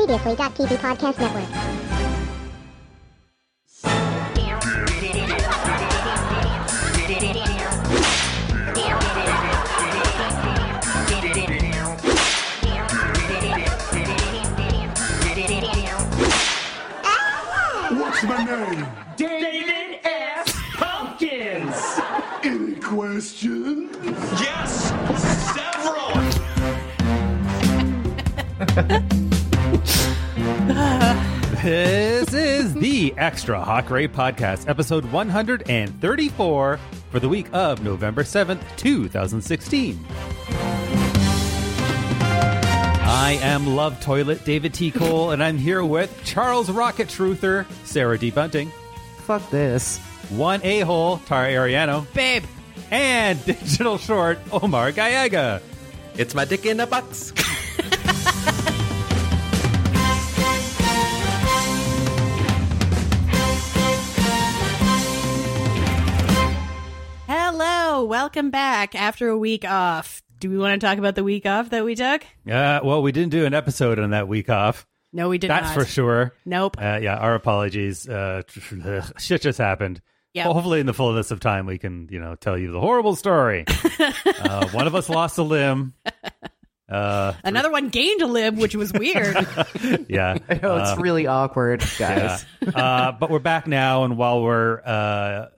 Previously.tv Podcast Network. What's my name? David S. Pumpkins. Any questions? Yes, several. This is the Extra Hot Great Podcast, episode 134 for the week of November 7th, 2016. I am Love Toilet David T. Cole, and I'm here with Charles Rocket Truther, Sarah D. Bunting, Fuck this. One A Hole, Tara Ariano, Babe. and Digital Short, Omar Gallaga. It's my dick in a box. Hello, welcome back after a week off. Do we want to talk about the week off that we took? Uh, well, we didn't do an episode on that week off. No, we did That's not. for sure. Nope. Uh, yeah, our apologies. Uh, shit just happened. Yeah. Well, hopefully, in the fullness of time, we can, you know, tell you the horrible story. uh, one of us lost a limb. Uh, Another one gained a limb, which was weird. yeah. I know it's really awkward, Yeah. guys. uh, but we're back now, and while we're uh, uh,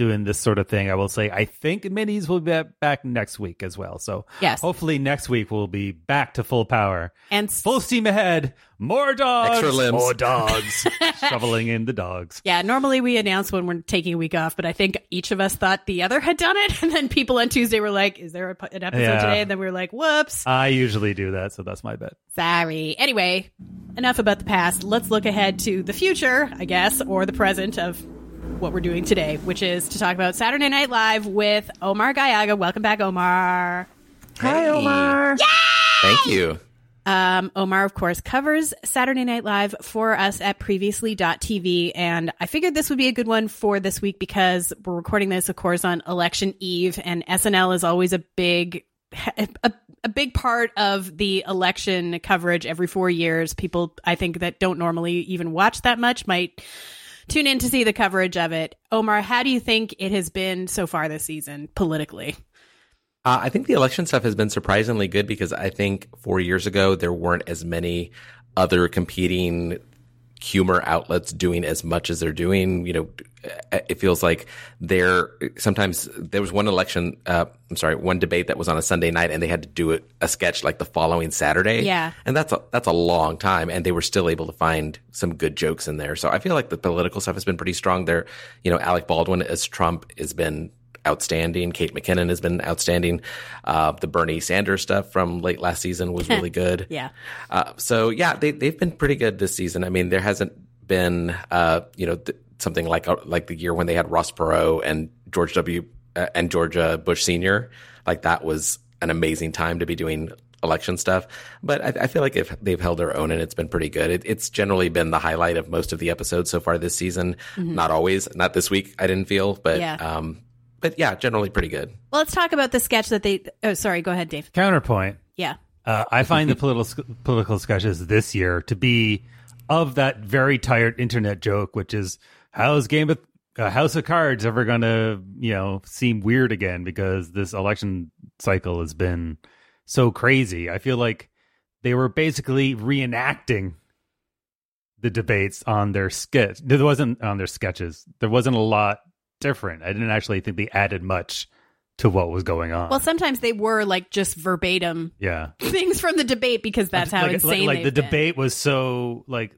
doing this sort of thing, I will say I think minis will be back next week as well. So Yes. hopefully next week we'll be back to full power, and s- full steam ahead. More dogs, Extra limbs. more dogs, shoveling in the dogs. yeah, normally we announce when we're taking a week off, but I think each of us thought the other had done it. And then people on Tuesday were like, Is there a, an episode Yeah. today? And then we were like, Whoops. I usually do that, so that's my bet. Sorry. Anyway, enough about the past. Let's look ahead to the future, I guess, or the present of what we're doing today, which is to talk about Saturday Night Live with Omar Gallaga. Welcome back, Omar. Hi, Omar. Thank you. Um, Omar, of course, covers Saturday Night Live for us at previously.tv. And I figured this would be a good one for this week because we're recording this, of course, on election eve, and SNL is always a big. A, a big part of the election coverage every four years. People, I think, that don't normally even watch that much might tune in to see the coverage of it. Omar, how do you think it has been so far this season politically? Uh, I think the election stuff has been surprisingly good because I think four years ago there weren't as many other competing humor outlets doing as much as they're doing. You know, it feels like there sometimes there was one election. Uh, I'm sorry, one debate that was on a Sunday night, and they had to do it, a sketch like the following Saturday. Yeah. and that's a that's a long time, and they were still able to find some good jokes in there. So I feel like the political stuff has been pretty strong. There, you know, Alec Baldwin as Trump has been outstanding. Kate McKinnon has been outstanding. Uh, the Bernie Sanders stuff from late last season was really good. Yeah. Uh, so yeah, they they've been pretty good this season. I mean, there hasn't been uh, you know th- something like uh, like the year when they had Ross Perot and George W. Uh, and George uh, Bush Senior. Like that was an amazing time to be doing election stuff. But I, I feel like if they've held their own and it's been pretty good. It, it's generally been the highlight of most of the episodes so far this season. Not always, not this week. I didn't feel, but Yeah. um, but yeah, generally pretty good. Well, let's talk about the sketch that they. Oh, sorry. Go ahead, Dave. Counterpoint. Yeah. Uh, I find the political political sketches this year to be of that very tired internet joke, which is how's Game of uh, House of Cards ever going to you know seem weird again because this election cycle has been so crazy. I feel like they were basically reenacting the debates on their skit. There wasn't on their sketches. There wasn't a lot different. I didn't actually think they added much to what was going on. Well, sometimes they were like just verbatim yeah. things from the debate because that's how like, insane like, like the been. debate was so like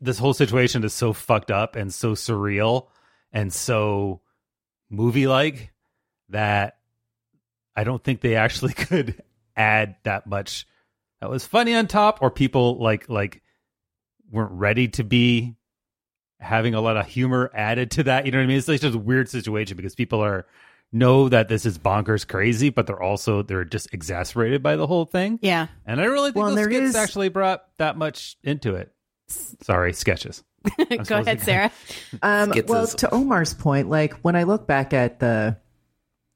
this whole situation is so fucked up and so surreal and so movie like that I don't think they actually could add that much that was funny on top or people like like weren't ready to be having a lot of humor added to that you know what I mean it's like just a weird situation because people are know that this is bonkers crazy but they're also they're just exasperated by the whole thing Yeah. and I really think Well, those skits is- actually brought that much into it. Sorry, sketches. Go ahead, Sarah. Um, Skits well, to Omar's point, like when I look back at the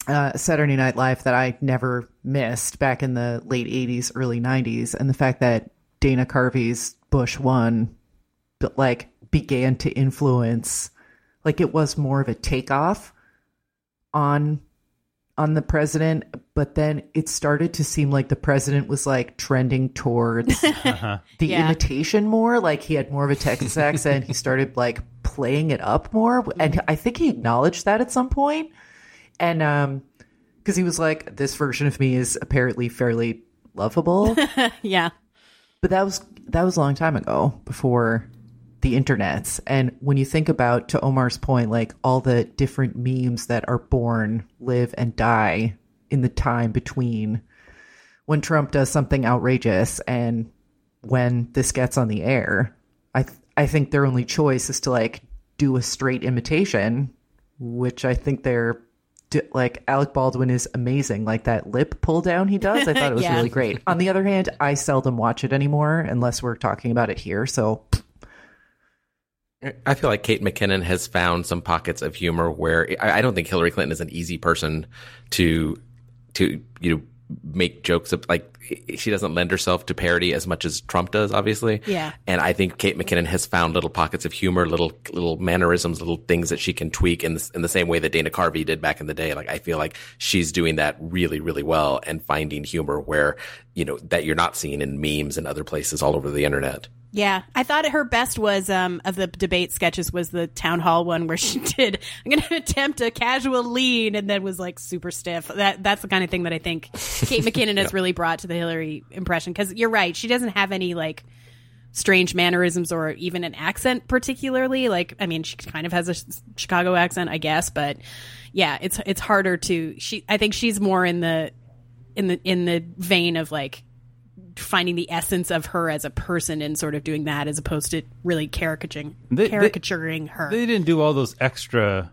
uh, Saturday Night Live that I never missed back in the late 80s, early 90s, and the fact that Dana Carvey's Bush won, but like began to influence, like it was more of a takeoff on on the president, but then it started to seem like the president was like trending towards the Yeah. imitation more. Like he had more of a Texas accent. He started like playing it up more, and I think he acknowledged that at some point. And um, because he was like, "This version of me is apparently fairly lovable," Yeah. but that was that was a long time ago before the internets and when you think about to omar's point like all the different memes that are born live and die in the time between when trump does something outrageous and when this gets on the air i th- i think their only choice is to like do a straight imitation which i think they're like Alec Baldwin is amazing. Like that lip pull down he does, I thought it was Yeah. really great. On the other hand, I seldom watch it anymore unless we're talking about it here. So I feel like Kate McKinnon has found some pockets of humor where I, I don't think Hillary Clinton is an easy person to to you know make jokes of like she doesn't lend herself to parody as much as Trump does, obviously. Yeah. And I think Kate McKinnon has found little pockets of humor, little little mannerisms, little things that she can tweak in the, in the same way that Dana Carvey did back in the day. Like I feel like she's doing that really, really well and finding humor where you know that you're not seeing in memes and other places all over the internet. Yeah, I thought her best was um of the debate sketches was the town hall one where she did I'm going to attempt a casual lean and then was like super stiff. That that's the kind of thing that I think Kate McKinnon has really brought to the Hillary impression. Cuz you're right, she doesn't have any like strange mannerisms or even an accent particularly. Like I mean she kind of has a Chicago accent I guess, but yeah, it's it's harder to she I think she's more in the in the in the vein of like finding the essence of her as a person and sort of doing that as opposed to really caricaturing They- they- caricaturing her. They didn't do all those extra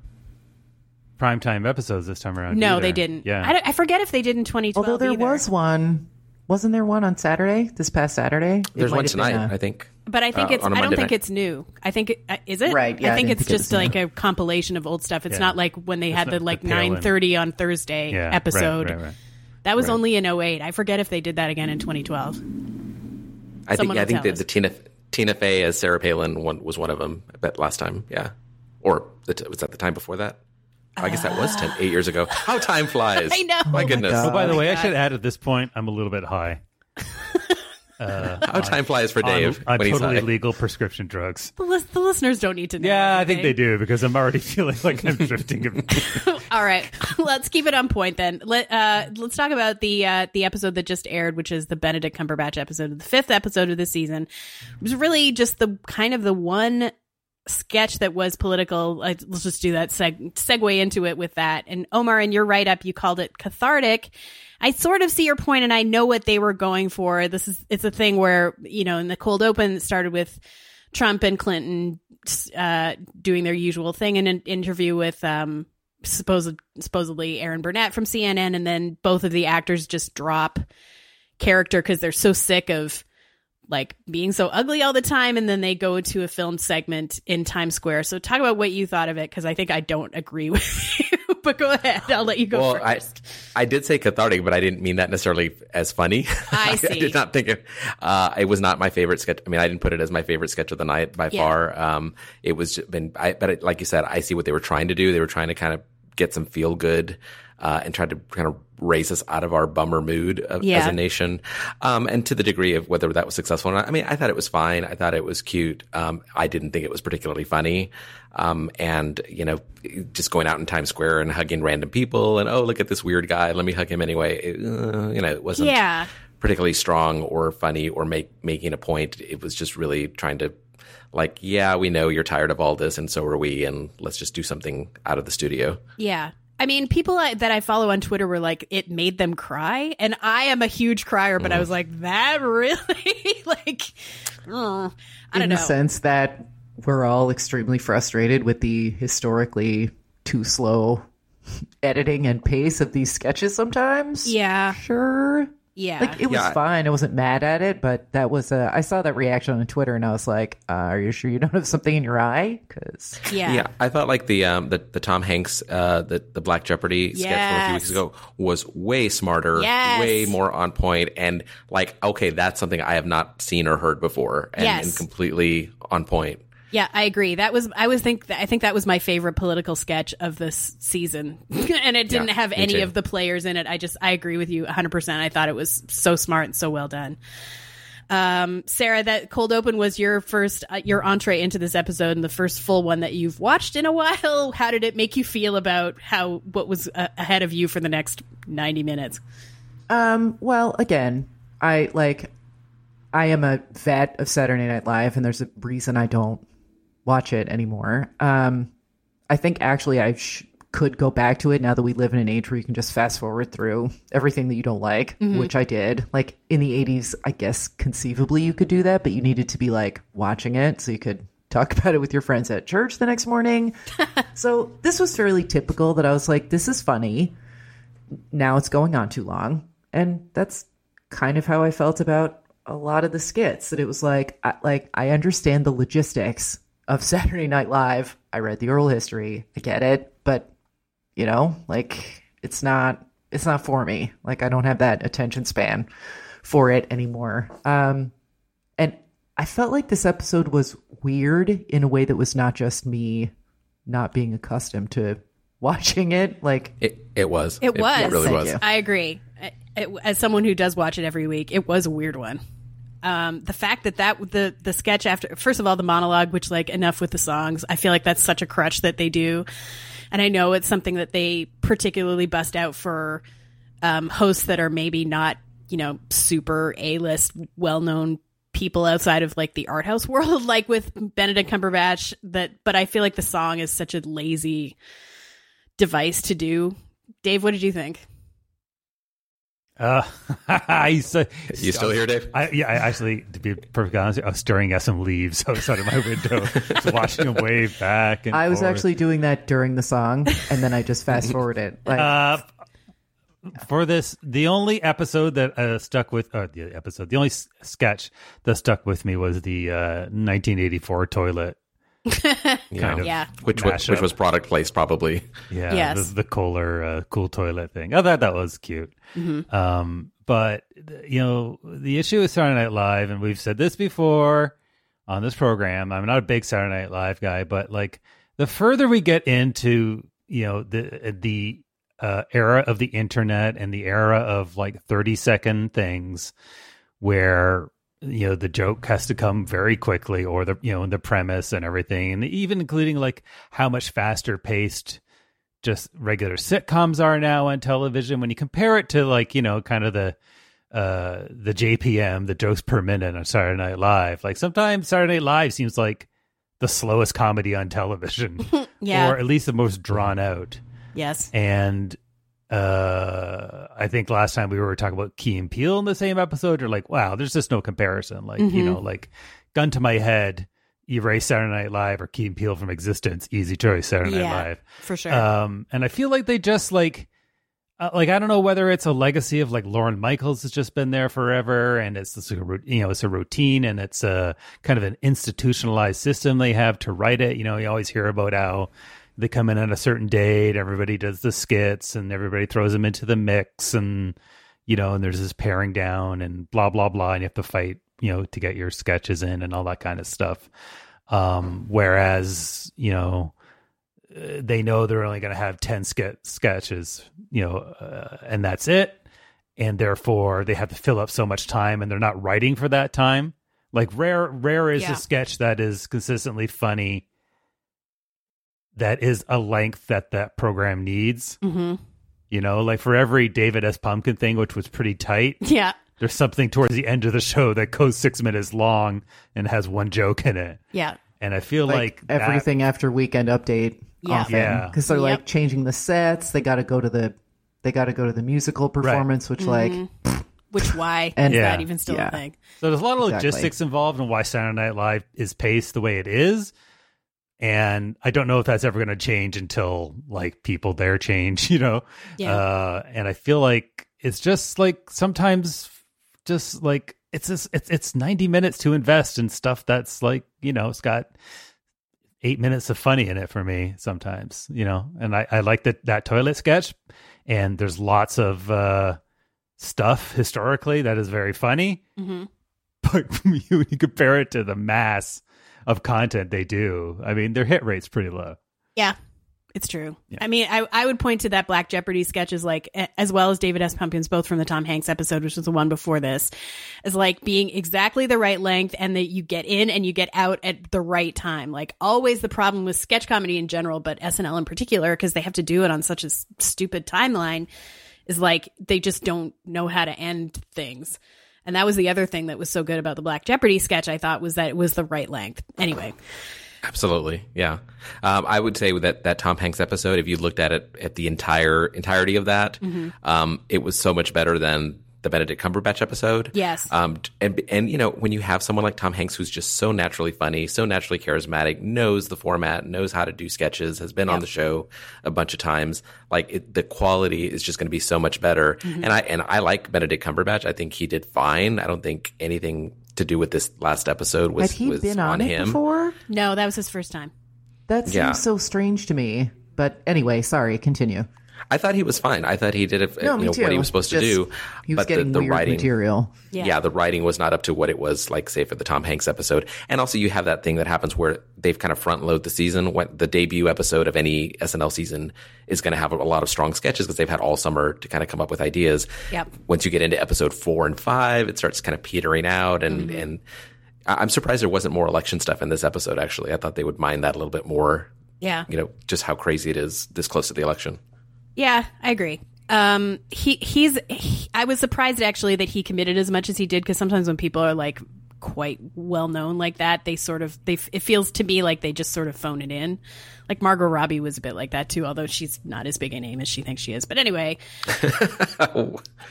primetime episodes this time around. no, either. they didn't. Yeah. I, I forget if they did in 2012. although there either. was one, wasn't there one on Saturday? This past Saturday, There's one tonight, a- I think. but I think uh, it's. on a I don't think night. it's new. I think it, uh, is it Right, yeah, I I think it's think just was like new. a compilation of old stuff. It's Yeah. not like when they had the the like 9:30 on Thursday Yeah, right, episode. right, right. That was Right. only in 08. I forget if they did that again in 2012. I think Someone yeah, I think the, the Tina Tina Fey as Sarah Palin one was one of them. I bet last time, yeah, or the t- was that the time before that? I guess that was 10, eight years ago. How time flies! I know. My Oh my goodness, God. Oh, by the oh my way, I should add at this point, I'm a little bit high. how time flies for Dave on, on when he's totally high. legal prescription drugs. The, lis- the listeners don't need to know. Yeah, I think they do because I'm already feeling like I'm drifting. All right, let's keep it on point then. Let uh, let's talk about the uh, the episode that just aired, which is the Benedict Cumberbatch episode, the fifth episode of the season. It was really just the kind of the one sketch that was political. Like, let's just do that seg- segue into it with that. And Omar, in your write up, you called it cathartic. I sort of see your point, and I know what they were going for. This is it's a thing where you know in the cold open it started with Trump and Clinton uh, doing their usual thing in an interview with um, supposed supposedly Erin Burnett from CNN, and then both of the actors just drop character because they're so sick of like being so ugly all the time, and then they go to a film segment in Times Square. So talk about what you thought of it because I think I don't agree with. but go ahead, I'll let you go Well, I, first. I did say cathartic, but I didn't mean that necessarily as funny. I see. did not think it. Uh, it was not my favorite sketch. I mean, I didn't put it as my favorite sketch of the night by Yeah. far. Um, it was just been, I, but it, like you said, I see what they were trying to do. They were trying to kind of get some feel good, uh, and try to kind of raise us out of our bummer mood of, as a nation. Um, and to the degree of whether that was successful or not, I mean, I thought it was fine. I thought it was cute. Um, I didn't think it was particularly funny. Um, and, you know, just going out in Times Square and hugging random people and, oh, look at this weird guy. Let me hug him anyway. It, uh, you know, it wasn't Yeah. particularly strong or funny or make, making a point. It was just really trying to, like, yeah, we know you're tired of all this and so are we. And let's just do something out of the studio. Yeah. I mean, people I, that I follow on Twitter were like, it made them cry. And I am a huge crier, but I was like, that really? like, oh, I don't in know. the sense that we're all extremely frustrated with the historically too slow editing and pace of these sketches sometimes. Yeah. Sure. Yeah. Like it was Yeah. fine. I wasn't mad at it, but that was a. I saw that reaction on Twitter, and I was like, uh, "Are you sure you don't have something in your eye?" Because yeah. Yeah, I thought like the um the, the Tom Hanks uh the the Black Jeopardy sketch from a few weeks ago was way smarter, Yes. way more on point, and like okay, that's something I have not seen or heard before, and, Yes. and completely on point. Yeah, I agree. That was I was think I think that was my favorite political sketch of this season, and it didn't Yeah, have any too. of the players in it. I just I agree with you 100. percent I thought it was so smart and so well done. Um, Sarah, that cold open was your first uh, your entree into this episode and the first full one that you've watched in a while. How did it make you feel about how what was uh, ahead of you for the next 90 minutes? Um, well, again, I like I am a vet of Saturday Night Live and there's a reason I don't watch it anymore. Um, I think actually I sh- could go back to it now that we live in an age where you can just fast forward through everything that you don't like, which I did. Like in the 80s, I guess conceivably you could do that, but you needed to be like watching it so you could talk about it with your friends at church the next morning. so this was fairly typical that I was like, this is funny now it's going on too long and that's kind of how i felt about a lot of the skits that it was like I, like i understand the logistics of saturday night live i read the oral history i get it but you know like it's not it's not for me like i don't have that attention span for it anymore um and i felt like this episode was weird in a way that was not just me not being accustomed to watching it like It it was It was. it really Thank was. you. I agree. I- it- as someone who does watch it every week, it was a weird one. Um, the fact that that the the sketch after first of all the monologue, which like enough with the songs, I feel like that's such a crutch that they do, and I know it's something that they particularly bust out for um, hosts that are maybe not you know super a list well known people outside of like the art house world, like with Benedict Cumberbatch. That, but I feel like the song is such a lazy device to do. Dave, what did you think? Uh, I said, You still here, Dave? I, yeah, I actually, to be perfectly honest, I was staring at some leaves outside of my window, just watching them wave back. And I was forth. actually doing that during the song, and then I just fast forwarded. Like, Uh, for this, the only episode that uh, stuck with, or the episode, the only s- sketch that stuck with me was the uh, 1984 toilet. kind of Yeah. Which was, which was product placed probably. Yeah, Yes. the, the Kohler uh, cool toilet thing. I thought that was cute. Um, but you know, the issue with Saturday Night Live, and we've said this before on this program. I'm not a big Saturday Night Live guy, but like the further we get into you know the the uh, era of the internet and the era of like 30 second things, where you know the joke has to come very quickly or the you know the premise and everything and even including like how much faster paced just regular sitcoms are now on television when you compare it to like you know kind of the uh the JPM the jokes per minute on Saturday Night Live like sometimes Saturday Night Live seems like the slowest comedy on television Yeah. or at least the most drawn out Yes. and uh I think last time we were talking about Key and Peele in the same episode, you're like, wow, there's just no comparison. Like, you know, like gun to my head, erase Saturday Night Live or Key and Peele from existence, easy choice, Saturday Night Live. for sure. Um and I feel like they just like uh, like I don't know whether it's a legacy of like Lorne Michaels has just been there forever, and it's this you know it's a routine and it's a kind of an institutionalized system they have to write it. You know, you always hear about how they come in on a certain date, everybody does the skits, and everybody throws them into the mix, and you know, and there's this paring down and blah blah blah, and you have to fight you know to get your sketches in and all that kind of stuff. Um, whereas you know uh, they know they're only going to have 10 ske- sketches, you know, uh, and that's it. And therefore they have to fill up so much time and they're not writing for that time. Like rare, rare is Yeah. a sketch that is consistently funny. That is a length that that program needs. hmm You know, like for every David S. Pumpkin thing, which was pretty tight, Yeah. there's something towards the end of the show that goes six minutes long and has one joke in it. Yeah. And I feel like, like, that- everything after weekend update Yeah. often Yeah. because they're Yep. like changing the sets they got to go to the they got to go to the musical performance which like Which why And- is Yeah. that even still Yeah. a thing? So there's a lot of Exactly. logistics involved in why Saturday Night Live is paced the way it is. And I don't know if that's ever going to change until like people there change, you know? Yeah. Uh, and I feel like it's just like sometimes just like it's just, it's it's 90 minutes to invest in stuff that's like you know it's got eight minutes of funny in it for me sometimes you know and i i like that that toilet sketch and there's lots of uh stuff historically that is very funny Mm-hmm. but you compare it to the mass of content they do i mean their hit rate's pretty low Yeah, it's true. I mean, I, I would point to that Black Jeopardy sketch as like, as well as David S. Pumpkins, both from the Tom Hanks episode, which was the one before this, as like being exactly the right length and that you get in and you get out at the right time. Like always the problem with sketch comedy in general, but SNL in particular, because they have to do it on such a stupid timeline, is like they just don't know how to end things. And that was the other thing that was so good about the Black Jeopardy sketch, I thought, was that it was the right length. Anyway. Absolutely, yeah. Um, I would say that that Tom Hanks episode, if you looked at it at the entire entirety of that, Mm-hmm. um, it was so much better than the Benedict Cumberbatch episode. Yes. Um, and and you know when you have someone like Tom Hanks who's just so naturally funny, so naturally charismatic, knows the format, knows how to do sketches, has been on the show a bunch of times. Like it, the quality is just going to be so much better. Mm-hmm. And I and I like Benedict Cumberbatch. I think he did fine. I don't think anything to do with this last episode was Had he was been on, it him. before? No, that was his first time. That seems Yeah. so strange to me. But anyway, sorry, continue. I thought he was fine. I thought he did it, No, you know, what he was supposed Just- to do. He was but getting the, the weird writing, material. Yeah. yeah. the writing was not up to what it was like, say, for the Tom Hanks episode. And also, you have that thing that happens where they've kind of front load the season. When the debut episode of any SNL season is going to have a lot of strong sketches because they've had all summer to kind of come up with ideas. Yep. Once you get into episode four and five, it starts kind of petering out, and Mm-hmm. and I- I'm surprised there wasn't more election stuff in this episode. Actually, I thought they would mind that a little bit more. Yeah. You know, just how crazy it is this close to the election. Yeah, I agree. Um, he he's. He, I was surprised actually that he committed as much as he did because sometimes when people are like quite well known like that, they sort of they. It feels to me like they just sort of phone it in. Like Margot Robbie was a bit like that too, although she's not as big a name as she thinks she is. But anyway,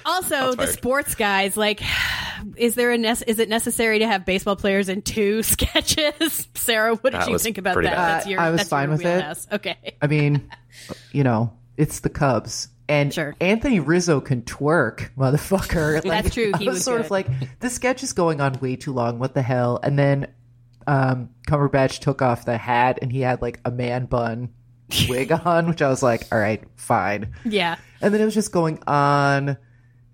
also the sports guys. Like, is there a nece- is it necessary to have baseball players in two sketches? Sarah, what did That you think about that? That's your, I was that's fine your with it. wheelhouse. Okay. I mean, you know, it's the Cubs. And Sure. Anthony Rizzo can twerk, motherfucker. Like, That's true, I he was, was sort good. of like, this sketch is going on way too long. What the hell? And then um, Cumberbatch took off the hat and he had like a man bun wig on, which I was like, all right, fine. Yeah. And then it was just going on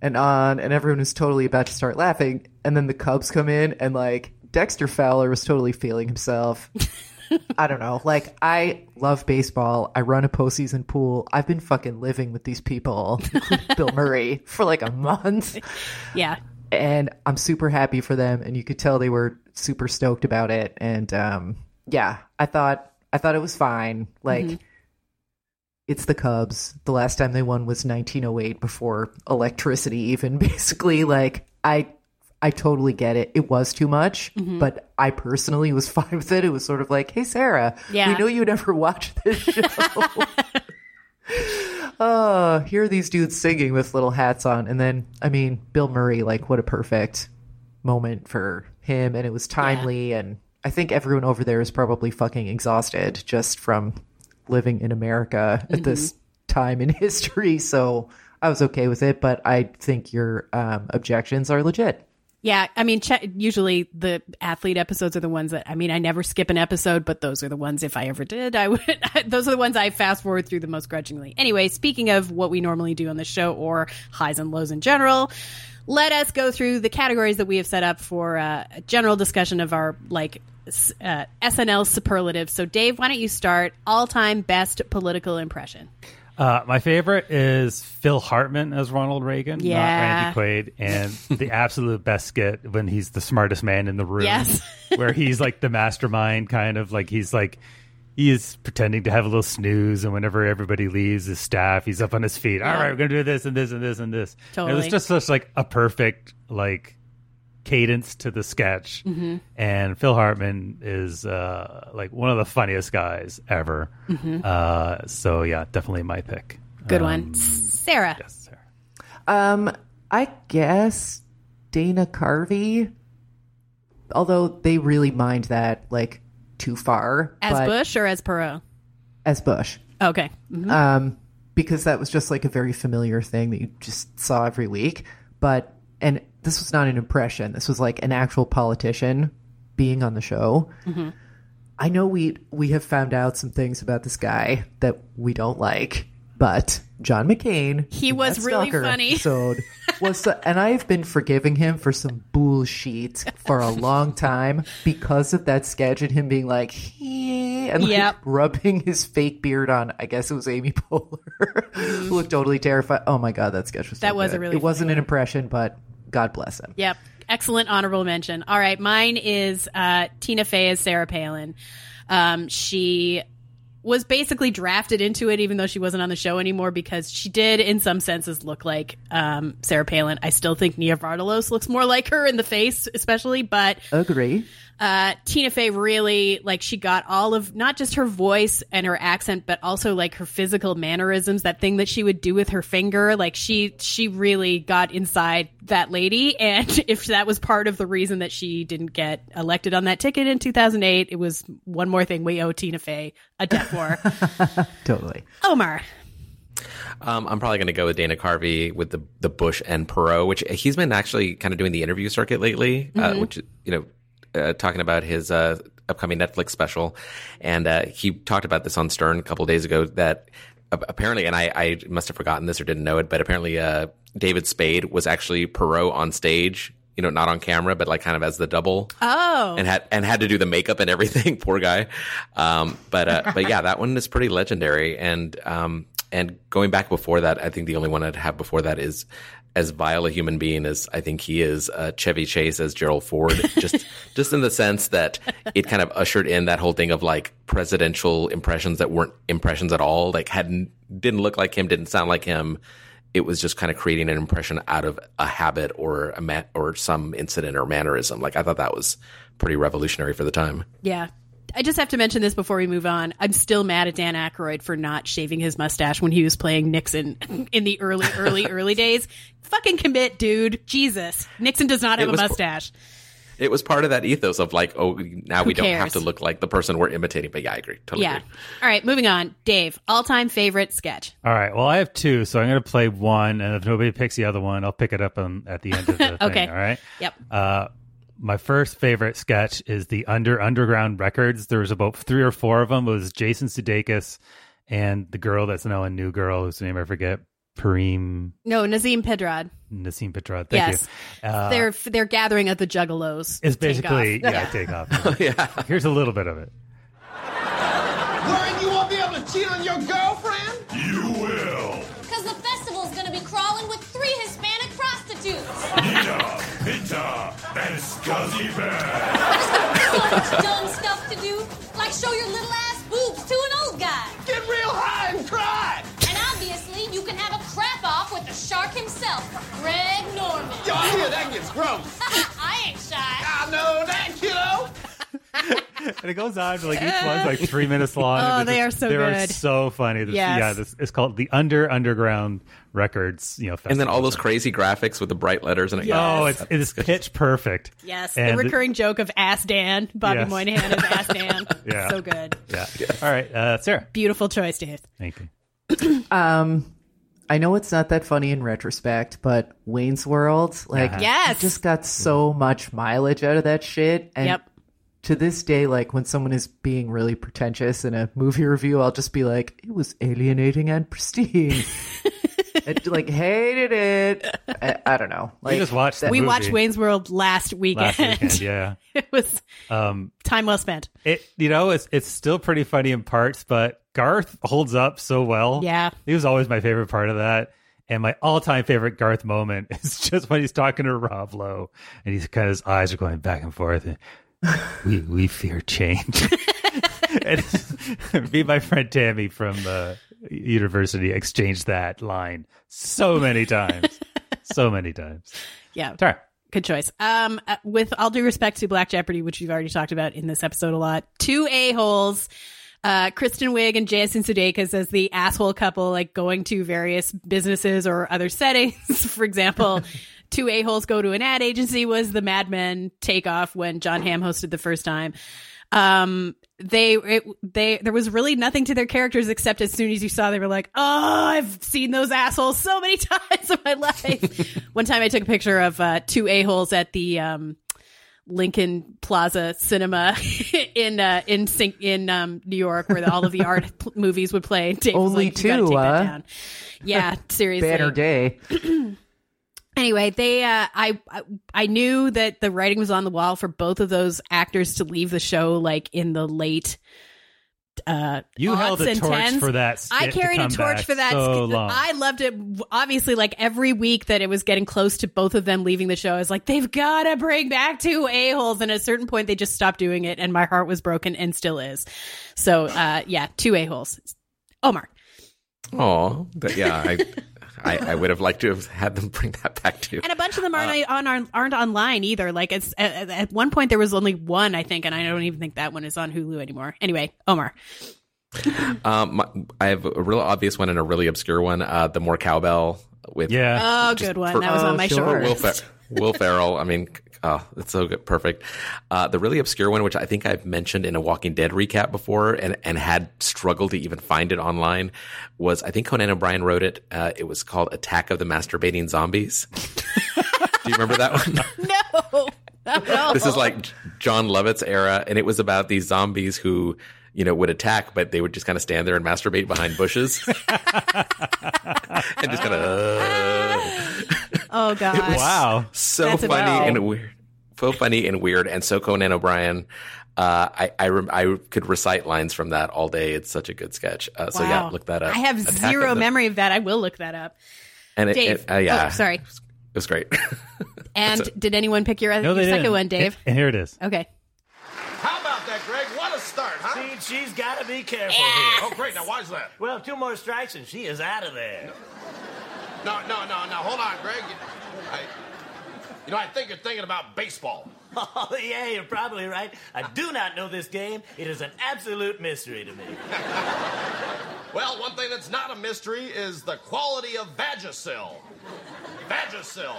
and on, and everyone was totally about to start laughing. And then the Cubs come in, and like Dexter Fowler was totally feeling himself. I don't know. Like, I love baseball. I run a postseason pool. I've been fucking living with these people, Bill Murray, for like a month. Yeah. And I'm super happy for them. And you could tell they were super stoked about it. And um, yeah, I thought I thought it was fine. Like, it's the Cubs. The last time they won was 1908 before electricity even basically like I I totally get it. It was too much, mm-hmm. but I personally was fine with it. It was sort of like, "Hey Sarah, Yeah. we know you never watch this show." oh, here are these dudes singing with little hats on and then I mean, Bill Murray like what a perfect moment for him and it was timely and I think everyone over there is probably fucking exhausted just from living in America at mm-hmm. this time in history. So I was okay with it, but I think your um, objections are legit. Yeah, I mean, ch- usually the athlete episodes are the ones that I mean, I never skip an episode, but those are the ones if I ever did, I would. those are the ones I fast forward through the most grudgingly. Anyway, speaking of what we normally do on the show or highs and lows in general, let us go through the categories that we have set up for uh, a general discussion of our like uh, SNL superlatives. So, Dave, why don't you start? All time best political impression. Uh, my favorite is Phil Hartman as Ronald Reagan, Yeah. not Randy Quaid, and the absolute best skit when he's the smartest man in the room, Yes. where he's like the mastermind, kind of like he's like he is pretending to have a little snooze, and whenever everybody leaves his staff, he's up on his feet. All Yeah. right, we're gonna do this and this and this and this. It Totally. was just such like a perfect like cadence to the sketch, Mm-hmm. and Phil Hartman is uh, like one of the funniest guys ever. Uh, so yeah, definitely my pick. Mm-hmm. Good Um, one. Sarah. Yes, Sarah. Um, I guess Dana Carvey, although they really mind that like too far As but- Bush or as Perot? as Bush. Okay. Mhm. Um, because that was just like a very familiar thing that you just saw every week. But and this was not an impression. This was like an actual politician being on the show. Mm-hmm. I know we we have found out some things about this guy that we don't like, but John McCain, He was really funny. Episode was, the, and I've been forgiving him for some bullshit for a long time because of that sketch and him being like, "Hey," and like Yep. rubbing his fake beard on. I guess it was Amy Poehler, who looked totally terrified. Oh my god, that sketch was so That was a really It wasn't an impression, but God bless him. Yep. Excellent honorable mention. All right. Mine is uh, Tina Fey as Sarah Palin. Um, she was basically drafted into it, even though she wasn't on the show anymore, because she did, in some senses, look like um, Sarah Palin. I still think Nia Vardalos looks more like her in the face, especially, but Agree. Uh, Tina Fey really like she got all of not just her voice and her accent, but also like her physical mannerisms. That thing that she would do with her finger, like she she really got inside that lady. And if that was part of the reason that she didn't get elected on that ticket in 2008, it was one more thing we owe Tina Fey a debt for. Totally. Omar, Um, I'm probably going to go with Dana Carvey with the the Bush and Perot, which he's been actually kind of doing the interview circuit lately, uh, which you know, uh, talking about his uh, upcoming Netflix special, and uh, he talked about this on Stern a couple days ago that apparently, and I, I must have forgotten this or didn't know it, but apparently, uh, David Spade was actually Perot on stage. You know, not on camera, but like kind of as the double oh and had and had to do the makeup and everything. Poor guy. Um, but uh, but yeah, that one is pretty legendary. And um, and going back before that, I think the only one I'd have before that is as vile a human being as I think he is. Uh, Chevy Chase as Gerald Ford, just just in the sense that it kind of ushered in that whole thing of like presidential impressions that weren't impressions at all. Like hadn't didn't look like him, didn't sound like him it was just kind of creating an impression out of a habit or a ma- or some incident or mannerism. Like I thought that was pretty revolutionary for the time. Yeah. I just have to mention this before we move on. I'm still mad at Dan Aykroyd for not shaving his mustache when he was playing Nixon in the early, early, early days. Fucking commit, dude. Jesus. Nixon does not have It a mustache. It was part of that ethos of like, oh, now we don't have to look like the person we're imitating. But yeah, I agree. Totally Yeah. agree. All right, moving on. Dave, all time favorite sketch. All right. Well, I have two, so I'm going to play one, and if nobody picks the other one, I'll pick it up on, at the end of the thing. Okay. All right. Yep. Uh, my first favorite sketch is the Under Underground Records. There was about three or four of them. It was Jason Sudeikis and the girl that's now a new girl whose name I forget, Pareem No, Nasim Pedrad. Nasim Pedrad. Thank yes. you. Uh, they're they're gathering at the Juggalos. it's Take basically off. yeah, take off. yeah. Here's a little bit of it. Scuzzy Bear. so much dumb stuff to do, like show your little ass boobs to an old guy. Get real high and cry! And obviously, you can have a crap off with the shark himself, Greg Norman. Yo, I hear that gets gross. I ain't shy. I know that, kiddo. And it goes on to like each one's like three minutes long. Oh, and they it's are so they are so funny. This, Yes. Yeah, this it's called the Under Underground Records. You know, And then all those crazy graphics with the bright letters and it. Oh, it's it is pitch perfect. Yes. And the the- recurring joke of Ass Dan, Bobby Yes. Moynihan as Ass Dan. Yeah. So good. Yeah. All right, uh, Sarah. Beautiful choice, Dave. Thank you. Um, I know it's not that funny in retrospect, but Wayne's World, like, Uh-huh. Yes. you just got so much mileage out of that shit. And Yep. To this day, like when someone is being really pretentious in a movie review, I'll just be like, "It was alienating and pristine." I, like hated it. I, I don't know. Like We just watched That We movie watched Wayne's World last weekend. last weekend. Yeah. it was Um, time well spent. it you know it's it's still pretty funny in parts, but Garth holds up so well. Yeah. he was always my favorite part of that. And my all-time favorite Garth moment is just when he's talking to Rob Lowe, and he's kind of his eyes are going back and forth. And, we we fear change. and me and my friend Tammy from uh, university exchanged that line so many times, so many times. Yeah. Tara. Good choice. Um, uh, with all due respect to Black Jeopardy, which we've already talked about in this episode a lot, two a holes. Uh, Kristen Wiig and Jason Sudeikis as the asshole couple, like going to various businesses or other settings. For example, two a holes go to an ad agency was the Mad Men takeoff when Jon Hamm hosted the first time. Um, they it, they there was really nothing to their characters except as soon as you saw they were like, oh, I've seen those assholes so many times in my life. One time I took a picture of uh, two a holes at the um, Lincoln Plaza Cinema in uh, in in um, New York, where all of the art movies would play. Dave Only like, two, huh? Yeah, seriously. Banner day. Anyway, they uh, I I- I knew that the writing was on the wall for both of those actors to leave the show like in the late. Uh, You held aughts a torch tens. for that I skit to carried a torch for that. so long. I loved it. Obviously, like every week that it was getting close to both of them leaving the show, I was like, they've got to bring back two a holes. And at a certain point, they just stopped doing it, and my heart was broken, and still is. So, uh, yeah, two a holes. Omar. Oh, yeah. I, I I would have liked to have had them bring that back too. And a bunch of them aren't on aren't, aren't online either. Like it's at, at one point there was only one, I think, and I don't even think that one is on Hulu anymore. Anyway, Omar. Um, my, I have a real obvious one and a really obscure one. Uh, the more cowbell with yeah. Oh, good one. for- that was on Oh, my sure. short Will. Fer- Will Ferrell. I mean, oh, it's so good, perfect. Uh, the really obscure one, which I think I've mentioned in a Walking Dead recap before, and and had struggled to even find it online, was I think Conan O'Brien wrote it. Uh, it was called Attack of the Masturbating Zombies. Do you remember that one? No. This is like Jon Lovitz's era, and it was about these zombies who, you know, would attack, but they would just kind of stand there and masturbate behind bushes, and just kind of. Oh god. wow. so That's funny about- and weird, so funny and weird, and so Conan O'Brien. Uh, I I, rem- I could recite lines from that all day. It's such a good sketch. Uh, so yeah, Wow. look that up. I have Attack zero of the- memory of that. I will look that up. And it, Dave. it- uh, yeah, Oh, sorry. it was great. And did anyone pick your, No, your second didn't. one, Dave? And here it is. Okay. How about that, Greg? What a start, huh? See, she's got to be careful Oh, here. great. Now, why's that? Well, two more strikes and she is out of there. No, no, no, no. Hold on, Greg. I, you know, I think you're thinking about baseball. Oh, yeah, you're probably right. I do not know this game. It is an absolute mystery to me. Well, one thing that's not a mystery is the quality of Vagisil. Vagisil.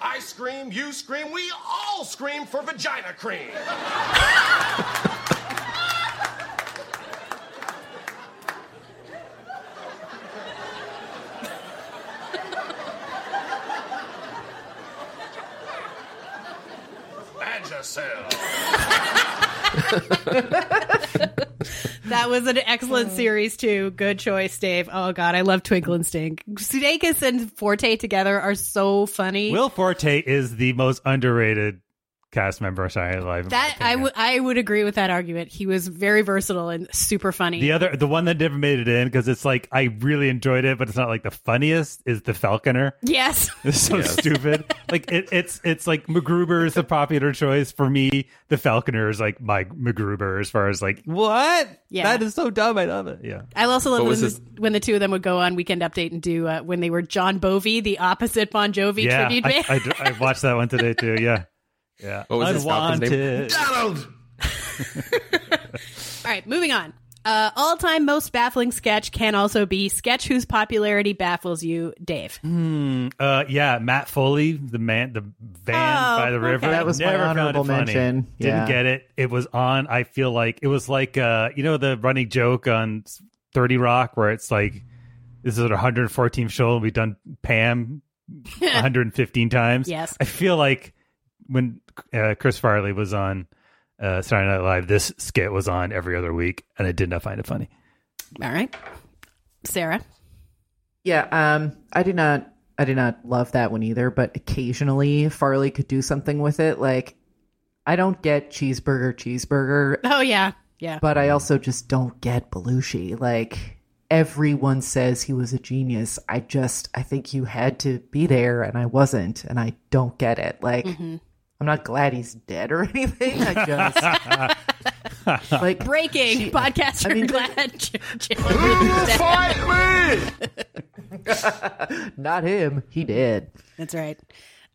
I scream, you scream, we all scream for vagina cream. Vagisil. That was an excellent oh. series too. Good choice, Dave. Oh god, I love Twinkle and Stink. Sudeikis and Forte together are so funny. Will Forte is the most underrated cast member of Saturday Night Live. that I would I would agree with that argument. He was very versatile and super funny. The other, the one that never made it in because it's like I really enjoyed it, but it's not like the funniest. Is the Falconer? yes. It's so stupid. Like it, it's it's like MacGruber is the popular choice for me. The Falconer is like my MacGruber as far as like what? Yeah. that is so dumb. I love it. Yeah, I also love when, was the, when the two of them would go on Weekend Update and do uh, when they were Jon Bovi, the opposite Bon Jovi yeah. tribute I. I, I watched that one today too. Yeah, yeah. What was his Falcon's name? Unwanted. Donald! All right, moving on. Uh, all-time most baffling sketch can also be sketch whose popularity baffles you, Dave. Uh, yeah, Matt Foley, the man, the van Oh, by the river. okay. That was my Never found it honorable funny. mention. Didn't get it. It was on. I feel like it was like uh, you know, the running joke on Thirty Rock where it's like this is our 114th show and we've done Pam 115 times. Yes. I feel like when uh, Chris Farley was on uh, Saturday Night Live, this skit was on every other week, and I did not find it funny. All right, Sarah. Yeah, um, I did not, I did not love that one either. But occasionally, Farley could do something with it. Like, I don't get cheeseburger, cheeseburger, Oh yeah, yeah. but I also just don't get Belushi. Like, everyone says he was a genius. I just, I think you had to be there, and I wasn't, and I don't get it. Like, I'm not glad he's dead or anything. I just like Breaking podcaster I mean, glad. J- J- That's Fight me! not him. He did. That's right.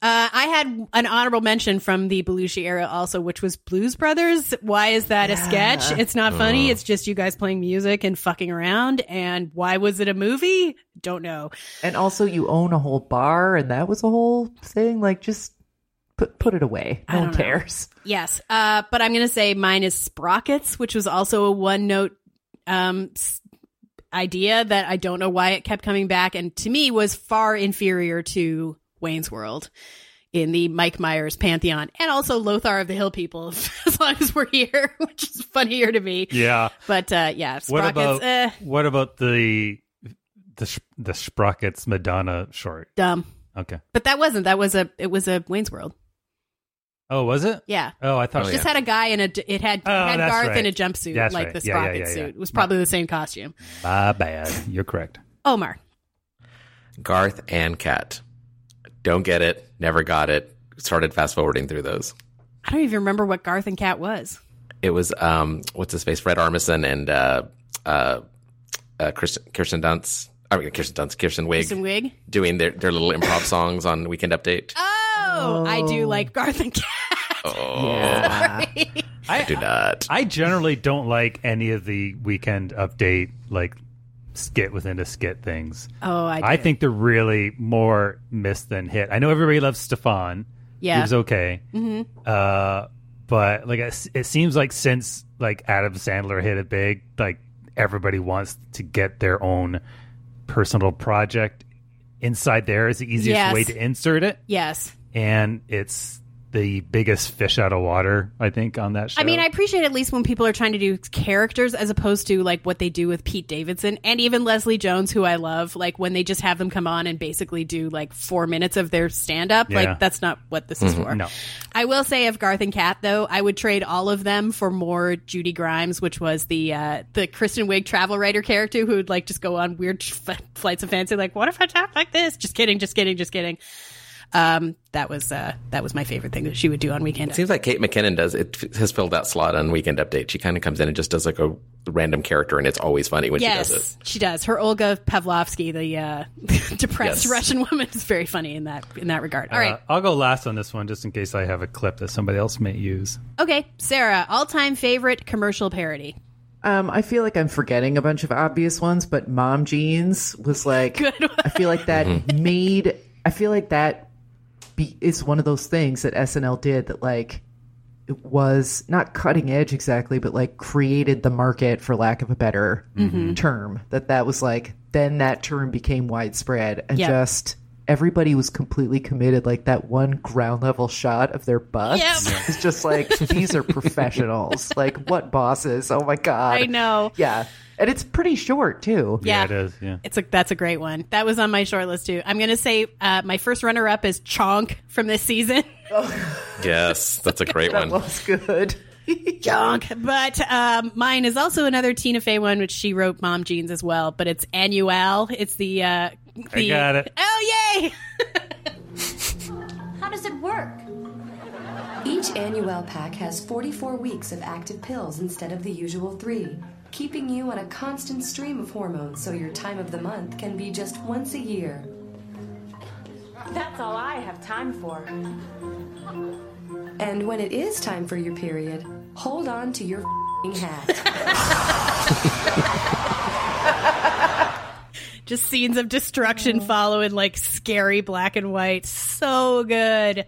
Uh, I had an honorable mention from the Belushi era also, which was Blues Brothers. Why is that a sketch? It's not funny. It's just you guys playing music and fucking around. And why was it a movie? Don't know. And also, you own a whole bar, and that was a whole thing. Like, just put put it away. No I one don't know. cares. Yes. Uh, but I'm going to say mine is Sprockets, which was also a one note um, idea that I don't know why it kept coming back. And to me was far inferior to Wayne's World in the Mike Myers pantheon and also Lothar of the Hill people, as long as we're here, which is funnier to me. Yeah. But uh, yeah, Sprockets. What about eh, what about the the the Sprockets Madonna short? dumb. Okay. But that wasn't. That was a. It was a Wayne's World. Oh, was it? Yeah. Oh, I thought. Oh, Just yeah. had a guy in a. It had, it Oh, had Garth right. in a jumpsuit, That's like right. the Yeah, yeah, Sprocket yeah, yeah. suit. It was probably the same costume. My bad. You're correct. Omar. Garth and Kat. Don't get it. Never got it. Started fast forwarding through those. I don't even remember what Garth and Kat was. It was um, what's his face? Fred Armisen and uh, uh, uh, Kirsten, Kirsten Dunst. I mean, Kirsten Dunst, Kirsten Wiig, Kirsten Wiig? doing their, their little improv songs on Weekend Update. Oh, I do like Garth and Kat. Yeah. I do not. I generally don't like any of the weekend update like skit within a skit things. Oh, I. Do. I think they're really more miss than hit. I know everybody loves Stefan. Yeah. He was okay. Mm-hmm. Uh, but like it, it seems like since like Adam Sandler hit it big, like everybody wants to get their own personal project inside there is the easiest Yes. way to insert it, Yes. And it's the biggest fish out of water. I think on that show. I mean, I appreciate at least when people are trying to do characters as opposed to like what they do with Pete Davidson and even Leslie Jones, who I love. Like when they just have them come on and basically do like four minutes of their stand up. Yeah. Like that's not what this is for. No. I will say of Garth and Kat though, I would trade all of them for more Judy Grimes, which was the uh, the Kristen Wiig travel writer character who would like just go on weird f- flights of fancy. Like, what if I talk like this? Just kidding, just kidding, just kidding. Um, that was uh, that was my favorite thing that she would do on Weekend. It seems like Kate McKinnon does it has filled that slot on Weekend Update. She kind of comes in and just does like a random character, and it's always funny when she does it. Yes, she does. Her Olya Povlatsky, the uh, depressed Yes. Russian woman, is very funny in that in that regard. All right, Uh, I'll go last on this one just in case I have a clip that somebody else may use. okay, Sarah, all time favorite commercial parody. Um, I feel like I'm forgetting a bunch of obvious ones, but Mom Jeans was like. Good one. I feel like that made. I feel like that be, is one of those things that SNL did that like it was not cutting edge exactly, but like created the market for lack of a better mm-hmm. term. That that was like then that term became widespread and Yep. just everybody was completely committed. Like that one ground level shot of their butts Yep. is just like these are professionals. like what bosses? Oh my god! I know. Yeah, and it's pretty short too. Yeah. it is. Yeah. It's a that's a great one. That was on my short list too. I'm gonna say uh, my first runner up is Chonk from this season. Yes, that's a great one. That was good. Chonk, but um, mine is also another Tina Fey one, which she wrote Mom Jeans as well. But it's Annuale. It's the uh, the got it. Oh yay! How does it work? Each Annuale pack has 44 weeks of active pills instead of the usual three, keeping you on a constant stream of hormones so your time of the month can be just once a year. That's all I have time for. And when it is time for your period, hold on to your fing hat. Just scenes of destruction following like scary black and white. So good.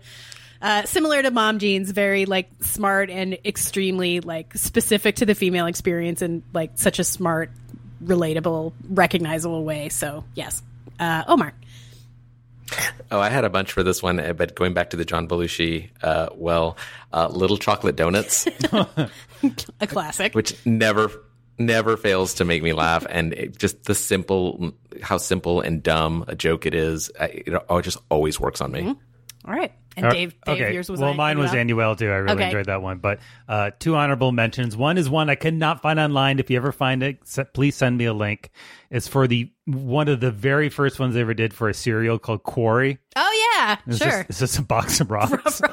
Uh, similar to Mom Jeans, very like smart and extremely like specific to the female experience in like such a smart, relatable, recognizable way. So yes, uh, Omar. Oh, I had a bunch for this one, uh, but going back to the John Belushi, uh, well, uh, Little Chocolate Donuts, A classic. which never, never fails to make me laugh, and it, just the simple, how simple and dumb a joke it is, it, it just always works on me. All right. And Uh, Dave, Dave okay. yours was well, mine was Annuale? Annuale too. I really Okay. enjoyed that one. But uh, two honorable mentions. One is one I could not find online. If you ever find it, se- please send me a link. It's for the one of the very first ones they ever did for a cereal called Quarry. Oh yeah, It's sure. Just, it's just a box of rocks.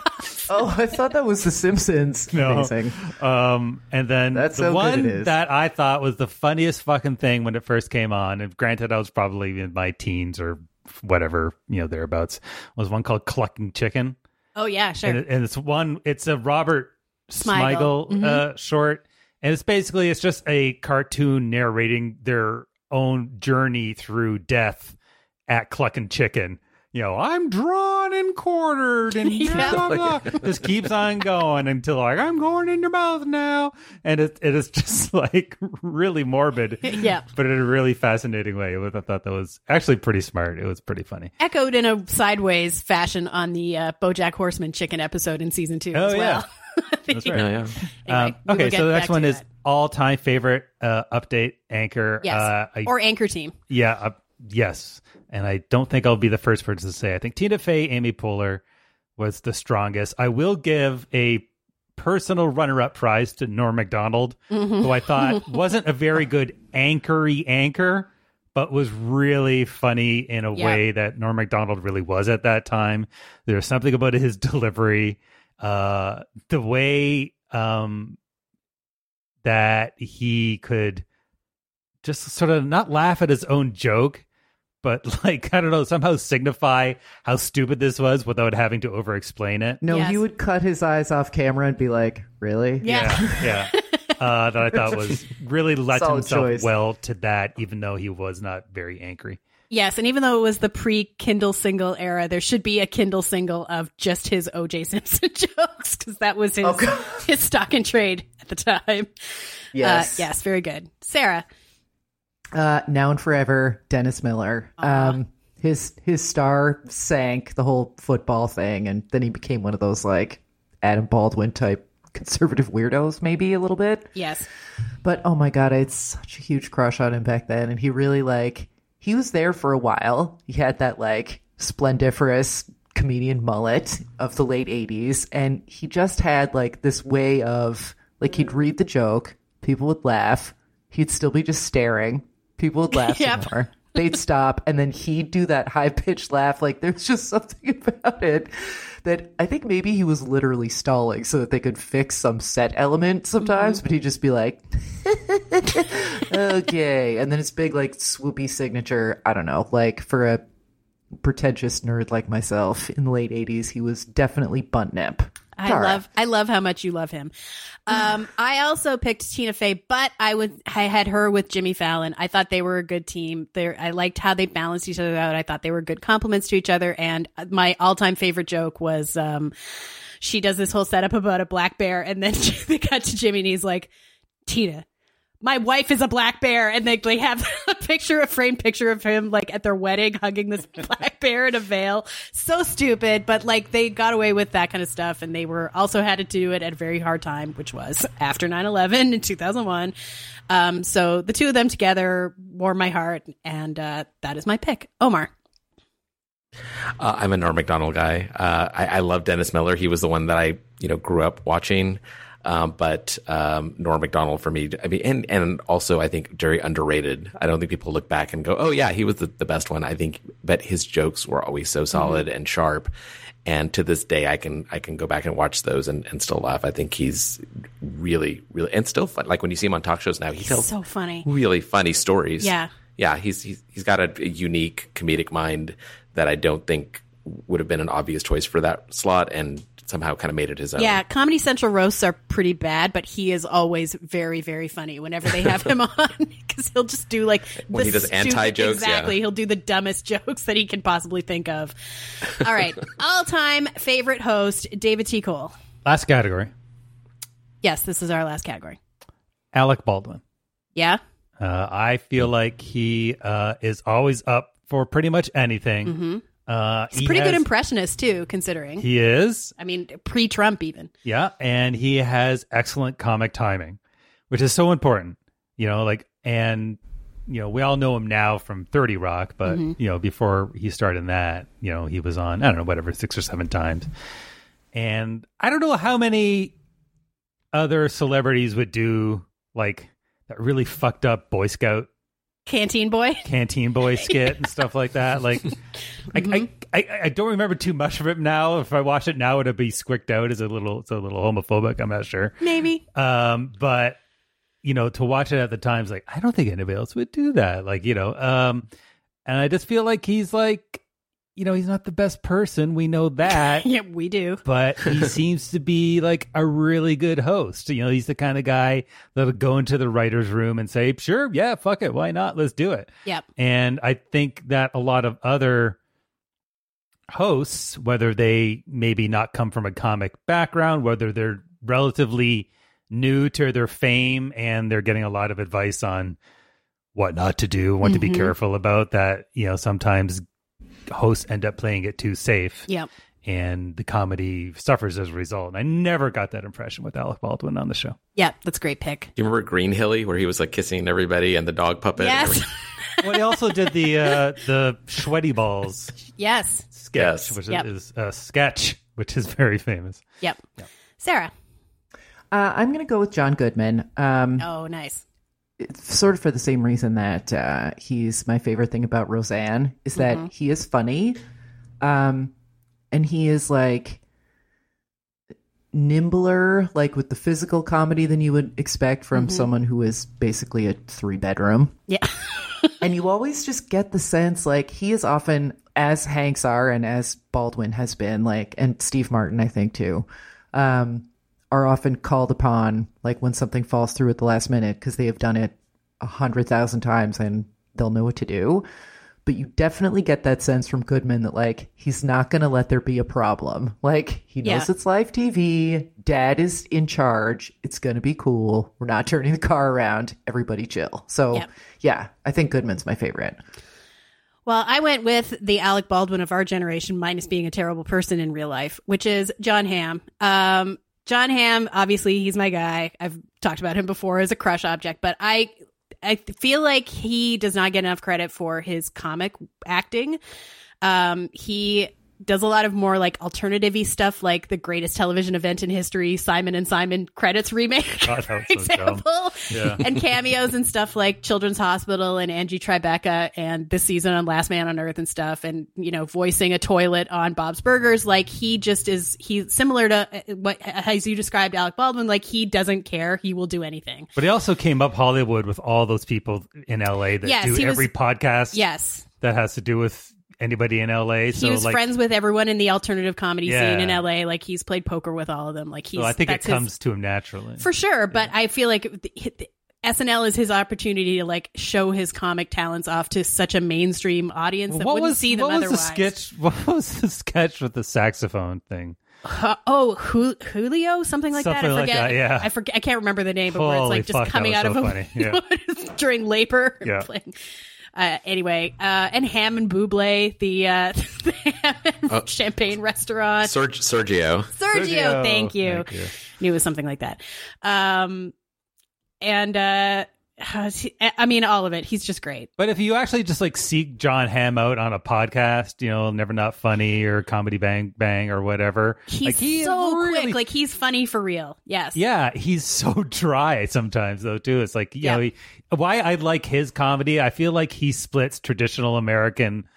Oh, I thought that was The Simpsons. No. Amazing. Um, and then That's the how one that I thought was the funniest fucking thing when it first came on, and granted, I was probably in my teens or whatever you know thereabouts was one called Clucking Chicken. Oh yeah, sure. And, and it's one. It's a Robert Smigel. Smigel, uh, short, and it's basically it's just a cartoon narrating their own journey through death at Clucking Chicken. You know, I'm drawn and quartered and Yeah. blah, blah, blah. just keeps on going until like I'm going in your mouth now, and it it is just like really morbid, yeah. but in a really fascinating way. I thought that was actually pretty smart. It was pretty funny. Echoed in a sideways fashion on the uh, BoJack Horseman chicken episode in season two Oh, as yeah. well. That's right. Yeah, yeah. Anyway, Um, okay, so the next one is all time favorite uh, update anchor. Yes. Uh, I, or anchor team. yeah, uh, yes. And I don't think I'll be the first person to say. I think Tina Fey, Amy Poehler was the strongest. I will give a personal runner-up prize to Norm Macdonald, Mm-hmm. who I thought wasn't a very good anchory anchor, but was really funny in a Yeah. way that Norm Macdonald really was at that time. There's something about his delivery, uh, the way um, that he could just sort of not laugh at his own joke, but like I don't know, somehow signify how stupid this was without having to over-explain it. No, Yes. he would cut his eyes off camera and be like, "Really? Yeah. yeah, yeah. Uh, that I thought was really lent Solid himself choice. well to that, even though he was not very angry. Yes, and even though it was the pre-Kindle single era, there should be a Kindle single of just his O.J. Simpson jokes because that was his Oh, his stock and trade at the time. Yes. uh, yes, very good, Sarah. Uh, now and forever, Dennis Miller. Um, his his star sank the whole football thing, and then he became one of those like Adam Baldwin type conservative weirdos, maybe a little bit. Yes, But oh my god, I had such a huge crush on him back then, and he really like he was there for a while. He had that like splendiferous comedian mullet of the late '80s, and he just had like this way of like he'd read the joke, people would laugh, he'd still be just staring, people would laugh Yep. some more. They'd stop, and then he'd do that high pitched laugh. Like there's just something about it that I think maybe he was literally stalling so that they could fix some set element sometimes, mm-hmm. but he'd just be like, okay. And then his big, like, swoopy signature, I don't know, like for a pretentious nerd like myself in the late 80s, he was definitely bunt nip. I Tara. love I love how much you love him. Um, I also picked Tina Fey, but I would I had her with Jimmy Fallon. I thought they were a good team. They I liked how they balanced each other out. I thought they were good compliments to each other. And my all time favorite joke was um, she does this whole setup about a black bear, and then they cut to Jimmy, and he's like, Tina. My wife is a black bear, and they, they have a picture, a framed picture of him like at their wedding, hugging this black bear in a veil. So stupid, but like they got away with that kind of stuff, and they were also had to do it at a very hard time, which was after 9-11 in 2001. Um, so the two of them together warm my heart, and uh, that is my pick. Omar. Uh, I'm a Norm Macdonald guy. Uh, I, I love Dennis Miller. He was the one that I, you know, grew up watching. Um, but um, Norm Macdonald for me, I mean, and and also I think very underrated. I don't think people look back and go, "Oh yeah, he was the, the best one." I think, but his jokes were always so solid and sharp. And to this day, I can I can go back and watch those and, and still laugh. I think he's really really and still fun. Like when you see him on talk shows now, he tells So funny. really funny stories. Yeah. yeah. He's he's he's got a, a unique comedic mind that I don't think would have been an obvious choice for that slot, and somehow kind of made it his own. Yeah, Comedy Central roasts are pretty bad, but he is always very, very funny whenever they have him on because he'll just do like When the he does stupid- anti-jokes, yeah. Exactly, he'll do the dumbest jokes that he can possibly think of. All right, all-time favorite host, David T. Cole. Last category, Yes, this is our last category. Alec Baldwin. Yeah, Uh, I feel like he uh, is always up for pretty much anything. Mhm. Uh, he's a he pretty good impressionist too, considering. He is. I mean, pre-Trump even. Yeah, and he has excellent comic timing, which is so important. You know, like and you know, we all know him now from 30 Rock, but Mhm. you know, before he started in that, you know, he was on I don't know, whatever, 6 or 7 times. And I don't know how many other celebrities would do like that really fucked up Boy Scout Canteen boy. canteen boy skit and stuff like that. Like, I, I, I, I don't remember too much of it now. If I watch it now, it'd be squicked out as a little, it's a little homophobic. I'm not sure. Maybe. Um, but you know, to watch it at the times, like I don't think anybody else would do that. Like, you know, um, and I just feel like he's like, you know, he's not the best person. We know that. yeah, we do. but he seems to be like a really good host. You know, he's the kind of guy that'll go into the writer's room and say, sure, yeah, fuck it. Why not? Let's do it. Yep. And I think that a lot of other hosts, whether they maybe not come from a comic background, whether they're relatively new to their fame and they're getting a lot of advice on what not to do, what to be Mhm. careful about, that, you know, sometimes hosts end up playing it too safe Yep. and the comedy suffers as a result. And I never got that impression with Alec Baldwin on the show. Yeah, That's a great pick. Do you remember Green Hilly where he was like kissing everybody and the dog puppet? and Yes. well, he also did the uh, the sweaty balls yes. sketch, Yes. which Yep. is a sketch, which is very famous. Yep. Sarah. Uh, I'm going to go with John Goodman. Um, Oh, nice. It's sort of for the same reason that uh, he's my favorite thing about Roseanne is that Mhm. he is funny, um, and he is like nimbler, like with the physical comedy than you would expect from Mhm. someone who is basically a three bedroom. Yeah. and you always just get the sense like he is often as Hanks are and as Baldwin has been like and Steve Martin I think too um are often called upon like when something falls through at the last minute because they have done it a hundred thousand times and they'll know what to do but you definitely get that sense from Goodman that like he's not going to let there be a problem like he knows Yeah. it's live TV dad is in charge it's going to be cool we're not turning the car around everybody chill so Yep. yeah, I think Goodman's my favorite. Well, I went with the Alec Baldwin of our generation, minus being a terrible person in real life, which is Jon Hamm. Um, Jon Hamm, obviously, he's my guy. I've talked about him before as a crush object, but I, I feel like he does not get enough credit for his comic acting. Um, he does a lot of more like alternative stuff, like the greatest television event in history, Simon and Simon credits remake, God, for so example, Yeah. and cameos and stuff like Children's Hospital and Angie Tribeca and this season on Last Man on Earth and stuff, and you know, voicing a toilet on Bob's Burgers. Like he just is, he's similar to uh, what as you described Alec Baldwin. Like he doesn't care; he will do anything. But he also came up Hollywood with all those people in LA that Yes, do he was- every podcast Yes, that has to do with anybody in LA. he was like, friends with everyone in the alternative comedy Yeah. scene in LA. Like he's played poker with all of them. Like he's. so I think it that's his- comes to him naturally. for sure but i feel like the, the- SNL is his opportunity to like show his comic talents off to such a mainstream audience that what wouldn't was see them what was the sketch? What was the sketch with the saxophone thing? Uh, oh, Ju- Julio, something like that. Something I like forget. that, yeah. I forget. I can't remember the name, but where it's like just fuck, coming out so of a funny, yeah. during labor. Yeah. Playing. Uh, anyway, uh, and Ham and Bubbly, the, uh, the ham and Oh. champagne restaurant. Serg- Sergio. Sergio, Sergio, thank you. thank you. Knew it was something like that. Um, and uh, I mean, all of it. He's just great. But if you actually just like seek Jon Hamm out on a podcast, you know, Never Not Funny or Comedy Bang Bang or whatever, He's like he so really- quick. Like he's funny for real. Yes. Yeah, he's so dry sometimes though too. It's like you Yeah. know he, why I like his comedy. I feel like he splits traditional American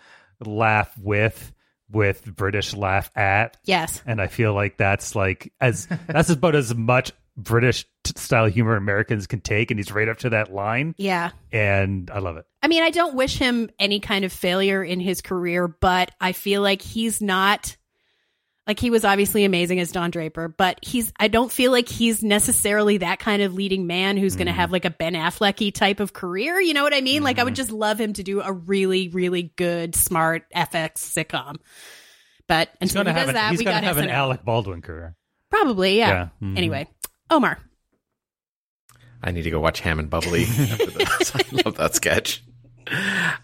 laugh with with British laugh at, Yes. and I feel like that's like as that's about as much British style humor Americans can take, and he's right up to that line, Yeah. and I love it. I mean, I don't wish him any kind of failure in his career, but I feel like he's not like he was obviously amazing as Don Draper, but he's I don't feel like he's necessarily that kind of leading man who's going to have like a Ben Afflecky type of career. You know what I mean? Like I would just love him to do a really, really good, smart FX sitcom. But until he does an, that, he's we got have an Alec Baldwin career. Probably, yeah. Yeah. Mhm. Anyway, Omar. I need to go watch Ham and Bubbly. I love that sketch.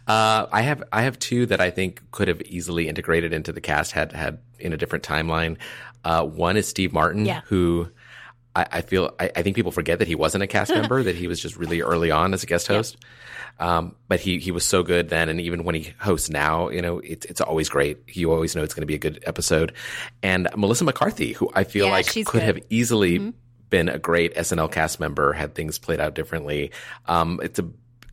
Uh, I have I have two that I think could have easily integrated into the cast had had in a different timeline. Uh, one is Steve Martin, Yeah. who I, I feel I, I think people forget that he wasn't a cast member, that he was just really early on as a guest host. Um, but he he was so good then, and even when he hosts now, you know, it's it's always great. You always know it's going to be a good episode. And Melissa McCarthy, who I feel Yeah, like could good. have easily been a great SNL cast member had things played out differently. Um, it's a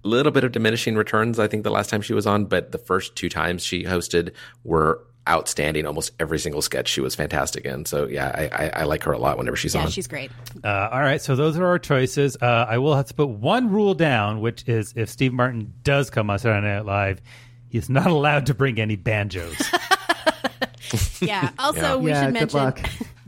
little bit of diminishing returns, I think, the last time she was on, but the first two times she hosted were outstanding. Almost every single sketch she was fantastic in. So yeah, I, I, I like her a lot whenever she's on. Yeah, on. she's great. Uh, all right, so those are our choices. Uh, I will have to put one rule down, which is if Steve Martin does come on Saturday Night Live, He's not allowed to bring any banjos. Yeah. Also, Yeah. we Yeah, should good mention luck.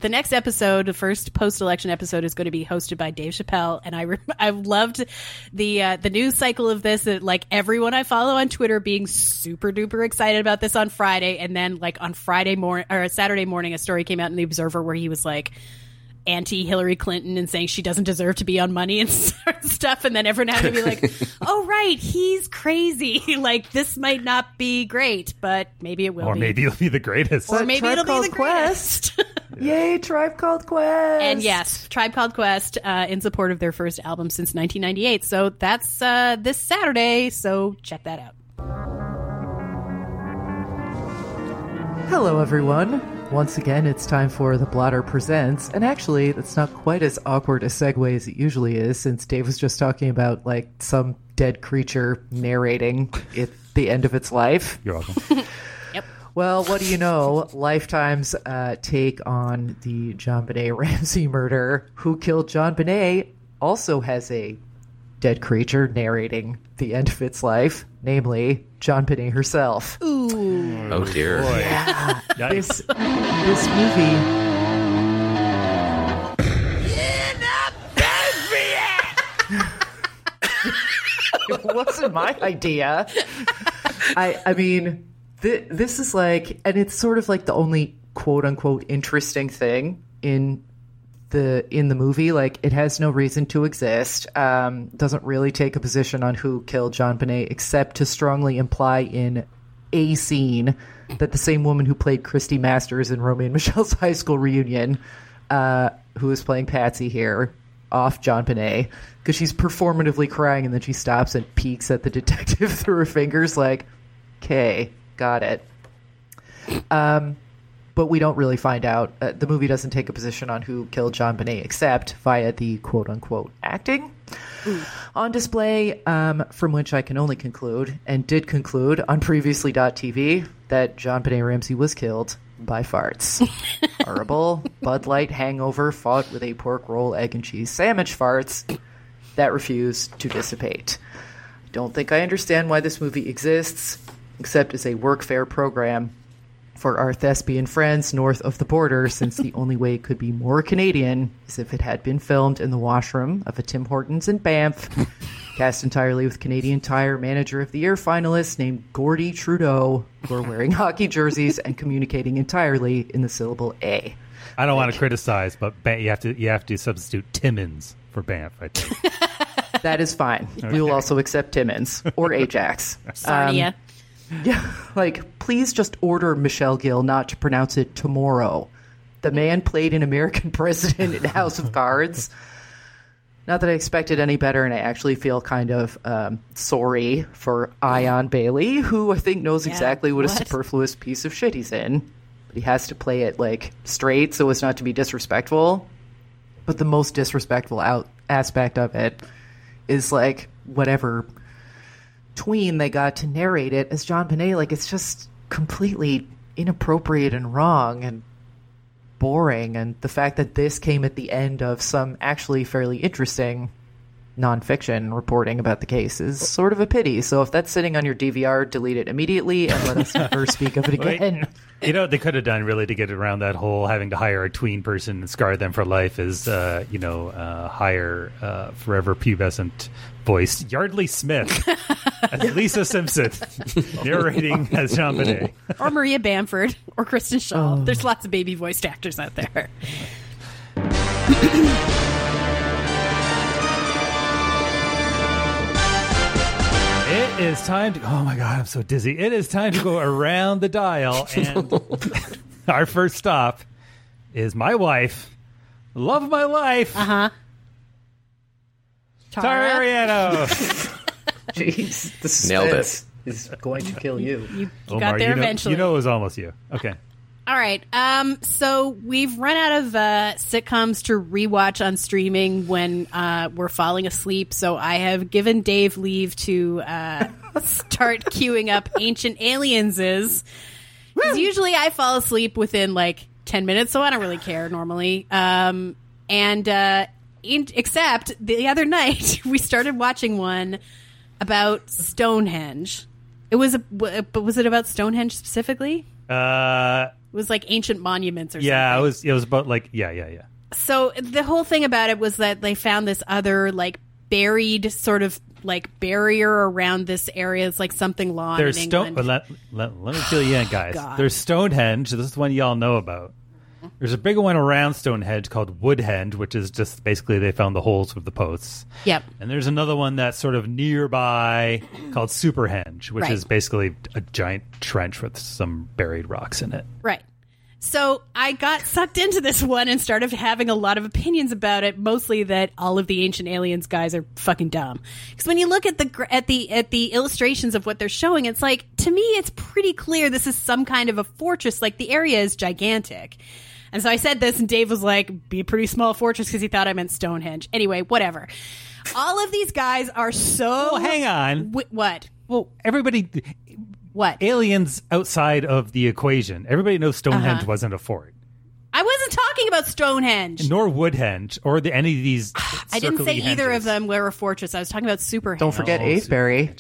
The next episode, the first post-election episode, is going to be hosted by Dave Chappelle, and I re- I loved the uh, the news cycle of this. That like everyone I follow on Twitter being super duper excited about this on Friday, and then like on Friday morning or Saturday morning, a story came out in the Observer where he was like anti Hillary Clinton and saying she doesn't deserve to be on money and stuff. And then everyone had to be like, oh, right, he's crazy. like, this might not be great, but maybe it will or be. maybe it'll be the greatest. Or But maybe Tribe it'll be Called the greatest. Yay, Tribe Called Quest! and yes, Tribe Called Quest uh, in support of their first album since 1998. So that's uh, this Saturday. So check that out. Hello, everyone. Once again, it's time for The Blotter Presents. And actually, that's not quite as awkward a segue as it usually is, since Dave was just talking about, like, some dead creature narrating at the end of its life. You're welcome. Well, what do you know? Lifetime's uh, take on the JonBenét Ramsey murder. Who killed JonBenét also has a dead creature narrating the end of its life, namely JonBenét herself. Oh dear. Yikes. This this movie. it wasn't my idea. I I mean, th- this is like, and it's sort of like the only quote unquote interesting thing in the in the movie. Like, it has no reason to exist. Um, doesn't really take a position on who killed JonBenét, except to strongly imply in a scene that the same woman who played Christie Masters in Romy and Michele's high school reunion, uh, who is playing Patsy here, off JonBenét, because she's performatively crying and then she stops and peeks at the detective through her fingers, like, okay, got it. Um, but we don't really find out. Uh, the movie doesn't take a position on who killed JonBenét, except via the quote unquote acting on display, um, from which I can only conclude, and did conclude on previously.tv, that JonBenét Ramsey was killed by farts. Horrible Bud Light hangover fought with a pork roll, egg, and cheese sandwich farts that refuse to dissipate. I don't think I understand why this movie exists, except as a workfare program for our thespian friends north of the border, since the only way it could be more Canadian is if it had been filmed in the washroom of a Tim Hortons in Banff, cast entirely with Canadian Tire Manager of the Year finalists named Gordy Trudeau, who are wearing hockey jerseys and communicating entirely in the syllable A. I don't want to criticize, but Ba- you have to you have to substitute Timmins for Banff. I think. That is fine. We will also accept Timmins or Ajax. Sarnia. Um, Yeah, like please just order Michael Gill not to pronounce it tomorrow. The man played an American president in House of Cards. Not that I expected any better, and I actually feel kind of um, sorry for Eion Bailey, who I think knows Yeah, exactly what, a superfluous piece of shit he's in. But he has to play it like straight so as not to be disrespectful. But the most disrespectful out aspect of it is like whatever tween they got to narrate it as JonBenét. Like it's just completely inappropriate and wrong and boring. And the fact that this came at the end of some actually fairly interesting nonfiction reporting about the case is sort of a pity. So if that's sitting on your DVR, delete it immediately and let us never speak of it again. You know they could have done really to get around that whole having to hire a tween person and scar them for life is, uh, you know, uh, hire uh, forever pubescent voiced Yardley Smith as Lisa Simpson narrating as JonBenét. or Maria Bamford or Kristen Schaal. There's lots of baby voiced actors out there. It is time to. Oh my god, I'm so dizzy. It is time to go around the dial, and our first stop is my wife, love of my life, Uh huh. Tara Ariano. Jeez, the Nailed it. suspense is going to kill you. You, you Omar, got there you know, eventually. You know it was almost you. Okay. All right. Um, so we've run out of uh, sitcoms to rewatch on streaming when uh, we're falling asleep. So I have given Dave leave to uh, start queuing up Ancient Aliens. Is because usually I fall asleep within like ten minutes, so I don't really care normally. Um, and uh, in, except the other night we started watching one about Stonehenge. It was a, but was it about Stonehenge specifically? Uh, It was like ancient monuments or something. yeah, something. it was. It was about like yeah, yeah, yeah. so the whole thing about it was that they found this other like buried sort of like barrier around this area. It's like something lawn There's stone. Let, let, let me fill you in, guys. God. There's Stonehenge. This is one y'all know about. There's a bigger one around Stonehenge called Woodhenge, which is just basically they found the holes with the posts. Yep. And there's another one that's sort of nearby called Superhenge, which Right. is basically a giant trench with some buried rocks in it. Right. So I got sucked into this one and started having a lot of opinions about it. Mostly that all of the ancient aliens guys are fucking dumb. Because when you look at the at the at the illustrations of what they're showing, it's like to me, it's pretty clear this is some kind of a fortress. Like the area is gigantic. And so I said this, and Dave was like, "Be a pretty small fortress," because he thought I meant Stonehenge. Anyway, whatever. All of these guys are so. Well, hang on. Wh- what? Well, everybody, What? aliens outside of the equation. Everybody knows Stonehenge Uh-huh. wasn't a fort, I wasn't talking about Stonehenge. nor Woodhenge, or the, any of these. I didn't say circly either of them were a fortress. I was talking about Superhenge. Don't forget Oh, Avebury.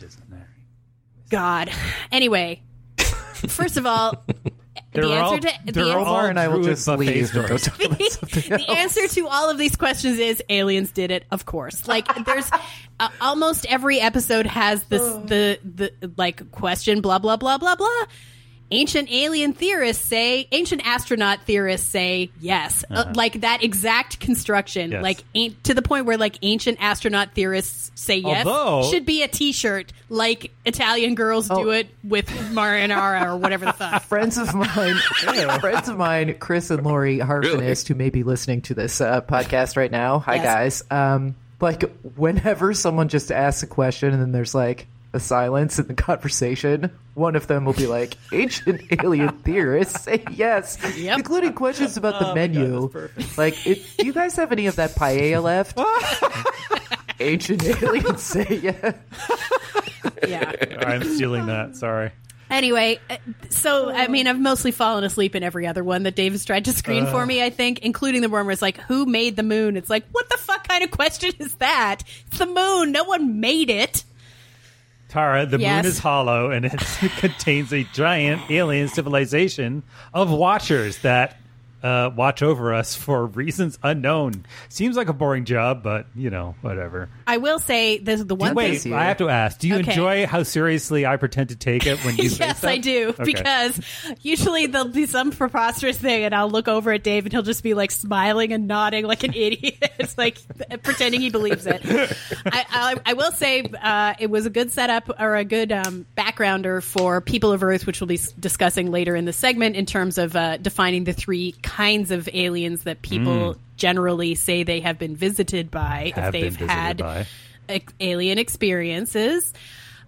God. Anyway, first of all, They're the all, answer to they're the all Omar and I will just buffet leave. and go stories. talk about something the answer to all of these questions is aliens did it of course. Like there's uh, almost every episode has this the the like question blah blah blah blah blah ancient alien theorists say ancient astronaut theorists say yes uh, like that exact construction Yes. like ain't to the point where like ancient astronaut theorists say yes Although- should be a t-shirt like italian girls do Oh. it with marinara or whatever the fuck friends of mine, friends of mine, Chris and Lori Harfinist, who may be listening to this uh, podcast right now. Hi, Yes. guys. Um, like whenever someone just asks a question and then there's like a silence in the conversation, one of them will be like, "Ancient alien theorists say yes," Yep. including questions about the menu. like, it, do you guys have any of that paella left? Ancient aliens say yes. yeah I'm stealing that. Sorry. Anyway, uh, so I mean, I've mostly fallen asleep in every other one that Dave has tried to screen for me. I think, including the one where it's like, "Who made the moon?" It's like, what the fuck kind of question is that? It's the moon. No one made it. Tara, the Yes. moon is hollow and it contains a giant alien civilization of watchers that uh, watch over us for reasons unknown. Seems like a boring job, but you know, whatever. I will say this the one Wait, thing. I have to ask: Do you Okay. enjoy how seriously I pretend to take it when you say yes? I do Okay. because usually there'll be some preposterous thing, and I'll look over at Dave, and he'll just be like smiling and nodding like an idiot, it's like pretending he believes it. I, I, I will say uh, it was a good setup or a good um, backgrounder for People of Earth, which we'll be discussing later in the segment in terms of uh, defining the three kinds of aliens that people generally say they have been visited by. Have if they've had by. alien experiences.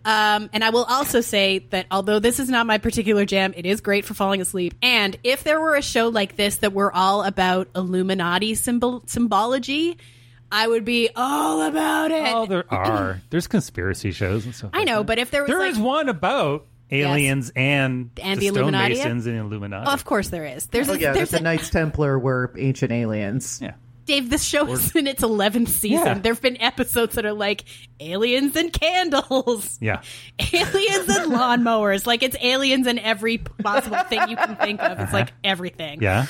Um, and I will also say that although this is not my particular jam, it is great for falling asleep. And if there were a show like this that were all about Illuminati symbol symbology, I would be all about it. Oh, there are. There's conspiracy shows and stuff. I know, but if there was There like, is one about aliens and, And the, the Illuminati? stonemasons and Illuminati. of course there is. There's Oh a, yeah, there's the a, Knights Templar were ancient aliens. yeah. Dave. This show is in its eleventh season. Yeah. There have been episodes that are like aliens and candles. Yeah. aliens and lawnmowers. Like it's aliens and every possible thing you can think of. It's uh-huh. like everything. Yeah.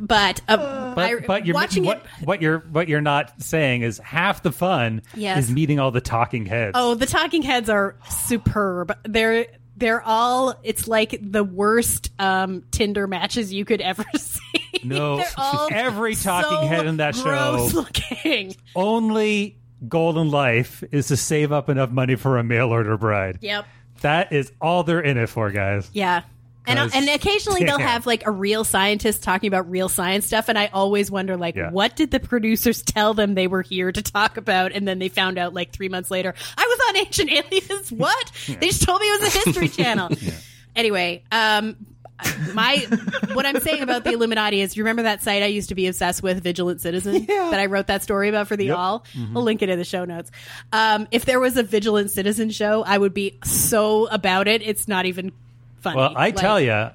But, uh, But, I, but you're watching what, it. what you're what you're not saying is half the fun Yes. is meeting all the talking heads. Oh, the talking heads are superb. They're they're all. It's like the worst um, Tinder matches you could ever see. No, every talking so head in that show- looking. Only goal in life is to save up enough money for a mail order bride. Yep. That is all they're in it for, guys. Yeah. And, 'Cause- and occasionally they'll have like a real scientist talking about real science stuff and i always wonder like Yeah. what did the producers tell them they were here to talk about? And then they found out like three months later i was on ancient aliens. What? They just told me it was a history channel. Anyway um my what i'm saying about the illuminati is you remember that site i used to be obsessed with vigilant citizen? Yeah. that i wrote that story about for the Yep. all i'll link it in the show notes. Um if there was a vigilant citizen show i would be so about it. It's not even funny Well, I Like- tell you, uh,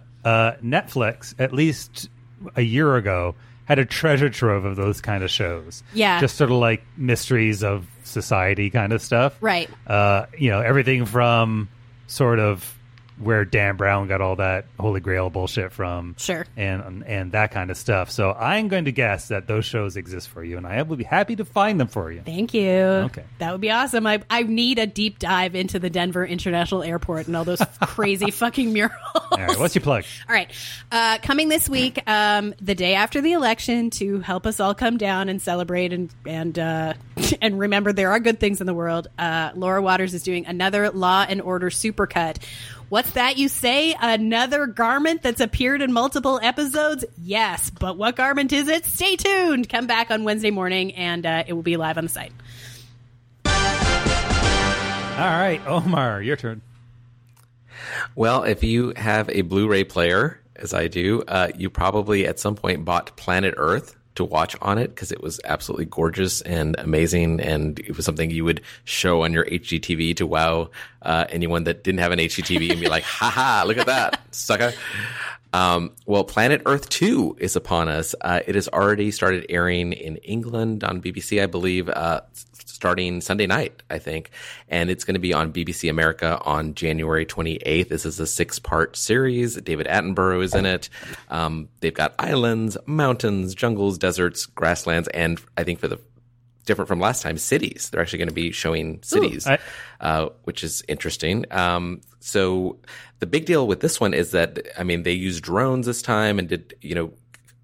Netflix at least a year ago had a treasure trove of those kind of shows. Yeah. just sort of like mysteries of society kind of stuff. Right. Uh, you know, everything from sort of where Dan Brown got all that Holy Grail bullshit from. Sure. And and that kind of stuff. So I'm going to guess that those shows exist for you, and I will be happy to find them for you. Thank you. Okay. That would be awesome. I, I need a deep dive into the Denver International Airport and all those crazy fucking murals. All right, what's your plug? All right. Uh, coming this week, um, the day after the election, to help us all come down and celebrate and and uh, and remember there are good things in the world. Uh, Laura Waters is doing another Law and Order supercut. What's that you say? Another garment that's appeared in multiple episodes? Yes, but what garment is it? Stay tuned. Come back on Wednesday morning, and uh, it will be live on the site. All right, Omar, your turn. Well, if you have a Blu-ray player, as I do, uh, you probably at some point bought Planet Earth to watch on it because it was absolutely gorgeous and amazing, and it was something you would show on your HDTV to wow uh, anyone that didn't have an HDTV and be like, "Ha ha! Look at that, sucker!" Um, well, Planet Earth 2 is upon us. Uh, it has already started airing in England on BBC, I believe, uh, starting Sunday night, I think. And it's going to be on BBC America on January 28th. This is a six part series. David Attenborough is in it. Um, they've got islands, mountains, jungles, deserts, grasslands, and I think for the different from last time, cities. They're actually going to be showing cities, I- uh, which is interesting. Um, so the big deal with this one is that I mean they used drones this time and did you know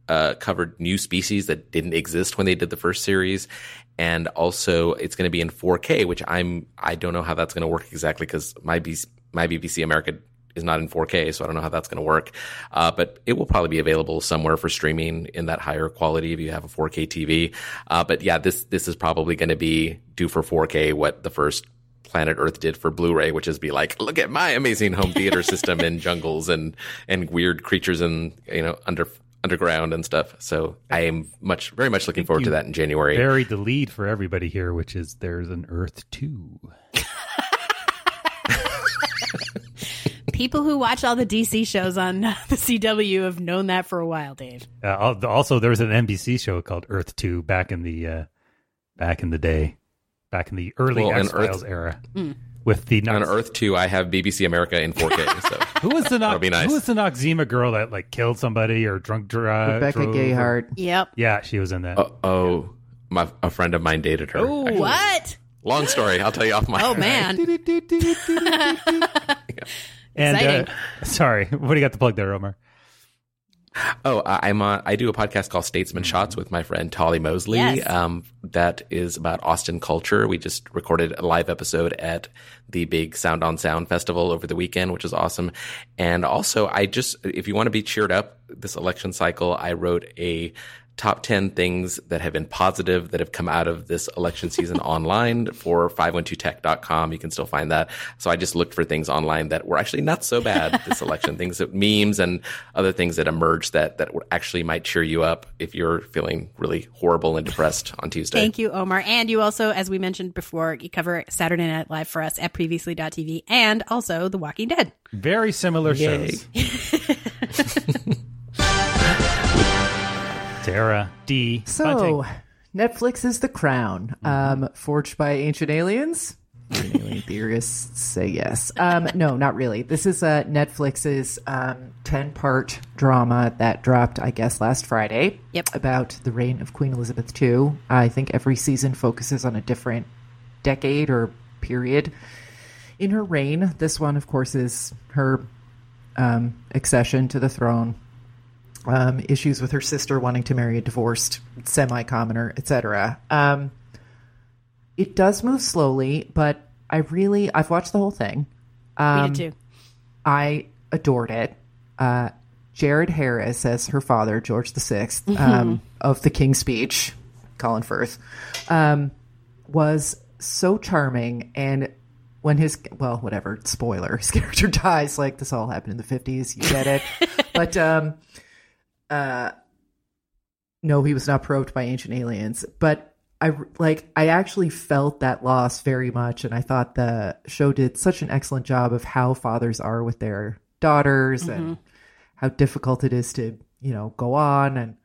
uh, covered new species that didn't exist when they did the first series, and also it's going to be in 4K, which I'm I don't know how that's going to work exactly because my my BBC America is not in 4K, so I don't know how that's going to work. Uh, but it will probably be available somewhere for streaming in that higher quality if you have a 4K TV. Uh, but yeah, this this is probably going to be do for 4K what the first Planet Earth did for Blu-ray, which is be like, look at my amazing home theater system in jungles and and weird creatures and you know under underground and stuff. So I am much very much looking forward to that in January. Buried the lead for everybody here, which is there's an Earth 2. People who watch all the DC shows on the CW have known that for a while, Dave. Uh, also, there was an NBC show called Earth 2 back in the uh, back in the day, back in the early Well, X Files Earth- era. Mm. With the on Earth 2, I have BBC America in 4K. So who was the Nox- be nice. who was the Noxzema girl that like killed somebody or drunk dri- Rebecca drove or- Gayheart. Yep. Yeah, she was in that. Uh, oh, my a friend of mine dated her. Oh, actually. what? Long story. I'll tell you off my. Oh man. and uh, sorry, what do you got to plug there, Omar? Oh, I- I'm on, I do a podcast called Statesman Shots with my friend Tolly Moseley. Yes. Um, that is about Austin culture. We just recorded a live episode at the big Sound on Sound festival over the weekend, which is awesome. And also, I just, if you want to be cheered up this election cycle, I wrote a top 10 things that have been positive that have come out of this election season online for 512tech.com. You can still find that. So I just looked for things online that were actually not so bad this election, things that memes and other things that emerged that, that actually might cheer you up if you're feeling really horrible and depressed on Tuesday. Thank you, Omar. And you also, as we mentioned before, you cover Saturday Night Live for us at previously.tv and also The Walking Dead. Very similar Yay. shows. Sarah D. So, Bunting. Netflix is the crown, Mm-hmm. um, forged by ancient aliens. Ancient alien theorists say yes. Um, no, not really. This is uh, Netflix's um, ten-part drama that dropped, I guess, last Friday. Yep. About the reign of Queen Elizabeth II. I think every season focuses on a different decade or period in her reign. This one, of course, is her um, accession to the throne um, issues with her sister wanting to marry a divorced semi-commoner, etc. Um, it does move slowly, but I really I've watched the whole thing. Um, did too. I adored it. Uh, Jared Harris as her father, George the Sixth, um, of the King's Speech, Colin Firth, um, was so charming. And when his well, whatever spoiler, his character dies. Like this all happened in the fifties. You get it, but um, uh, no, he was not probed by ancient aliens. But I like I actually felt that loss very much, and I thought the show did such an excellent job of how fathers are with their daughters and how difficult it is to you know go on and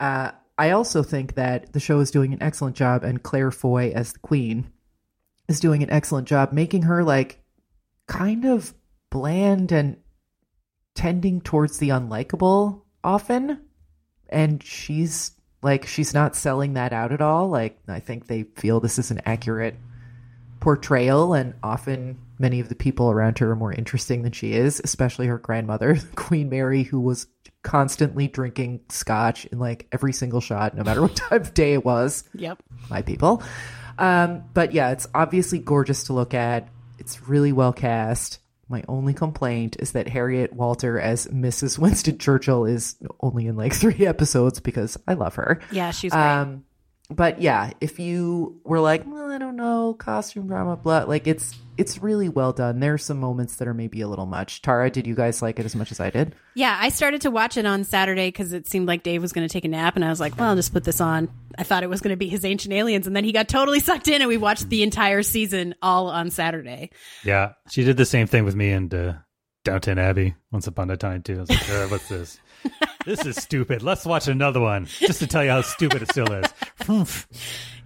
uh, I also think that the show is doing an excellent job, and Claire Foy as the queen is doing an excellent job making her like kind of bland and tending towards the unlikable often. And she's like, she's not selling that out at all. Like, I think they feel this is an accurate portrayal, and often many of the people around her are more interesting than she is, especially her grandmother, Queen Mary, who was constantly drinking scotch in like every single shot, no matter what time of day it was. Yep. My people. Um, but yeah, it's obviously gorgeous to look at. It's really well cast. My only complaint is that Harriet Walter as Mrs. Winston Churchill is only in like three episodes because I love her. Yeah, she's great. Um, but yeah, if you were like, well, I don't know, costume drama, blah, like it's it's really well done. There are some moments that are maybe a little much. Tara, did you guys like it as much as I did? Yeah, I started to watch it on Saturday because it seemed like Dave was going to take a nap, and I was like, "Well, I'll just put this on." I thought it was going to be his Ancient Aliens, and then he got totally sucked in, and we watched the entire season all on Saturday. Yeah, she did the same thing with me and uh, Downton Abbey once upon a time too. I was like, "Uh, "What's this? this is stupid. Let's watch another one just to tell you how stupid it still is."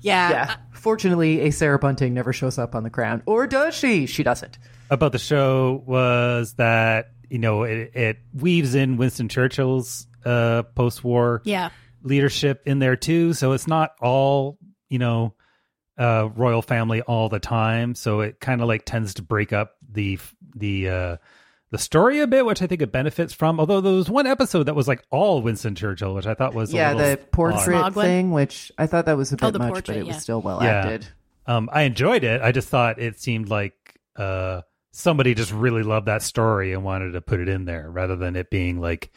Yeah, Yeah. Fortunately, a Sarah Bunting never shows up on the crown, or does she? She doesn't. about the show was that you know it, it weaves in Winston Churchill's uh, post-war yeah, leadership in there too. So it's not all you know uh, royal family all the time. So it kind of like tends to break up the the uh, the story a bit, which I think it benefits from. Although there was one episode that was like all Winston Churchill, which I thought was yeah, little the portrait Smog one? thing, which I thought that was a bit Oh, much, portrait, but it was still well Yeah. acted. Um, I enjoyed it. I just thought it seemed like uh, somebody just really loved that story and wanted to put it in there rather than it being like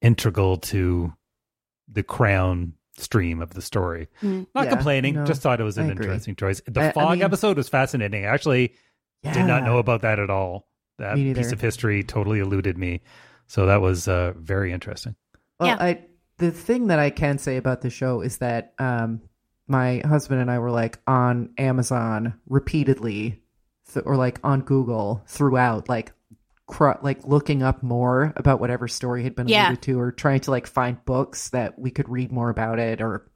integral to the crown stream of the story. Not Yeah, complaining, no, just thought it was an interesting choice. The I- I fog mean- episode was fascinating. I actually did not know about that at all. That piece of history totally eluded me. So that was uh, very interesting. Well, Yeah. I the thing that I can say about the show is that um, my husband and I were like on Amazon repeatedly, th- or like on Google throughout, like cr- like looking up more about whatever story had been Yeah. alluded to, or trying to like find books that we could read more about it, or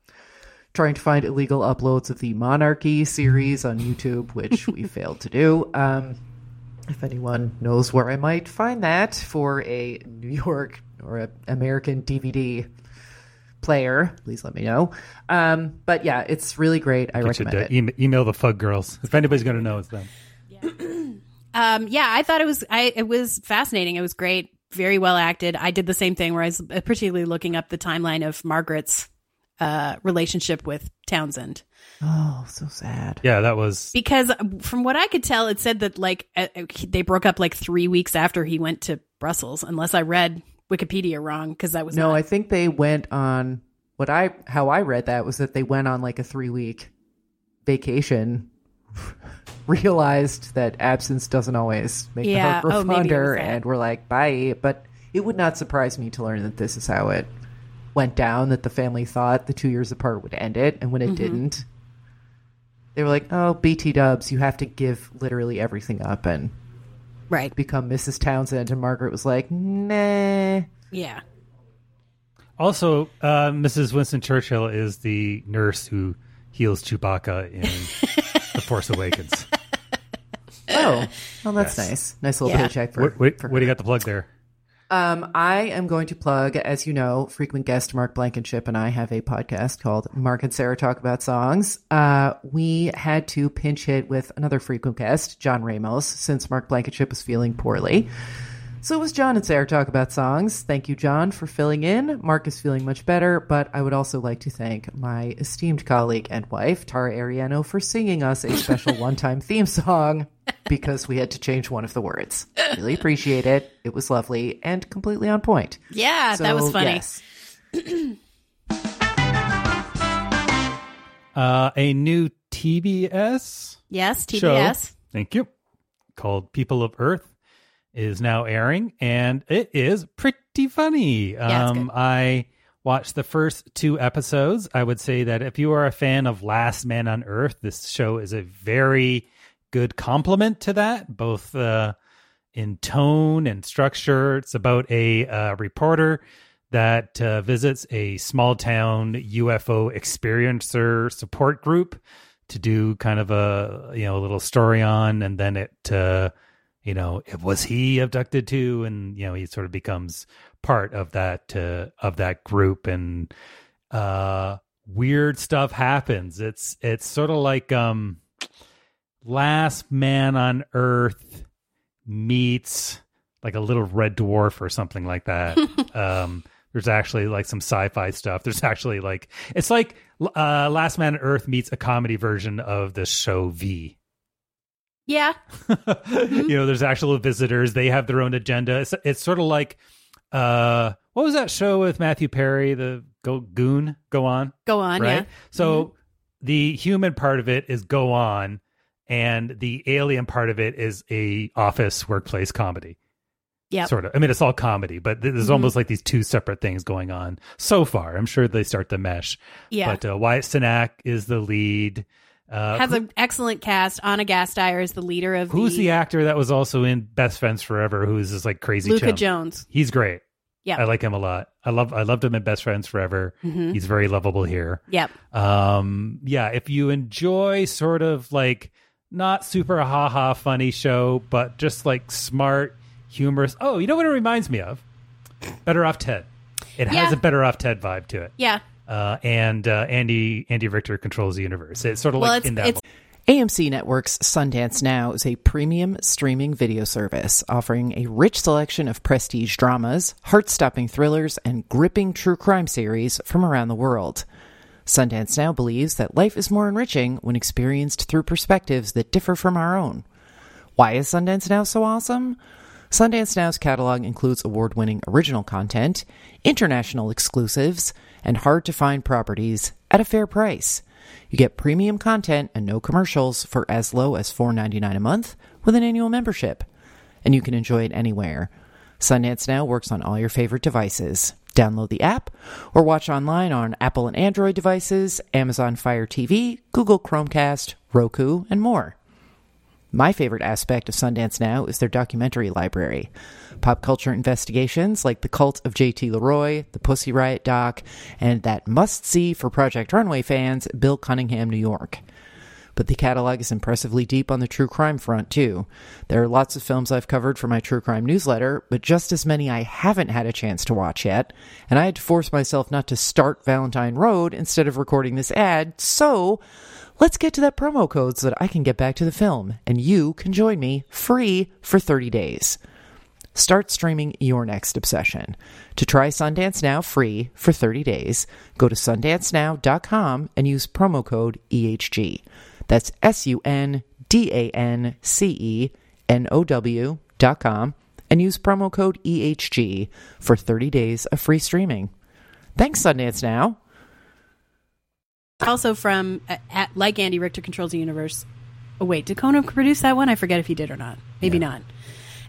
trying to find illegal uploads of the Monarchy series on YouTube, which we failed to do. Um, if anyone knows where I might find that for a New York or a American DVD player, please let me know. Um, but yeah, it's really great. I You should recommend uh, it. em- email the Fug Girls. If anybody's going to know, it's them. Um, yeah, I thought it was I it was fascinating. It was great, very well acted. I did the same thing where I was particularly looking up the timeline of Margaret's uh, relationship with Townsend Oh, so sad. Yeah, that was because from what I could tell, it said that like uh, uh, they broke up like three weeks after he went to Brussels. Unless I read Wikipedia wrong, because that was No, not- I think they went on what I how I read that was that they went on like a three week vacation. realized that absence doesn't always make Yeah, the heart grow oh, maybe it was fonder, and we're like, bye. But it would not surprise me to learn that this is how it went down. That the family thought the two years apart would end it, and when it Mhm. didn't, they were like, "Oh, BT Dubs, you have to give literally everything up and right become Mrs. Townsend." And Margaret was like, "Nah." yeah. Also, uh, Mrs. Winston Churchill is the nurse who heals Chewbacca in The Force Awakens. Oh, well, that's Yes. nice. Nice little Yeah. paycheck for. What, what, for what do you got the plug there? Um, I am going to plug, as you know, frequent guest Mark Blankenship and I have a podcast called Mark and Sarah Talk About Songs. Uh, we had to pinch hit with another frequent guest, John Ramos, since Mark Blankenship was feeling poorly. So it was John and Sarah Talk About Songs. Thank you, John, for filling in. Mark is feeling much better, but I would also like to thank my esteemed colleague and wife, Tara Ariano, for singing us a special one time theme song because we had to change one of the words. Really appreciate it. It was lovely and completely on point. Yeah, that was funny. yes. Uh, a new TBS Yes, show, TBS. thank you, called People of Earth is now airing, and it is pretty funny. Yeah, um. I watched the first two episodes. I would say that if you are a fan of Last Man on Earth, this show is a very good complement to that, both uh, in tone and structure. It's about a uh, reporter that uh, visits a small town UFO experiencer support group to do kind of a you know a little story on, and then it uh, you know, was he abducted too? And you know, he sort of becomes part of that uh, of that group, and uh, weird stuff happens. It's it's sort of like um, Last Man on Earth meets like a little red dwarf or something like that. um, there's actually like some sci-fi stuff. There's actually like it's like uh, Last Man on Earth meets a comedy version of the show V. Yeah. you know, there's actual visitors. They have their own agenda. It's, it's sort of like uh, what was that show with Matthew Perry? The Go Goon Go On. Go on, right? yeah. So the human part of it is Go On, and the alien part of it is a office workplace comedy. Yeah. Sort of. I mean, it's all comedy, but th- there's Mhm. almost like these two separate things going on so far. I'm sure they start to mesh. Yeah. But uh, Wyatt Cenac is the lead. Uh, Has an excellent cast. Anna Gasteyer is the leader of Who's the, the actor that was also in Best Friends Forever? Who's this like crazy Luka chump? Jones. He's great. Yeah. I like him a lot. I love I loved him in Best Friends Forever. Mhm. He's very lovable here. Yep. Um yeah, if you enjoy sort of like not super ha ha funny show, but just like smart, humorous. Oh, you know what it reminds me of? Better Off Ted. It Yeah. has a Better Off Ted vibe to it. Yeah. Uh, and uh, Andy Andy Richter controls the universe. It's sort of Well, like it's- in that it's- AMC Network's Sundance Now is a premium streaming video service offering a rich selection of prestige dramas, heart stopping thrillers, and gripping true crime series from around the world. Sundance Now believes that life is more enriching when experienced through perspectives that differ from our own. Why is Sundance Now so awesome? Sundance Now's catalog includes award winning original content, international exclusives, and hard to find properties at a fair price. You get premium content and no commercials for as low as $4.99 a month with an annual membership. And you can enjoy it anywhere. Sundance Now works on all your favorite devices. Download the app or watch online on Apple and Android devices, Amazon Fire TV, Google Chromecast, Roku, and more. My favorite aspect of Sundance Now is their documentary library. Pop culture investigations like The Cult of JT Leroy, The Pussy Riot doc, and that must see for Project Runway fans, Bill Cunningham, New York. But the catalog is impressively deep on the true crime front, too. There are lots of films I've covered for my true crime newsletter, but just as many I haven't had a chance to watch yet, and I had to force myself not to start Valentine Road instead of recording this ad, so let's get to that promo code so that I can get back to the film, and you can join me free for 30 days. Start streaming your next obsession. To try Sundance Now free for 30 days, go to sundancenow.com and use promo code EHG. That's S U N D A N C E N O W dot com and use promo code EHG for 30 days of free streaming. Thanks, Sundance Now. Also from uh, at, like Andy Richter controls the universe. Oh wait, did Conan produce that one? I forget if he did or not. Maybe not.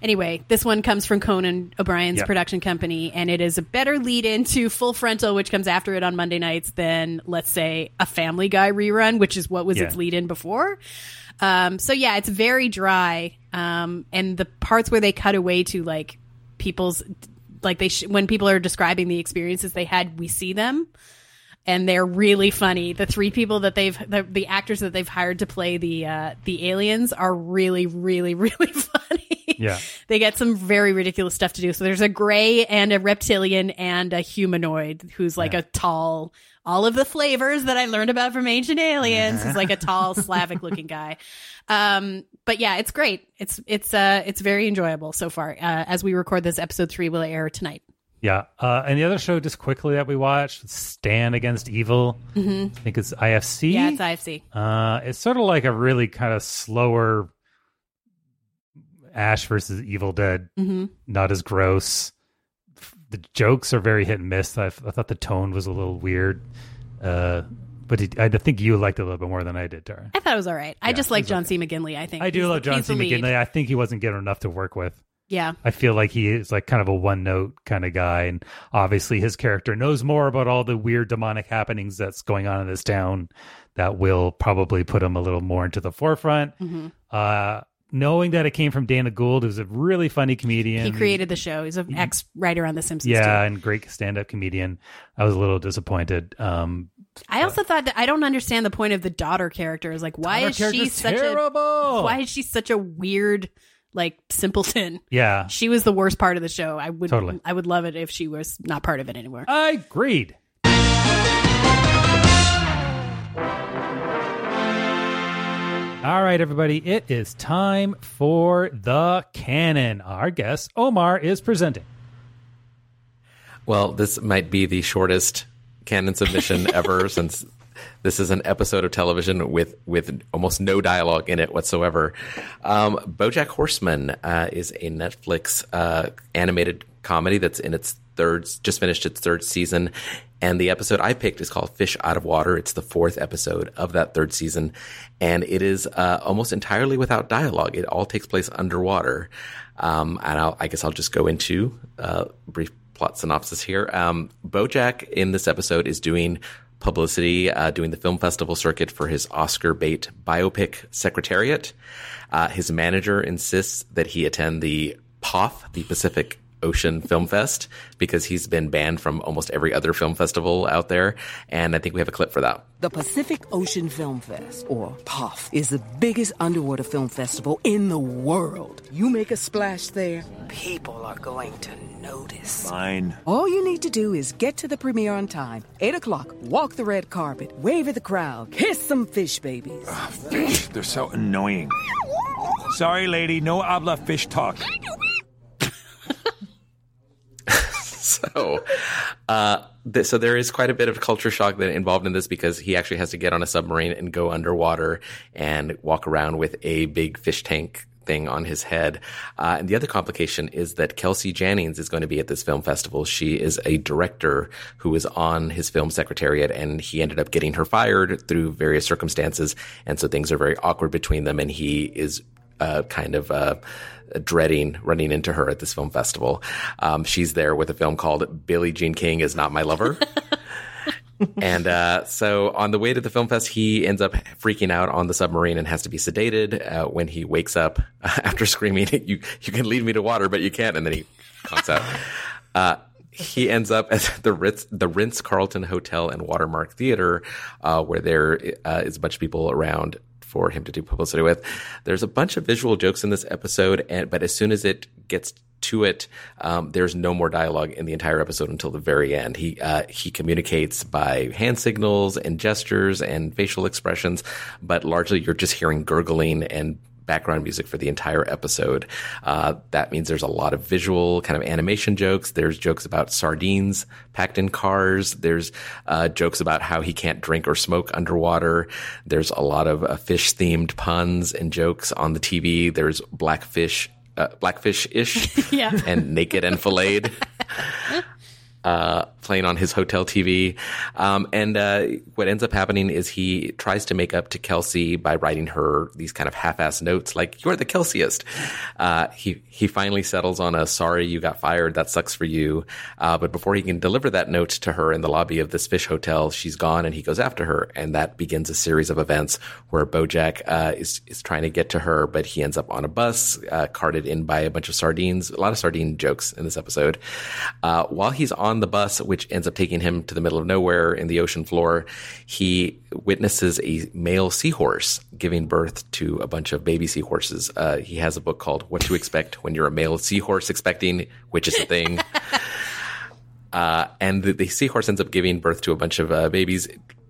Anyway, this one comes from Conan O'Brien's Yeah. production company, and it is a better lead into Full Frontal, which comes after it on Monday nights, than let's say a Family Guy rerun, which is what was Yeah. its lead in before. Um, so yeah, it's very dry, um, and the parts where they cut away to like people's like they sh- when people are describing the experiences they had, we see them and they're really funny. The three people that they've the, the actors that they've hired to play the uh, the aliens are really, really, really funny. Yeah. they get some very ridiculous stuff to do. So there's a gray and a reptilian and a humanoid who's like a tall. All of the flavors that I learned about from Ancient Aliens is like a tall Slavic looking guy. Um, but yeah, it's great. It's it's uh it's very enjoyable so far. Uh, as we record this, episode three will air tonight. Yeah. Uh, and the other show, just quickly that we watched, Stan Against Evil. Mhm. I think it's IFC. Yeah, it's IFC. Uh, it's sort of like a really kind of slower Ash versus Evil Dead. Mhm. Not as gross. The jokes are very hit and miss. I, I thought the tone was a little weird. Uh, but it, I think you liked it a little bit more than I did, Tara. I thought it was all right. I Yeah, just like John C. McGinley. I think I do love John C. McGinley. I think he wasn't getting enough to work with. Yeah. I feel like he is like kind of a one note kind of guy. And obviously his character knows more about all the weird demonic happenings that's going on in this town that will probably put him a little more into the forefront. Mhm. Uh, knowing that it came from Dana Gould, who's a really funny comedian. He created the show. He's an ex writer on The Simpsons. yeah, too. and great stand up comedian. I was a little disappointed. Um, I also thought that I don't understand the point of the daughter character. Is like, why is she such terrible. a why is she such a weird like simpleton. Yeah. She was the worst part of the show. I would Totally. I would love it if she was not part of it anymore. I agreed. All right, everybody, it is time for the canon. Our guest, Omar, is presenting. Well, this might be the shortest canon submission ever since this is an episode of television with with almost no dialogue in it whatsoever. Um, BoJack Horseman uh, is a Netflix uh, animated comedy that's in its third, just finished its third season, and the episode I picked is called "Fish Out of Water." It's the fourth episode of that third season, and it is uh, almost entirely without dialogue. It all takes place underwater, um, and I'll, I guess I'll just go into uh, brief plot synopsis here. Um, Bojack in this episode is doing publicity, uh, doing the film festival circuit for his Oscar bait biopic Secretariat. Uh, his manager insists that he attend the POF, the Pacific Ocean Film Fest, because he's been banned from almost every other film festival out there. And I think we have a clip for that. The Pacific Ocean Film Fest, or POF, is the biggest underwater film festival in the world. You make a splash there, people are going to notice. Fine. All you need to do is get to the premiere on time. 8 o'clock, walk the red carpet, wave at the crowd, kiss some fish babies. Fish, they're so annoying. Sorry, lady, no habla fish talk. So, uh, th- so there is quite a bit of culture shock that involved in this because he actually has to get on a submarine and go underwater and walk around with a big fish tank thing on his head. Uh, and the other complication is that Kelsey Jannings is going to be at this film festival. She is a director who is on his film secretariat and he ended up getting her fired through various circumstances. And so things are very awkward between them and he is uh, kind of uh, dreading running into her at this film festival. Um, she's there with a film called Billie Jean King is Not My Lover. and uh, so on the way to the film fest, he ends up freaking out on the submarine and has to be sedated. Uh, when he wakes up after screaming, "You you can lead me to water, but you can't," and then he conks out. Uh, he ends up at the Ritz, the Ritz Carlton Hotel and Watermark Theater, uh, where there uh, is a bunch of people around for him to do publicity with. There's a bunch of visual jokes in this episode, and but as soon as it gets to it, um, there's no more dialogue in the entire episode until the very end. He uh, he communicates by hand signals and gestures and facial expressions, but largely you're just hearing gurgling and background music for the entire episode. Uh, that means there's a lot of visual kind of animation jokes. There's jokes about sardines packed in cars. There's uh, jokes about how he can't drink or smoke underwater. There's a lot of uh, fish themed puns and jokes on the TV. There's blackfish. Uh, blackfish ish Yeah. and naked and filleted uh, playing on his hotel TV. Um, and uh, what ends up happening is he tries to make up to Kelsey by writing her these kind of half-ass notes, like "You're the Kelseyest." Uh, he he finally settles on a "Sorry, you got fired. That sucks for you." Uh, but before he can deliver that note to her in the lobby of this fish hotel, she's gone, and he goes after her, and that begins a series of events where BoJack uh, is is trying to get to her, but he ends up on a bus, uh, carted in by a bunch of sardines. A lot of sardine jokes in this episode. Uh, while he's on the bus, which ends up taking him to the middle of nowhere in the ocean floor, he witnesses a male seahorse giving birth to a bunch of baby seahorses. Uh, he has a book called What to Expect When You're a Male Seahorse Expecting, which is a thing. uh, and the, the seahorse ends up giving birth to a bunch of uh, babies.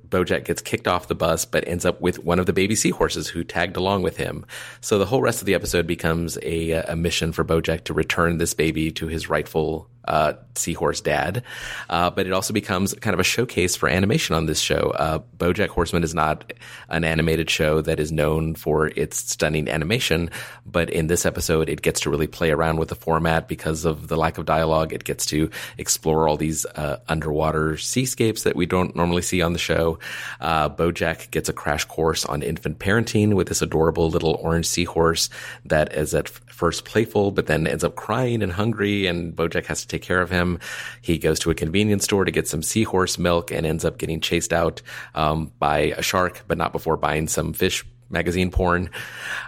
Bojack gets kicked off the bus, but ends up with one of the baby seahorses who tagged along with him. So the whole rest of the episode becomes a, a mission for Bojack to return this baby to his rightful uh, seahorse dad. Uh, but it also becomes kind of a showcase for animation on this show. Uh, BoJack Horseman is not an animated show that is known for its stunning animation, but in this episode, it gets to really play around with the format because of the lack of dialogue. It gets to explore all these uh, underwater seascapes that we don't normally see on the show. Uh, BoJack gets a crash course on infant parenting with this adorable little orange seahorse that is at first playful, but then ends up crying and hungry, and BoJack has to take care of him. He goes to a convenience store to get some seahorse milk and ends up getting chased out um, by a shark, but not before buying some fish magazine porn.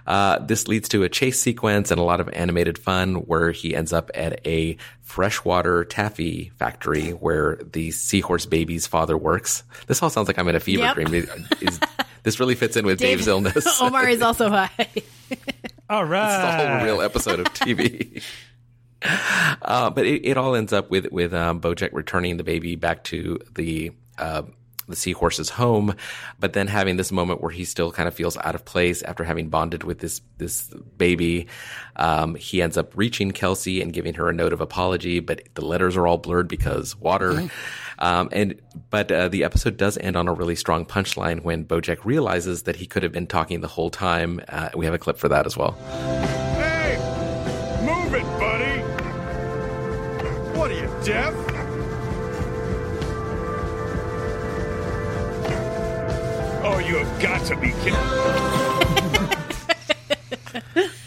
Uh, this leads to a chase sequence and a lot of animated fun where he ends up at a freshwater taffy factory where the seahorse baby's father works. This all sounds like I'm in a fever Yep. dream. Is- this really fits in with Dave's illness. Omar is also high. all right. This is a whole real episode of TV. uh, but it, it all ends up with with um, Bojack returning the baby back to the uh, the seahorse's home, but then having this moment where he still kind of feels out of place after having bonded with this this baby. Um, he ends up reaching Kelsey and giving her a note of apology, but the letters are all blurred because water. Um, and but uh, the episode does end on a really strong punchline when Bojack realizes that he could have been talking the whole time. Uh, we have a clip for that as well. Deaf? Oh, you have got to be kidding.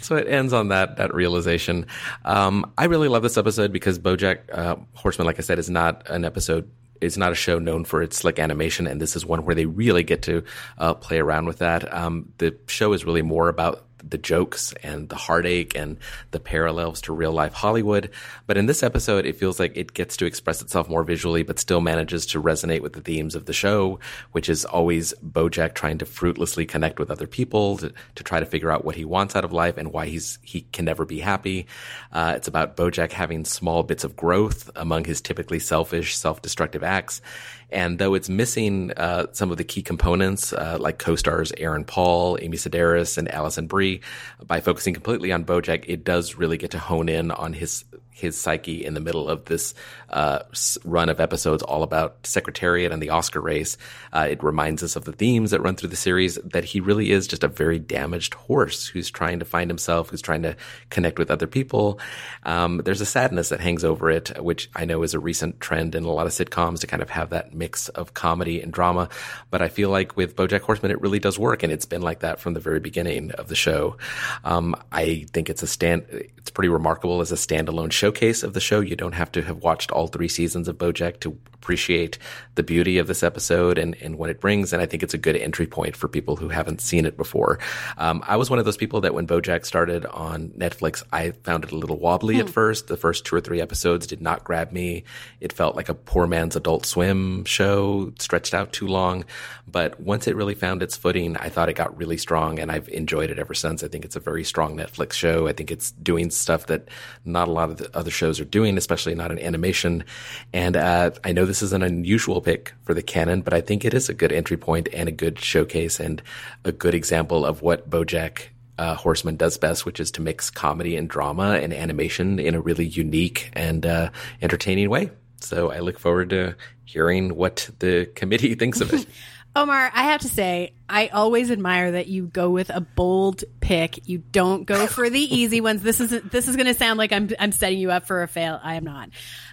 So it ends on that that realization. Um, I really love this episode because BoJack uh, Horseman, like I said, is not an episode. It's not a show known for its slick animation, and this is one where they really get to uh, play around with that. Um, the show is really more about the jokes and the heartache and the parallels to real life Hollywood. But in this episode, it feels like it gets to express itself more visually, but still manages to resonate with the themes of the show, which is always Bojack trying to fruitlessly connect with other people to, to try to figure out what he wants out of life and why he's he can never be happy. Uh, it's about Bojack having small bits of growth among his typically selfish, self-destructive acts. And though it's missing uh, some of the key components, uh, like co-stars Aaron Paul, Amy Sedaris, and Alison Brie, by focusing completely on Bojack, it does really get to hone in on his his psyche in the middle of this uh, run of episodes all about Secretariat and the Oscar race. Uh, it reminds us of the themes that run through the series that he really is just a very damaged horse who's trying to find himself, who's trying to connect with other people. Um, there's a sadness that hangs over it, which I know is a recent trend in a lot of sitcoms to kind of have that mix of comedy and drama. But I feel like with BoJack Horseman, it really does work, and it's been like that from the very beginning of the show. Um, I think it's a stand. It's pretty remarkable as a standalone showcase of the show. You don't have to have watched all three seasons of BoJack to appreciate the beauty of this episode and, and what it brings. And I think it's a good entry point for people who haven't seen it before. Um, I was one of those people that when BoJack started on Netflix, I found it a little wobbly at first. The first two or three episodes did not grab me. It felt like a poor man's Adult Swim show, stretched out too long. But once it really found its footing, I thought it got really strong, and I've enjoyed it ever since. I think it's a very strong Netflix show. I think it's doing stuff that not a lot of the other shows are doing, especially not in animation. And uh, I know this is an unusual pick for the canon, but I think it is a good entry point and a good showcase and a good example of what BoJack uh, Horseman does best, which is to mix comedy and drama and animation in a really unique and uh, entertaining way. So I look forward to hearing what the committee thinks of it. Omar, I have to say, I always admire that you go with a bold pick. You don't go for the easy ones. This is this is going to sound like I'm I'm setting you up for a fail. I am not.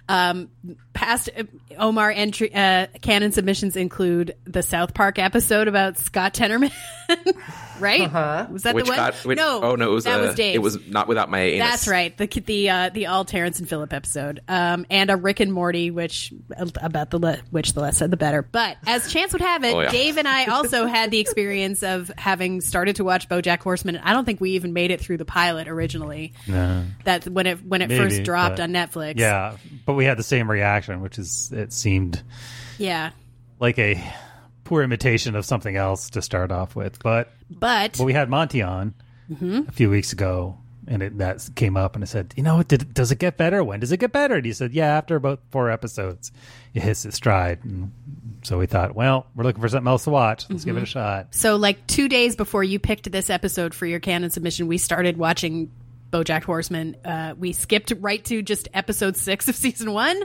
Um, past uh, Omar entry uh, canon submissions include the South Park episode about Scott Tenorman, right? Uh-huh. Was that which the one? got which, no, oh no, it was that uh, was Dave. it was not without my anus. That's right. The the uh, the all Terrence and Phillip episode, um, and a Rick and Morty, which about the le- which the less said the better. But as chance would have it, Oh, yeah. Dave and I also had the experience of having started to watch BoJack Horseman. I don't think we even made it through the pilot originally. No. That when it when it Maybe, first dropped but- on Netflix. Yeah, but we had the same reaction, which is it seemed yeah. like a poor imitation of something else to start off with. But But but we had Monty on Mhm. a few weeks ago, and it, that came up, and I said, you know, did does it get better? When does it get better? And he said, yeah, after about four episodes, it hits its stride. And so we thought, well, we're looking for something else to watch. Let's give it a Mhm. shot. So, like two days before you picked this episode for your canon submission, we started watching BoJack Horseman. Uh, we skipped right to just episode six of season one,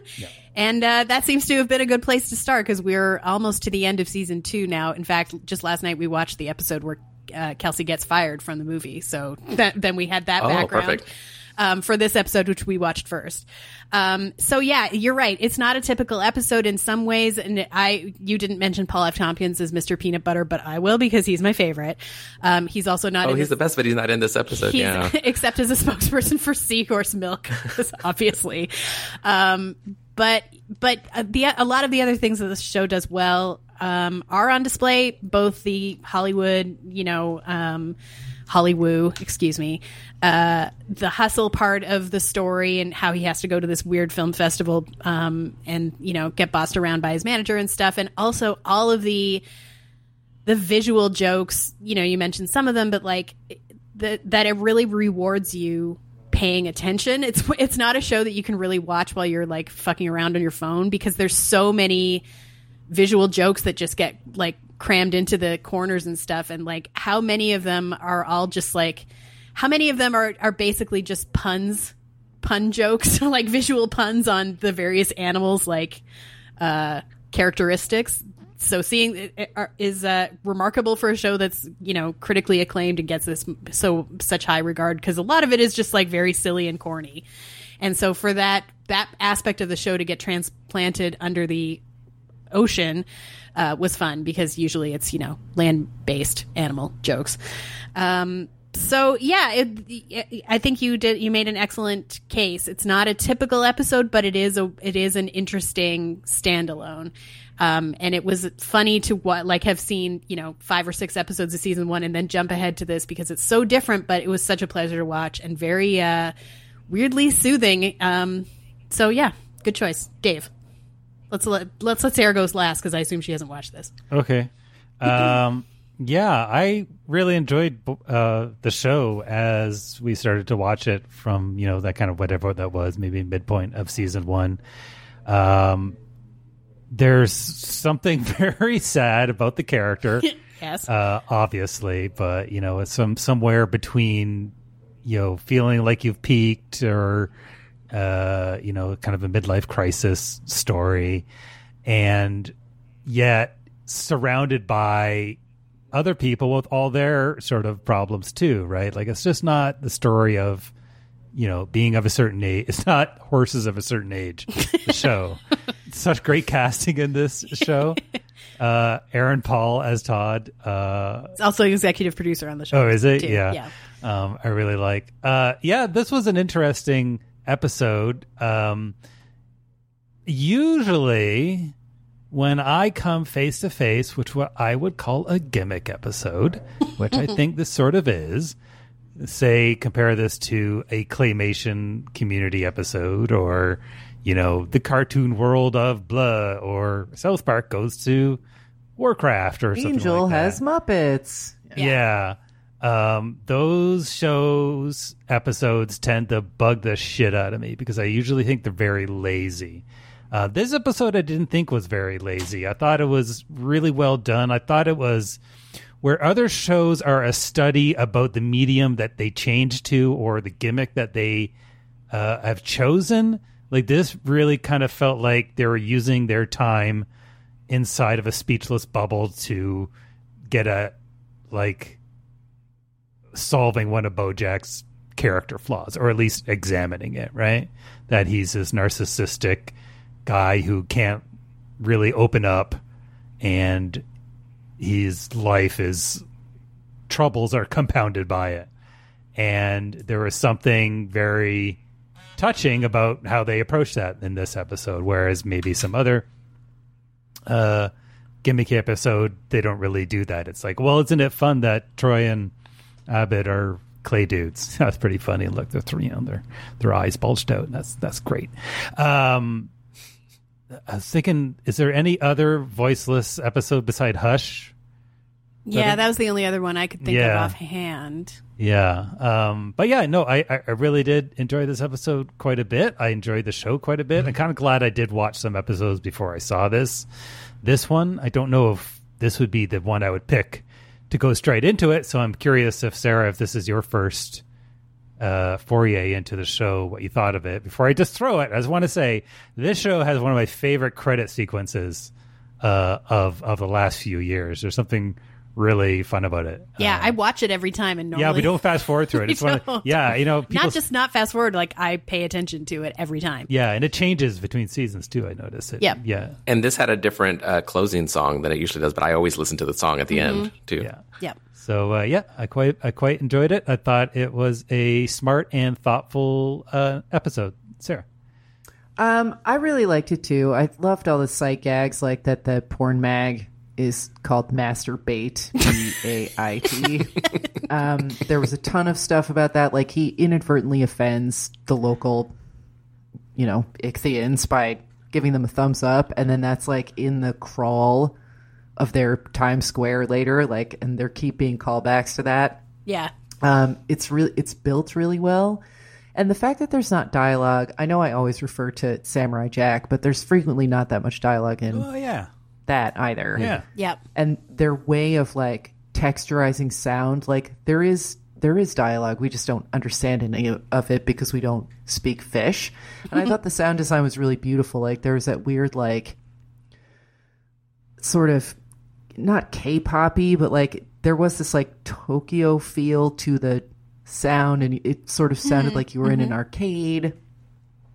and uh, that seems to have been a good place to start because we're almost to the end of season two now. In fact, just last night we watched the episode where uh, Kelsey gets fired from the movie. So that, then we had that Oh, background. perfect. Um, for this episode, which we watched first. Um, so yeah, you're right. It's not a typical episode in some ways, and I you didn't mention Paul F. Tompkins as Mr. Peanut Butter, but I will because he's my favorite. Um, he's also not. Oh, he's this- the best, but he's not in this episode. Yeah. except as a spokesperson for Seahorse Milk, obviously. Um, but but uh, the a lot of the other things that the show does well um, are on display. Both the Hollywood, you know, um, Hollywood, excuse me, uh, the hustle part of the story and how he has to go to this weird film festival um, and you know get bossed around by his manager and stuff, and also all of the the visual jokes. You know, you mentioned some of them, but like that that it really rewards you paying attention. It's it's not a show that you can really watch while you're like fucking around on your phone because there's so many visual jokes that just get like crammed into the corners and stuff and like how many of them are all just like how many of them are are basically just puns pun jokes like visual puns on the various animals like uh characteristics. So seeing is uh, remarkable for a show that's you know critically acclaimed and gets this so such high regard because a lot of it is just like very silly and corny. And so for that that aspect of the show to get transplanted under the ocean uh, was fun because usually it's you know land based animal jokes. Um, so yeah it, i think you did you made an excellent case. It's not a typical episode but it is a it is an interesting standalone. Um, and it was funny to what like have seen you know five or six episodes of season one and then jump ahead to this because it's so different but it was such a pleasure to watch and very uh, weirdly soothing. Um, so yeah good choice. Dave let's let let's let sarah goes last because i assume she hasn't watched this Okay. Um, yeah, I really enjoyed uh, the show as we started to watch it from you know that kind of whatever that was, maybe midpoint of season one. Um, there's something very sad about the character. Yes. Uh, obviously, but you know, it's some somewhere between you know feeling like you've peaked or uh, you know, kind of a midlife crisis story, and yet surrounded by other people with all their sort of problems too, right? Like it's just not the story of you know being of a certain age. It's not horses of a certain age. The show, such great casting in this show. Uh, Aaron Paul as Todd. Uh, It's also executive producer on the show Oh, is it? too. Yeah. yeah Um, I really like. Uh, yeah, this was an interesting episode. Um, usually, when I come face to face, which what I would call a gimmick episode, which I think this sort of is, say compare this to a claymation community episode or you know the cartoon world of blah or south park goes to warcraft or something Angel like that. has Muppets. Yeah. Um, those shows episodes tend to bug the shit out of me because I usually think they're very lazy. Uh, this episode I didn't think was very lazy. I thought it was really well done. I thought it was where other shows are a study about the medium that they change to or the gimmick that they uh, have chosen. Like this really kind of felt like they were using their time inside of a speechless bubble to get a like solving one of Bojack's character flaws, or at least examining it, right? That he's this narcissistic guy who can't really open up and his life is troubles are compounded by it. And there was something very touching about how they approach that in this episode, whereas maybe some other uh gimmicky episode they don't really do that. It's like, well, isn't it fun that Troy and Abed are clay dudes? That's pretty funny. Look, they're three, you know, their their eyes bulged out. That's that's great. Um, I was thinking, is there any other voiceless episode beside Hush? yeah that was the only other one i could think of offhand Yeah. Um, but yeah, no, I, I I really did enjoy this episode quite a bit. I enjoyed the show quite a bit. I'm kind of glad I did watch some episodes before I saw this. This one, I don't know if this would be the one I would pick to go straight into it. So I'm curious if Sarah, if this is your first uh, foray into the show, what you thought of it. Before I just throw it, I just want to say this show has one of my favorite credit sequences uh, of of the last few years. There's something really fun about it. yeah i watch it every time and normally Uh, Yeah, we don't fast forward through it. It's one of, yeah, you know, not just not fast forward like i pay attention to it every time yeah, and it changes between seasons too. I notice it. Yeah. yeah, And this had a different uh, closing song than it usually does, but I always listen to the song at the end too. yeah. yep So uh, yeah, I quite I quite enjoyed it. I thought it was a smart and thoughtful uh, episode. Sarah, Um, I really liked it too. I loved all the sight gags, like that the porn mag is called Masturbate, B A I T. Um, there was a ton of stuff about that. Like he inadvertently offends the local, you know, Ichthians by giving them a thumbs up, and then that's like in the crawl of their Times Square later. Like, and they're keeping callbacks to that. yeah Um, it's really it's built really well, and the fact that there's not dialogue. I know I always refer to Samurai Jack, but there's frequently not that much dialogue in Oh yeah. That either. Yeah. Yep. and their way of like texturizing sound like there is there is dialogue we just don't understand any of it because we don't speak fish and i thought the sound design was really beautiful like there was that weird like sort of not k-poppy but like there was this like tokyo feel to the sound and it sort of sounded Mhm, like you were in an mhm. arcade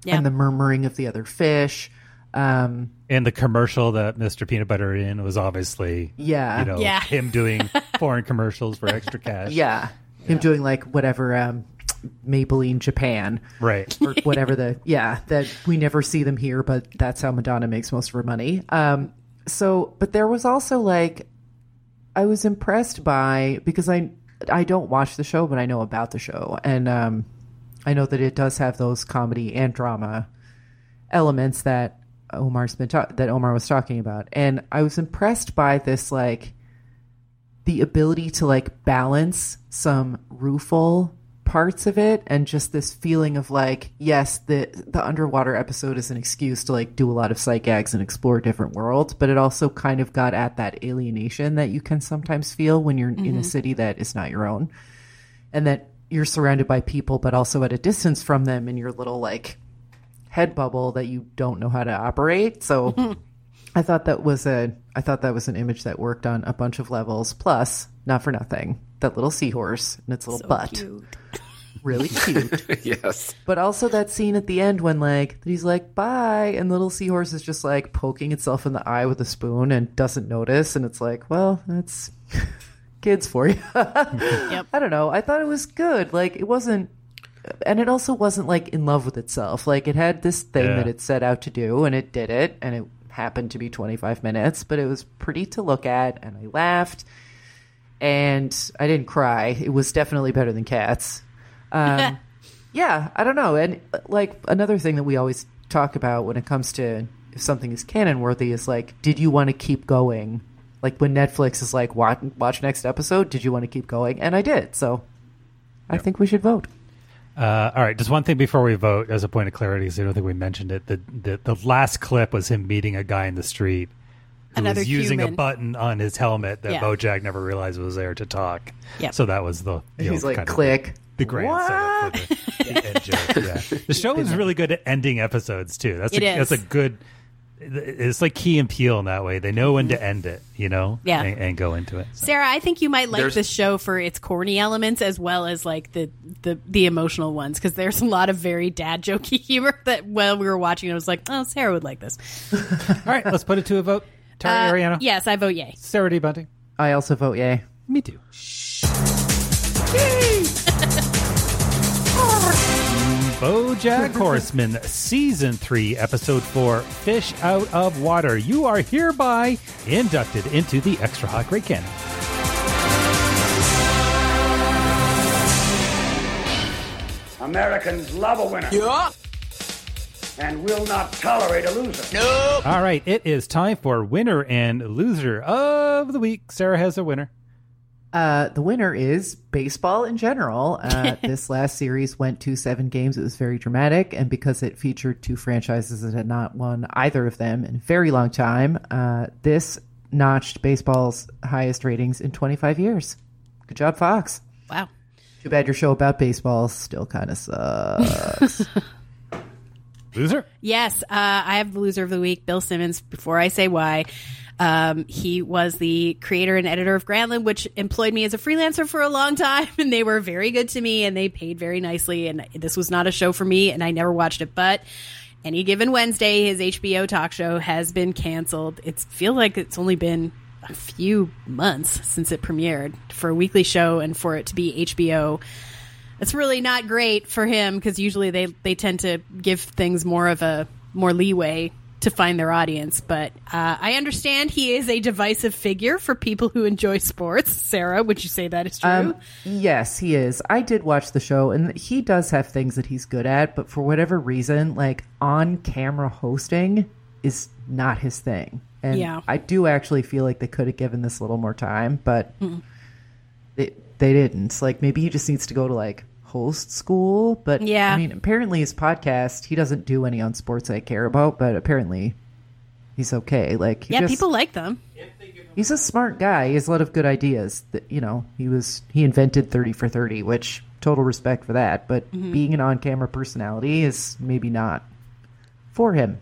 Yep. and the murmuring of the other fish um And the commercial that Mr. Peanut Butter in was obviously, Yeah. you know, Yeah. him doing foreign commercials for extra cash. Yeah. Him doing like whatever um Maybelline Japan. Right. Or whatever the yeah, that we never see them here, but that's how Madonna makes most of her money. Um so but there was also like I was impressed by because I I don't watch the show, but I know about the show. And um I know that it does have those comedy and drama elements that Omar's been ta- that Omar was talking about. And I was impressed by this like the ability to like balance some rueful parts of it and just this feeling of like yes the the underwater episode is an excuse to like do a lot of sight gags and explore different worlds but it also kind of got at that alienation that you can sometimes feel when you're in a Mhm. city that is not your own and that you're surrounded by people but also at a distance from them in your little like head bubble that you don't know how to operate so I thought that was a I thought that was an image that worked on a bunch of levels. Plus, not for nothing, that little seahorse and its little butt, really cute. yes. But also that scene at the end when like he's like bye, and the little seahorse is just like poking itself in the eye with a spoon and doesn't notice, and it's like, well, that's kids for you. I don't know. I thought it was good. Like it wasn't. And it also wasn't like in love with itself. Like it had this thing Yeah. that it set out to do, and it did it, and it happened to be 25 minutes, but it was pretty to look at, and I laughed, and I didn't cry. It was definitely better than Cats. Um, yeah, I don't know. And like another thing that we always talk about when it comes to if something is canon worthy is like, did you want to keep going? Like when Netflix is like, watch, watch next episode, did you want to keep going? And I did. So I think we should vote. Uh, all right, just one thing before we vote, as a point of clarity, because I don't think we mentioned it. The, the the last clip was him meeting a guy in the street who Another was using human. a button on his helmet that Yeah. Bojack never realized was there to talk. Yep. So that was the you He's like, kind of click. the grand setup for the, the end joke. Yeah. The show is really good at ending episodes too. That's It a, is. that's a good. It's like Key and Peele in that way. They know when to end it, you know, Yeah. and, and go into it. Sarah, I think you might like There's- this show for its corny elements as well as like the the, the emotional ones because there's a lot of very dad jokey humor that while we were watching, I was like, oh, Sarah would like this. All right, let's put it to a vote. Tara Uh, Ariano, Yes, I vote yay. Sarah D. Bunting. I also vote yay. Me too. BoJack Horseman, Season 3, Episode 4, Fish Out of Water. You are hereby inducted into the Extra Hot Great Canon. Americans love a winner. Yeah. And will not tolerate a loser. No. All right, it is time for winner and loser of the week. Sarah has a winner. Uh, the winner is baseball in general. Uh, this last series went to seven games. It was very dramatic, and because it featured two franchises that had not won either of them in a very long time, uh, this notched baseball's highest ratings in 25 years. Good job, Fox. Wow. Too bad your show about baseball still kind of sucks. Loser? Yes, uh, I have the loser of the week, Bill Simmons. Before I say why, um, he was the creator and editor of Grantland, which employed me as a freelancer for a long time, and they were very good to me, and they paid very nicely. And this was not a show for me, and I never watched it. But any given Wednesday, his HBO talk show has been canceled. It feels like it's only been a few months since it premiered for a weekly show, and for it to be HBO it's really not great for him because usually they they tend to give things more of a more leeway to find their audience. But uh, I understand he is a divisive figure for people who enjoy sports. Sarah, would you say that is true? Um, yes, he is. I did watch the show, and he does have things that he's good at, but for whatever reason, like on camera hosting is not his thing. And Yeah. I do actually feel like they could have given this a little more time, but Mm. they, they didn't. Like maybe he just needs to go to like host school. But Yeah. I mean, apparently his podcast he doesn't do any on sports I care about, but apparently he's okay. Like he yeah, just- people like them. He's a smart guy. He has a lot of good ideas. That you know, he was he invented thirty for thirty, which total respect for that. But Mm-hmm. being an on-camera personality is maybe not for him.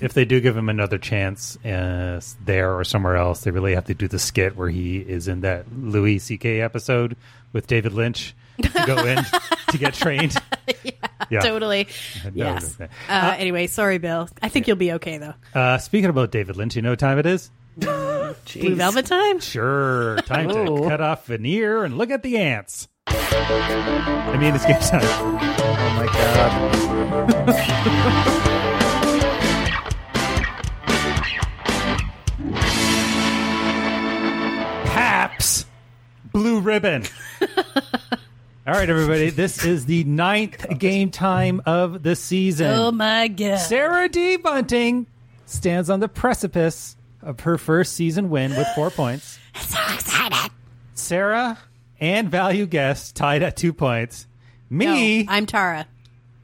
if they do give him another chance uh, there or somewhere else, they really have to do the skit where he is in that Louis C.K. episode with David Lynch to go in to get trained. Yeah. Totally. That Yes. okay. Uh, anyway, sorry, Bill. I think you'll be okay though. Uh, speaking about David Lynch, you know what time it is? Blue Velvet time. Sure, time to Oh. cut off veneer and look at the ants. I mean, it's game time. Oh my god. Pabst Blue Ribbon. All right, everybody. This is the ninth game time of the season. Oh my god. Sarah D. Bunting stands on the precipice of her first season win with four points. so excited. Sarah and value guest tied at two points. Me, No, I'm Tara.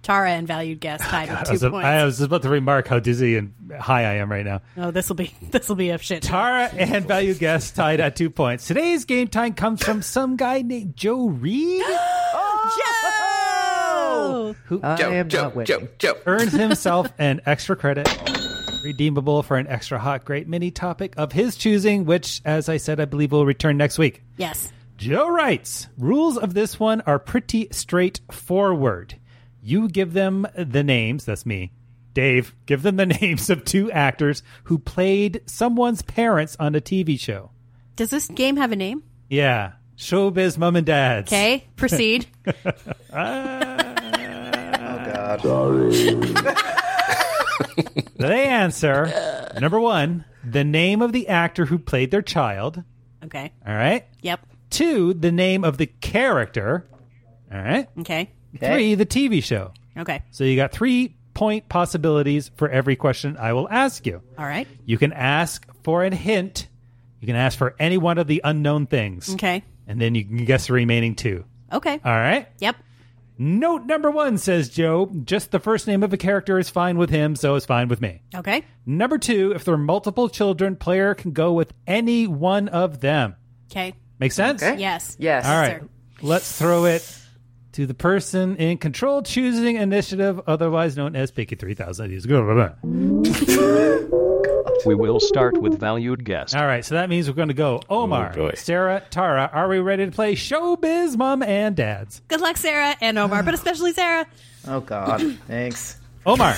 Tara and valued guest tied God, with I, two was, points. I was about to remark how dizzy and high I am right now. oh, this will be this will be a shit. Tara and value guest tied at two points. Today's game time comes from some guy named Joe Reed. Oh, Joe. Who I am not winning. earns himself an extra credit, redeemable for an extra hot, great mini topic of his choosing, which, as I said, I believe will return next week. Yes. Joe writes Rules of this one are pretty straightforward. You give them the names, that's me, Dave, give them the names of two actors who played someone's parents on a TV show. Does this game have a name? Yeah. Showbiz mom and dads. Okay, proceed. Ah. Oh god. Sorry. They answer number one, the name of the actor who played their child. okay. All right. Yep. Two, the name of the character. All right. Okay. Three, the TV show. Okay. So you got three point possibilities for every question I will ask you. All right. You can ask for a hint. You can ask for any one of the unknown things. Okay. And then you can guess the remaining two. Okay. All right. Yep. Note number one says Joe, just the first name of a character is fine with him, so it's fine with me. Okay. Number two, if there are multiple children, player can go with any one of them. Okay. Make sense? Okay. Yes. Yes. All right. sir. Let's throw it to the person in control choosing initiative, otherwise known as Picky 3000. He's good. We will start with valued guest. All right, so that means we're going to go Omar, Oh. Sarah, Tara. Are we ready to play Showbiz Mom and Dads? Good luck, Sarah and Omar, but especially Sarah. Oh god. Thanks. Omar.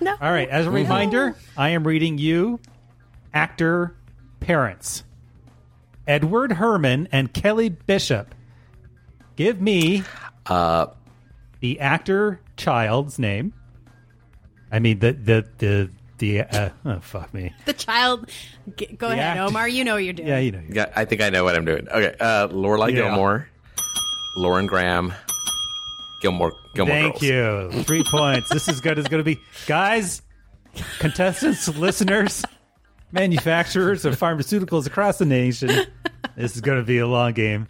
No. All right, as a reminder, I am reading you actor parents Edward Herrmann and Kelly Bishop. Give me Uh, the actor child's name. I mean the the the the uh, oh fuck me. The child. G- go The ahead, act- Omar. You know what you're doing. Yeah, you know. yeah, I think I know what I'm doing. Okay, uh, Lorelai Yeah. Gilmore, Lauren Graham, Gilmore, Gilmore Thank Girls. you. Three points. This is good as going to be. Guys, contestants, listeners, manufacturers of pharmaceuticals across the nation. This is going to be a long game.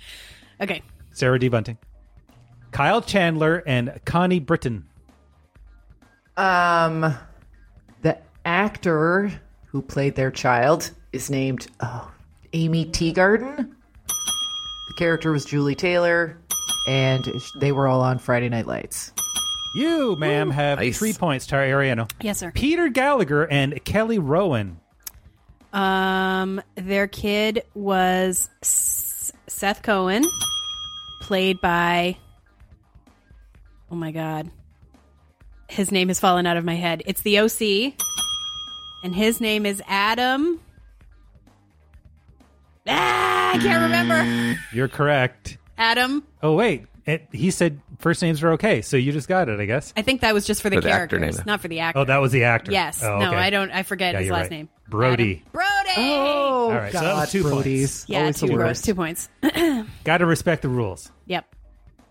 Okay. Sarah D. Bunting. Kyle Chandler and Connie Britton. Um, the actor who played their child is named oh, Aimee Teegarden. The character was Julie Taylor, and they were all on Friday Night Lights. You, ma'am, have Nice. three points, Tara Ariano. Yes, sir. Peter Gallagher and Kelly Rowan. Um, their kid was S- Seth Cohen, played by. Oh my god, his name has fallen out of my head. It's the OC, and his name is Adam. Ah, I can't remember. You're correct. Adam. Oh, wait. It, he said first names are okay, so you just got it, I guess. I think that was just for the For the actor characters, name. not for the actor. Oh, that was the actor. Yes. Oh, No. I don't. I forget Yeah, his last right. name. Brody. Brody. Oh, All right, so that was God, two points. Brody's. yeah, Always two, worst. two points. Got to respect the rules. yep.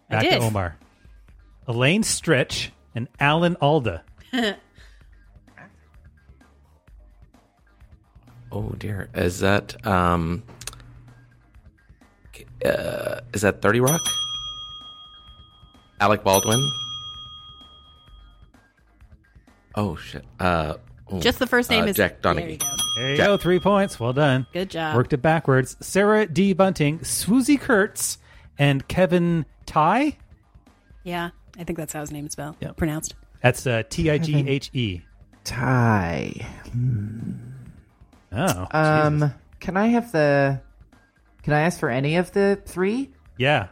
Back I did. to Omar. Elaine Stritch and Alan Alda. Oh dear, is that um, Uh, is that Thirty Rock? Alec Baldwin. Oh shit. Uh, oh, Just the first name uh, is Jack There Donaghy. you go. There you Jack- go. Three points. Well done. Good job. Worked it backwards. Sarah D. Bunting, Swoosie Kurtz, and Kevin Tighe. Yeah, I think that's how his name is spelled. Yep. Pronounced. That's uh, T I G H E. Ty. Oh. Um, can I have the? Can I ask for any of the three? Yeah.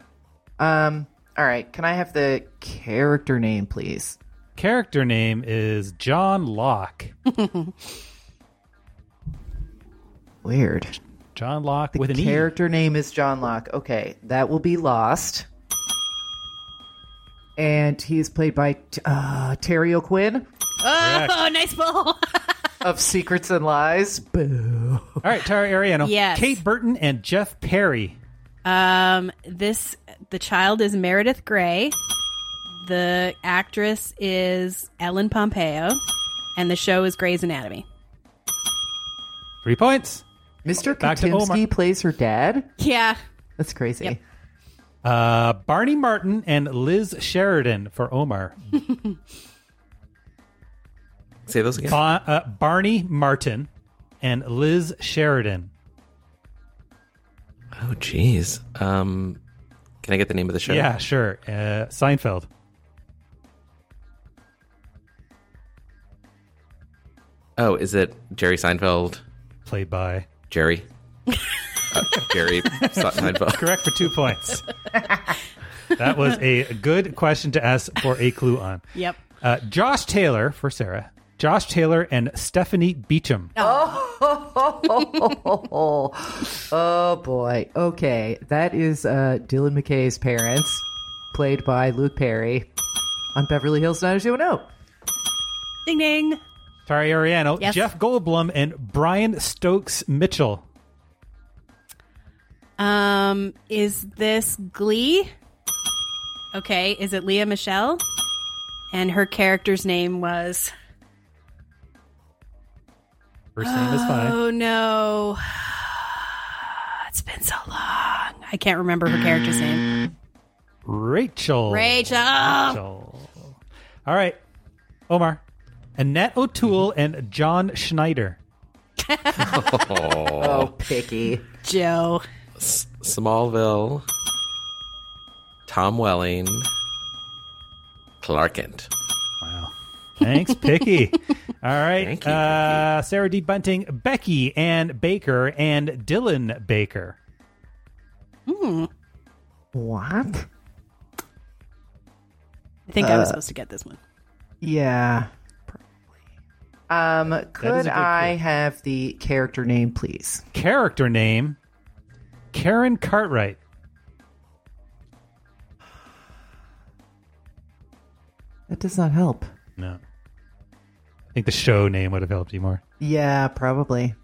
Um. All right. Can I have the character name, please? Character name is John Locke. Weird. John Locke The with an E. character name is John Locke. Okay, that will be lost. And he is played by uh, Terry O'Quinn Oh, nice ball. of Secrets and Lies. Boo. All right, Tara Ariano. Yes. Kate Burton and Jeff Perry. um, this the child is Meredith Grey. The actress is Ellen Pompeo, and the show is Grey's Anatomy. Three points. Mr. Back to Omar. Katimski plays her dad. Yeah, That's crazy. Yep. Uh, Barney Martin and Liz Sheridan for Omar. Say those again. Ba- uh, Barney Martin and Liz Sheridan. Oh, jeez. Um, can I get the name of the show? Yeah, sure. Uh, Seinfeld. Oh, is it Jerry Seinfeld? Played by. Jerry. uh, Jerry Seinfeld. Correct for two points. that was a good question to ask for a clue on. Yep. Uh, Josh Taylor for Sarah. Josh Taylor and Stephanie Beacham. Oh, oh boy. Okay, that is uh, Dylan McKay's parents, played by Luke Perry on Beverly Hills 90210. Ding ding. Tara Ariano. Yes. Jeff Goldblum and Brian Stokes Mitchell. Um, is this Glee? Okay, is it Lea Michele? And her character's name was. First name is fine. Oh no. It's been so long. I can't remember her character's name. Rachel. Rachel. Rachel. All right. Omar. Annette O'Toole and John Schneider. Oh, picky. Joe. S- Smallville. Tom Welling. Clark Kent. Wow. Thanks, Picky. All right. Thank you, uh, Sarah D. Bunting, Becky Ann Baker, and Dylan Baker. Hmm. What? I think I was Uh, supposed to get this one. Yeah. Um, could I clue. have the character name, please? Character name Karen Cartwright. That does not help. No. I think the show name would have helped you more. Yeah, probably.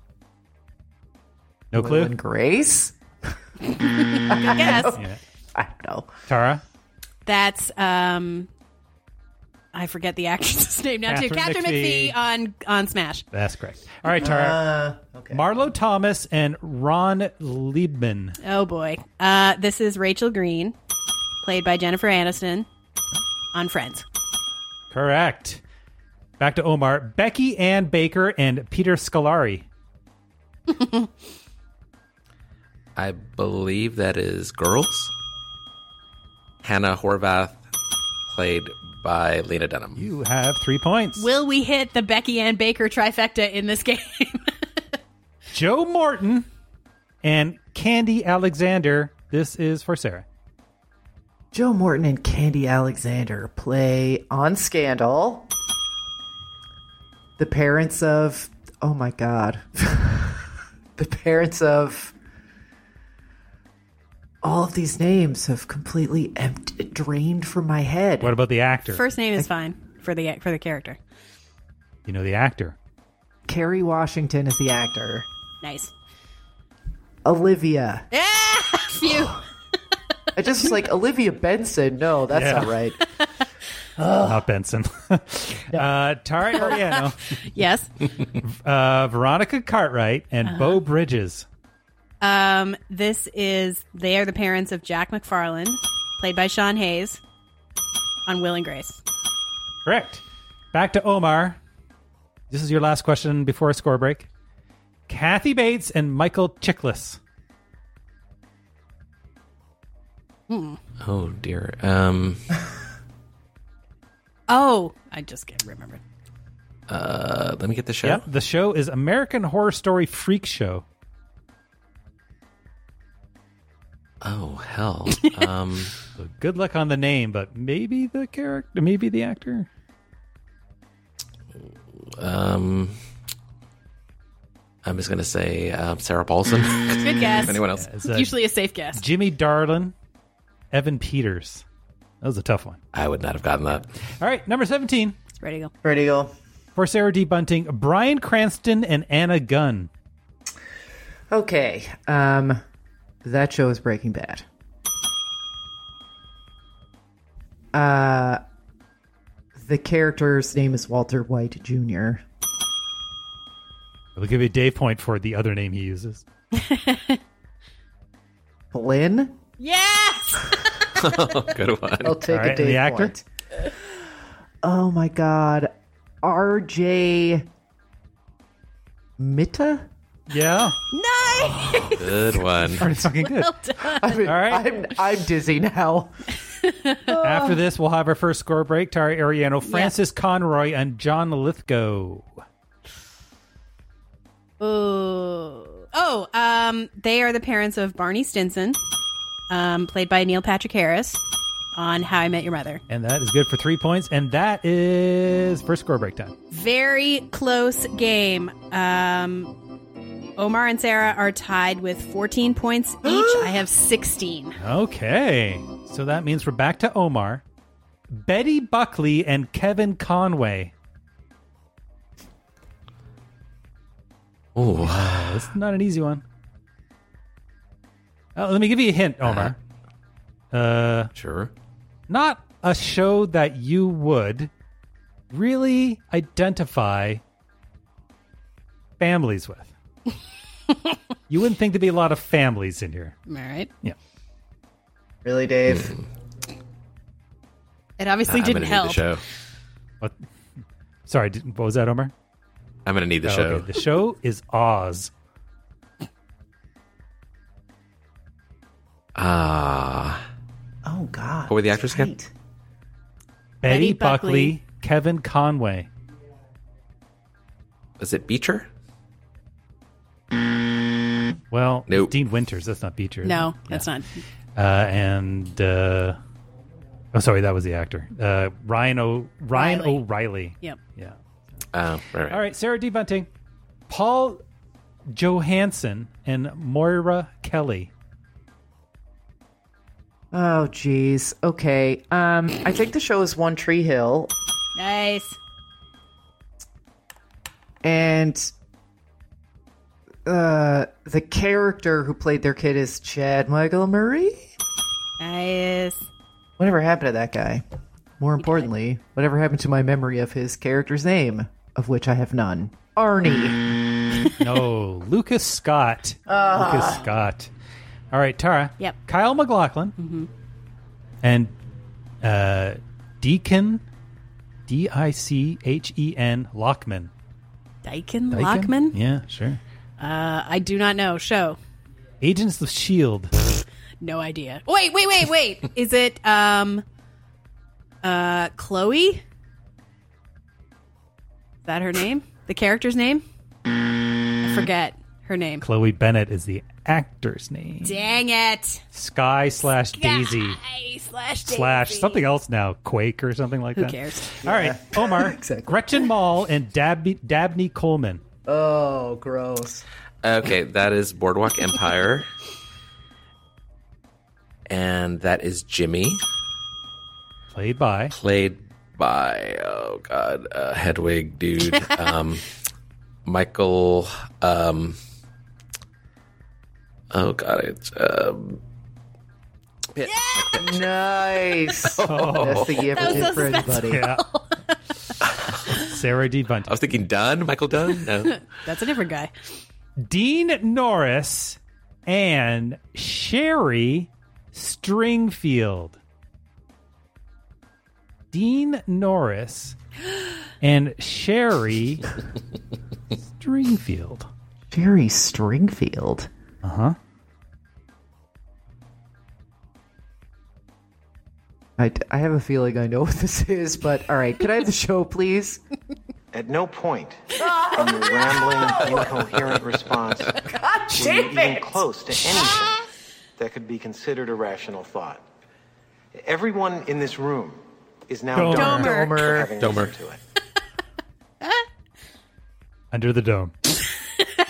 No clue? Will and Grace? Good guess. Yeah. I don't know. Tara? That's um I forget the actress's name now too. Katharine Katharine McPhee. McPhee. on on Smash. That's correct. All right, Tara. Uh, okay. Marlo Thomas and Ron Leibman. Oh boy. Uh this is Rachel Green, played by Jennifer Aniston on Friends. Correct. Back to Omar. Becky Ann Baker and Peter Scolari. I believe that is Girls. Hannah Horvath, played by Lena Dunham. You have three points. Will we hit the Becky Ann Baker trifecta in this game? Joe Morton and Khandi Alexander. This is for Sarah. Joe Morton and Khandi Alexander play on Scandal. The parents of oh my god. the parents of all of these names have completely empty, drained from my head. What about the actor? First name is fine for the for the character. You know the actor. Kerry Washington is the actor. Nice. Olivia. Yeah, phew. I just was like Olivia Benson. No, that's Yeah. not right. Not Benson. uh, Tara Ariano, yes. uh, Veronica Cartwright, and Beau Bridges. Um, this is they are the parents of Jack McFarland, played by Sean Hayes, on Will and Grace. Correct. Back to Omar. This is your last question before a score break. Kathy Bates and Michael Chiklis. Hmm. Oh dear. Um, Oh, I just can't remember. uh, let me get the show. Yep. The show is American Horror Story Freak Show. Oh hell. Um, So good luck on the name, but maybe the character, maybe the actor. um, I'm just gonna say uh, Sarah Paulson. Good guess. Anyone else? It's, uh, Usually a safe guess. Jimmy Darling, Evan Peters. That was a tough one. I would not have gotten that. All right, number 17 Ready to go. Ready to go. for Sarah D. Bunting, Bryan Cranston and Anna Gunn. Okay. Um, that show is Breaking Bad. Uh, the character's name is Walter White Jr. I'll give you a day point for the other name he uses. Flynn. Yes. Good one. I'll take All right, a and Dave the actor? point. Oh my God, R.J. Mitte. Yeah. nice. Good one. Pretty fucking good. Well done. I mean, All right. I'm I'm dizzy now. After this, we'll have our first score break. Tara Ariano, Frances Conroy, and John Lithgow. Oh, oh, um, they are the parents of Barney Stinson, um, played by Neil Patrick Harris, on How I Met Your Mother. And that is good for three points. And that is first score break time. Very close game. Um, Omar and Sarah are tied with 14 points each. I have 16. Okay. So that means we're back to Omar. Betty Buckley and Kevin Conway. Oh, this is not an easy one. Uh, let me give you a hint, Omar. Uh, sure. not a show that you would really identify families with. You wouldn't think there'd be a lot of families in here. All right. Yeah. Really, Dave? It obviously I'm didn't gonna help. need the show. What? Sorry, did, what was that, Omar? I'm gonna need the Oh, show. okay. The show is Oz. Ah, Oh God. what were the actors again? Right. Betty, Betty Buckley, Buckley. Kevin Conway. Was it Beecher? Well, Nope. it's Dean Winters. That's not Beecher. No, it? that's not. Uh, and uh, oh, sorry, that was the actor. Uh, Ryan O. Ryan Riley. O'Reilly. Yep. Yeah. Oh, right, right. All right, Sarah D. Bunting, Paul Johansson, and Moira Kelly. Oh geez. Okay. Um, I think the show is One Tree Hill, Nice. and uh, the character who played their kid is Chad Michael Murray. Nice. Whatever happened to that guy? More importantly, whatever happened to my memory of his character's name, of which I have none? Arnie. No, Lucas Scott. Lucas Scott. All right, Tara. Yep. Kyle MacLachlan and uh, Deacon, D I C H E N Lachman. Dyken Dyken? Lachman? Yeah, sure. Uh, I do not know. Show. Agents of Shield. No idea. Wait, wait, wait, wait. Is it um uh Chloe? Is that her name? The character's name? I forget her name. Chloe Bennet is the actor's name. Dang it. Skye slash Daisy Guy slash slash Daisy. something else now. Quake or something like Who that. cares? All right, Omar, exactly. Gretchen Mol, and Dabney, Dabney Coleman. Oh, gross. Okay, that is Boardwalk Empire. and that is Jimmy, Played by played by, oh God, uh, Hedwig, dude. um, Michael, um, oh God, it's, um, Pitt. Nice. Oh. That's the gift That was so for anybody. yeah. Sarah D. Bunting. I was thinking Dunn, Michael Dunn. No. That's a different guy. Dean Norris and Sherry Stringfield. Dean Norris and Sherry Stringfield. Sherry Stringfield. Uh huh. I, I have a feeling I know what this is, but all right. Could I have the show, please? At no point in your rambling, incoherent response were you even close to anything that could be considered a rational thought. Everyone in this room is now Domer. dumber Domer. for having Domer. to it. Under the dome.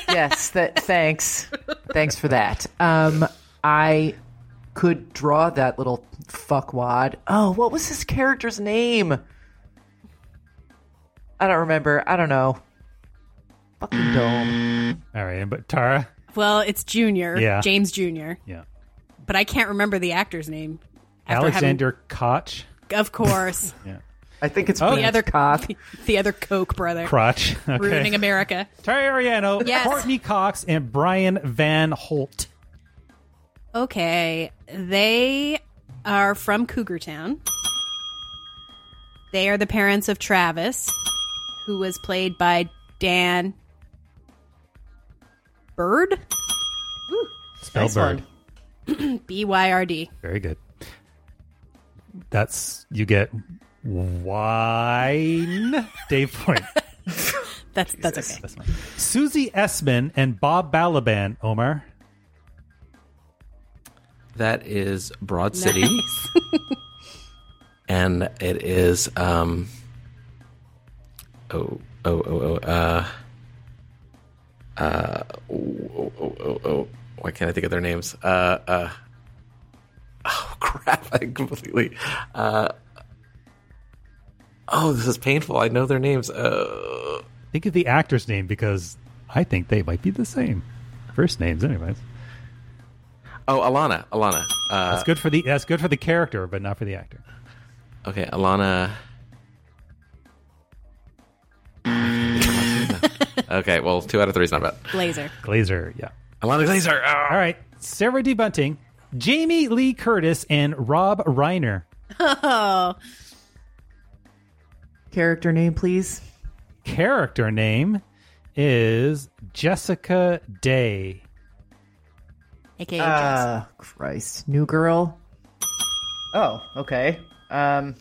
yes, that thanks. Thanks for that. Um I could draw that little fuckwad. Oh, what was his character's name? I don't remember. I don't know. Fucking dome. All right, but Tara. Well, it's Junior. Yeah. James Junior. Yeah. But I can't remember the actor's name. after Alexander Koch. of course. Yeah. I think it's oh. the other the, the other Koch brother. Crotch. Okay. Ruining America. Tara Ariano, Yes. Courteney Cox, and Brian Van Holt. Okay, they are from Cougar Town. They are the parents of Travis, who was played by Dan Byrd. Spell Nice bird. B Y R D. Very good. That's you get wine. Dave Point. That's that's okay. That's. Susie Essman and Bob Balaban. Omar. That is Broad City, Nice. and it is um. Oh oh oh oh uh. Uh oh oh oh oh. oh. Why can't I think of their names? Uh uh. Oh crap! I completely. Uh. Oh, this is painful. I know their names. Uh. Think of the actor's name because I think they might be the same. First names, anyways. Oh, Ilana. Ilana. Uh, That's good for the that's good for the character, but not for the actor. Okay, Ilana. okay, well, two out of three is not bad. Glazer. Glazer, yeah. Ilana Glazer. All right, Sarah D. Bunting, Jamie Lee Curtis, and Rob Reiner. Oh, Character name, please. Character name is Jessica Day. Aka Ah, Christ. New girl. Oh, okay. Um,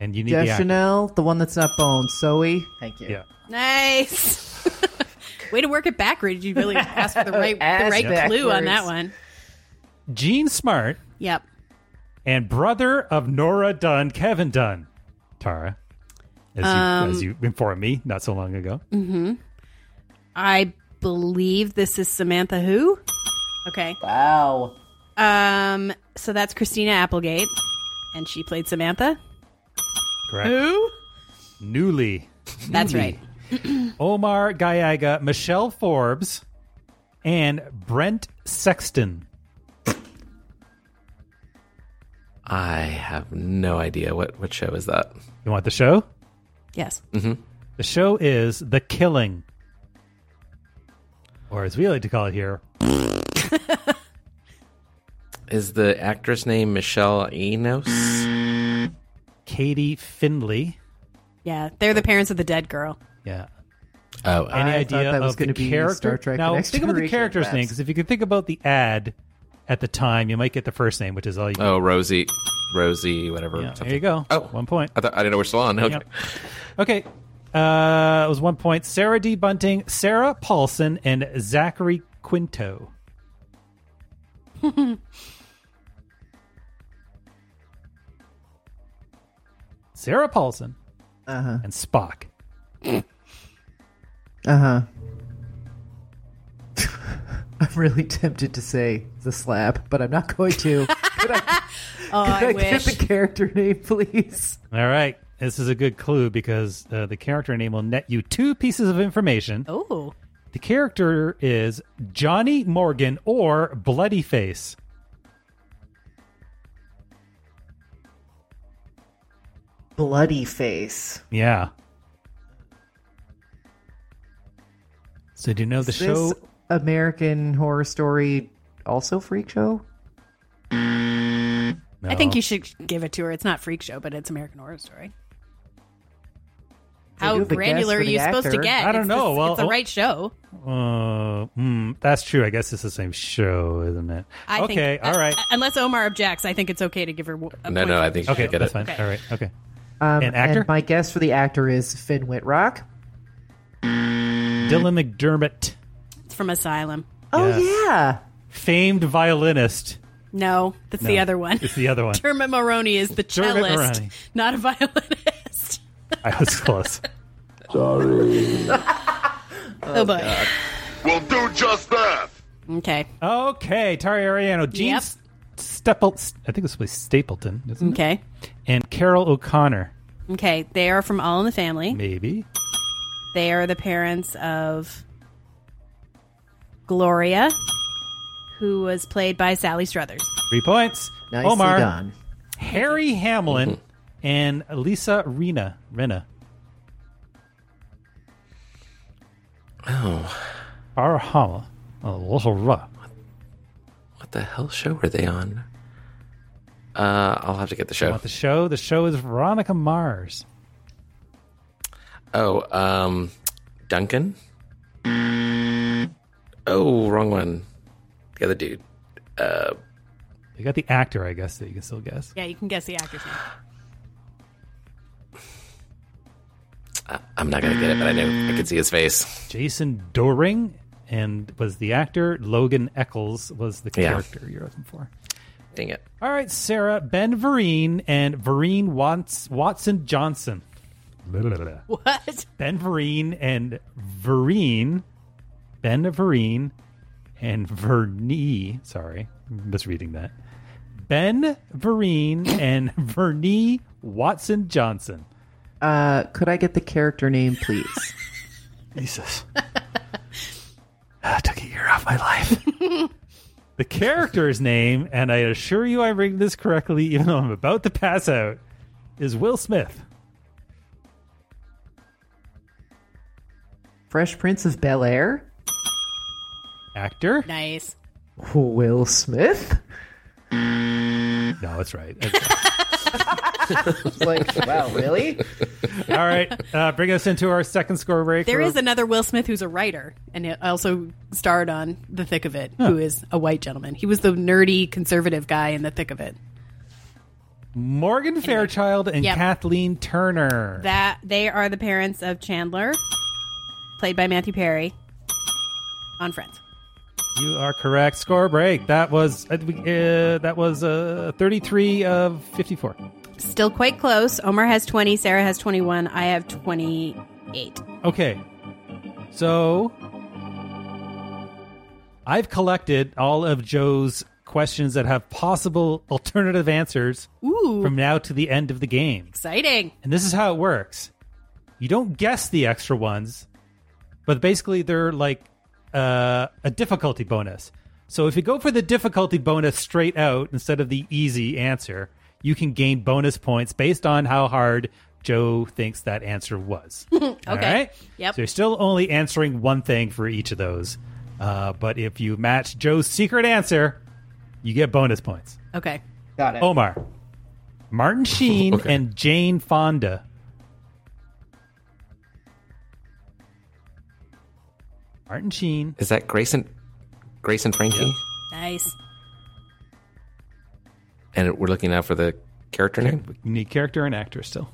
And you need the actor. Deschanel, the one that's not Bone. Zooey. Thank you. Yeah. Nice. Way to work it backwards. You really asked for the right the Ass right clue on that backwards. one. Jean Smart Yep. and brother of Nora Dunn, Kevin Dunn. Tara, as you, Um, as you informed me not so long ago. Mm-hmm. I believe this is Samantha Who. Okay. Wow. Um. So that's Christina Applegate, and she played Samantha. Correct. Who? Newly. That's Newly. right. Omar Gallaga, Michelle Forbes, and Brent Sexton. I have no idea what what show is that. You want the show? Yes. Mm-hmm. The show is The Killing. Or as we like to call it here, Is the actress name Michelle Enos? Katie Findlay. Yeah, they're the parents of the dead girl. Yeah. Oh, Any I idea thought that was of the gonna be character? Star Trek: The now, Next think about the Generation, character's name perhaps. because if you could think about the ad at the time, you might get the first name, which is all you. Oh, Rosie, Rosie, whatever. Yeah, something. there you go. Oh, one point. I thought I didn't know we're still on. Okay. Yep. Okay. Uh, it was one point. Sarah D. Bunting, Sarah Paulson, and Zachary Quinto. Sarah Paulson Uh huh. and Spock. Uh huh. I'm really tempted to say the slab, but I'm not going to. Could I, Oh, could I I get the character name, please? All right. This is a good clue because uh, the character name will net you two pieces of information. Oh. The character is Johnny Morgan or Bloody Face. Bloody face. Yeah. So do you know the Is show? American Horror Story also Freak Show? I think you should give it to her. It's not Freak Show, but it's American Horror Story. They How do have a guess granular are the you supposed to get? I don't It's know. the- Well, it's the oh- right show. Uh, mm, that's true. I guess it's the same show, isn't it? I okay, think, all right. uh, unless Omar objects, I think it's okay to give her. A No, no, I think okay, get that's it. fine. All right, okay. Um, An actor? And my guess for the actor is Finn Wittrock. Dylan McDermott, It's from Asylum. Oh Yes. yeah. famed violinist. No, that's the other one. It's the other one. Dermot Mulroney is the Dermot cellist, not a violinist. I was close. Sorry. Oh, boy. We'll do just that. Okay. Okay, Tara Ariano, Jean Yep. Staple, I think this was Stapleton, isn't it? Okay. And Carroll O'Connor, Okay. They are from All in the Family. maybe. They are the parents of Gloria, who was played by Sally Struthers. Three points. Nicely Omar, done. Harry Hamlin, mm-hmm. And Lisa Rinna. Rinna. Oh, Arhama. Oh, little rough. what the hell show were they on? Uh, I'll have to get the show. Want the show? The show is Veronica Mars. Oh, um, Duncan. Oh, wrong one. The other dude. Uh, You got the actor, I guess, that you can still guess. Yeah, you can guess the actor's name. I'm not gonna get it, but I knew I could see his face. Jason Dohring and was the actor. Logan Echolls was the Yeah. character you're looking for. Dang it. All right, Sarah, Ben Vereen and Vereen Wants, Watson Johnson. What? Ben Vereen and Vereen, Ben Vereen and Vernee. Sorry, misreading that. Ben Vereen and Vernee Watson Johnson. Uh, could I get the character name, please? Jesus. I took a year off my life. the character's name, and I assure you I'm reading this correctly, even though I'm about to pass out, is Will Smith. Fresh Prince of Bel Air. Actor? Nice. Will Smith. No, that's right. It's like, wow, really? All right, uh, bring us into our second score break. There is another Will Smith who's a writer and it also starred on The Thick of It, who is a white gentleman. He was the nerdy conservative guy in The Thick of It. Morgan Fairchild and Yep. Kathleen Turner. That they are the parents of Chandler, played by Matthew Perry, on Friends. You are correct. Score break. That was uh, that was uh, 33 of 54. Still quite close. Omar has 20, Sarah has 21, I have 28. Okay. So I've collected all of Joe's questions that have possible alternative answers Ooh. from now to the end of the game. Exciting. And this is how it works. You don't guess the extra ones, but basically they're like uh, a difficulty bonus. So if you go for the difficulty bonus straight out instead of the easy answer, you can gain bonus points based on how hard Joe thinks that answer was. Okay. All right? Yep. So you're still only answering one thing for each of those. Uh, but if you match Joe's secret answer, you get bonus points. Okay. Got it. Omar, Martin Sheen Okay. and Jane Fonda. Martin Sheen. Is that Grace and? Grayson Frankie? Nice. And we're looking now for the character name. You need character and actor still.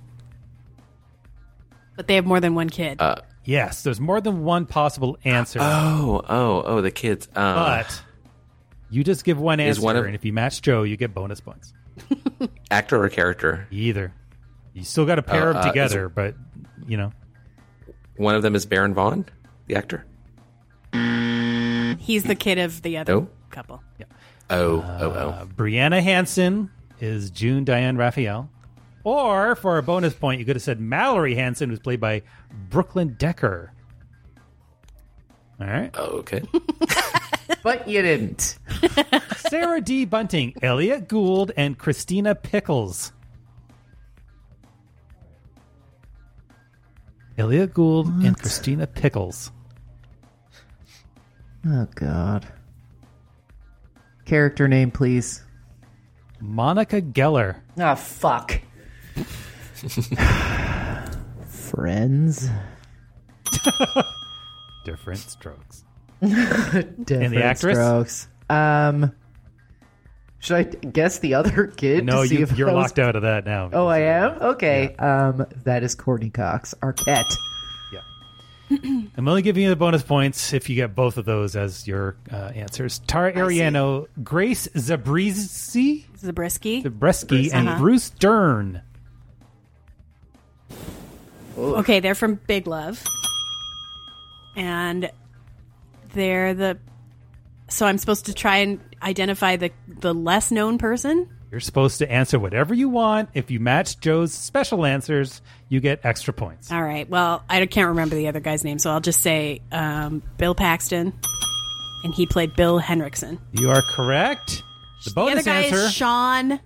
But they have more than one kid. Uh, Yes, there's more than one possible answer, oh, oh, oh, the kids. Uh, but you just give one Is answer, one of- and if you match Joe, you get bonus points. actor or character? Either. You still got to pair Oh, them uh, together, is- but you know. One of them is Baron Vaughn, the actor. He's the kid of the other No. couple. Oh, Uh, oh, oh. Brianna Hanson is June Diane Raphael. Or for a bonus point, you could have said Mallory Hanson, who's played by Brooklyn Decker. All right. Oh, okay. But you didn't. Sarah D. Bunting, Elliot Gould, and Christina Pickles. Elliot Gould and Christina Pickles. Oh God. Character name, please. Monica Geller. Ah, fuck. Friends. Different strokes. Different and the actress? Strokes. Um, should I guess the other kid? No, to see you, if you're was- locked out of that now. Oh, I am. Okay. Um, that is Courteney Cox, Arquette. I'm only giving you the bonus points if you get both of those as your uh, answers. Tara Ariano, Grace Zabriskie, Zabriskie. Zabriskie, and Uh-huh. Bruce Dern. Okay, they're from Big Love. And they're the so I'm supposed to try and identify the the less known person? You're supposed to answer whatever you want. If you match Joe's special answers, you get extra points. All right. Well, I can't remember the other guy's name, so I'll just say um, Bill Paxton, and he played Bill Henrickson. You are correct. The bonus the other bonus guy answer, is Shawn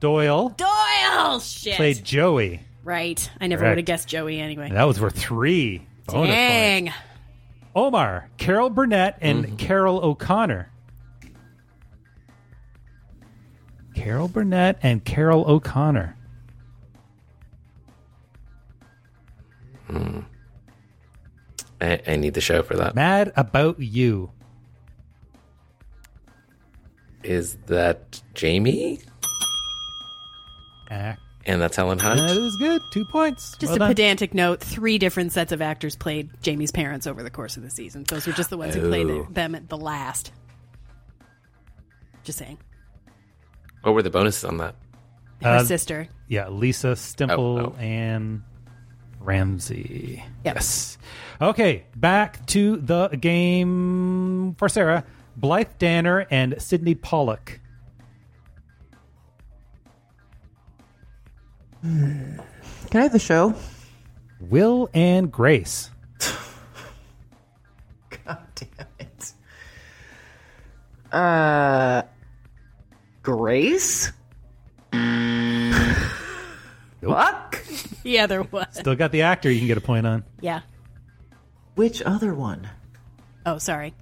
Doyle, Doyle. Shit. played Joey. right. I never Correct. would have guessed Joey anyway. That was worth three bonus points. Dang. Omar, Carol Burnett, and Carroll O'Connor. Carol Burnett and Carroll O'Connor. I, I need the show for that. Mad About You. Is that Jamie? And that's Helen Hunt? that is good. Two points. Just Well a done. pedantic note: three different sets of actors played Jamie's parents over the course of the season. Those were just the ones who played them at the last. Just saying. What were the bonuses on that? Her Uh, sister. Yeah, Lisa Stemple Oh, oh. and Ramsay. Yep. Yes. Okay, back to the game for Sarah. Blythe Danner and Sydney Pollack. Can I have the show? Will and Grace. God damn it. Uh, Grace? Fuck? Yeah, there was. Still got the actor you can get a point on. Yeah. Which other one? Oh, sorry.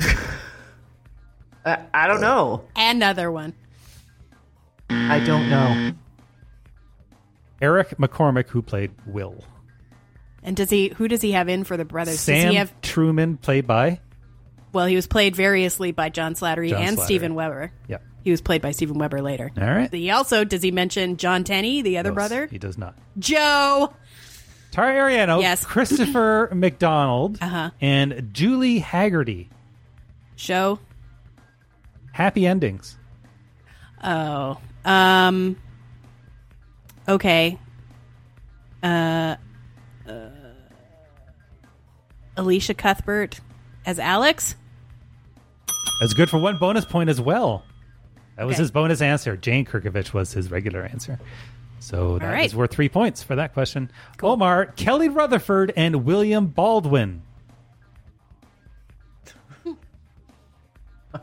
Uh, I don't know. Another one. I don't know. Eric McCormack, who played Will. And does he? Who does he have in for the brothers? does he have? Truman, played by. Well, he was played variously by John Slattery John and Slattery. Steven Weber. Yep. He was played by Steven Weber later. All right. He also does he mention Jon Tenney, the other brother? He does not. Joe. Tara Ariano, Yes. Christopher McDonald, Uh-huh. and Julie Hagerty. Show. Happy endings. Oh. Um. Okay. Uh, uh. Elisha Cuthbert as Alex. That's good for one bonus point as well. That was Okay. his bonus answer. Jane Kerkovich was his regular answer. So that is right. worth three points for that question. Omar, Kelly Rutherford, and William Baldwin.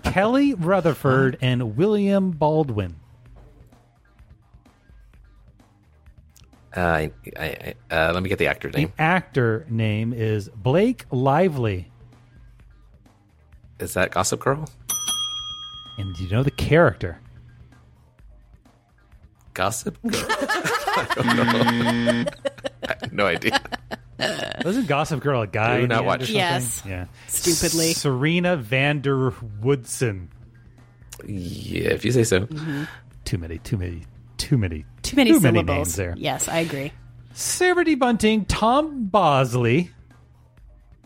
Kelly Rutherford and William Baldwin. Uh, I, I, I- uh, let me get the actor name. The name. actor name is Blake Lively. Is that Gossip Girl? And do you know the character? Gossip Girl? I don't know. I have no idea. Wasn't Gossip Girl a guy? Do in the not end watch or something? Yes. Yeah. Stupidly. Serena Vander Woodson. Yeah, if you say so. Mm-hmm. Too many, too many, too many, Too many too syllables. names there. Yes, I agree. Sarah Bunting, Tom Bosley,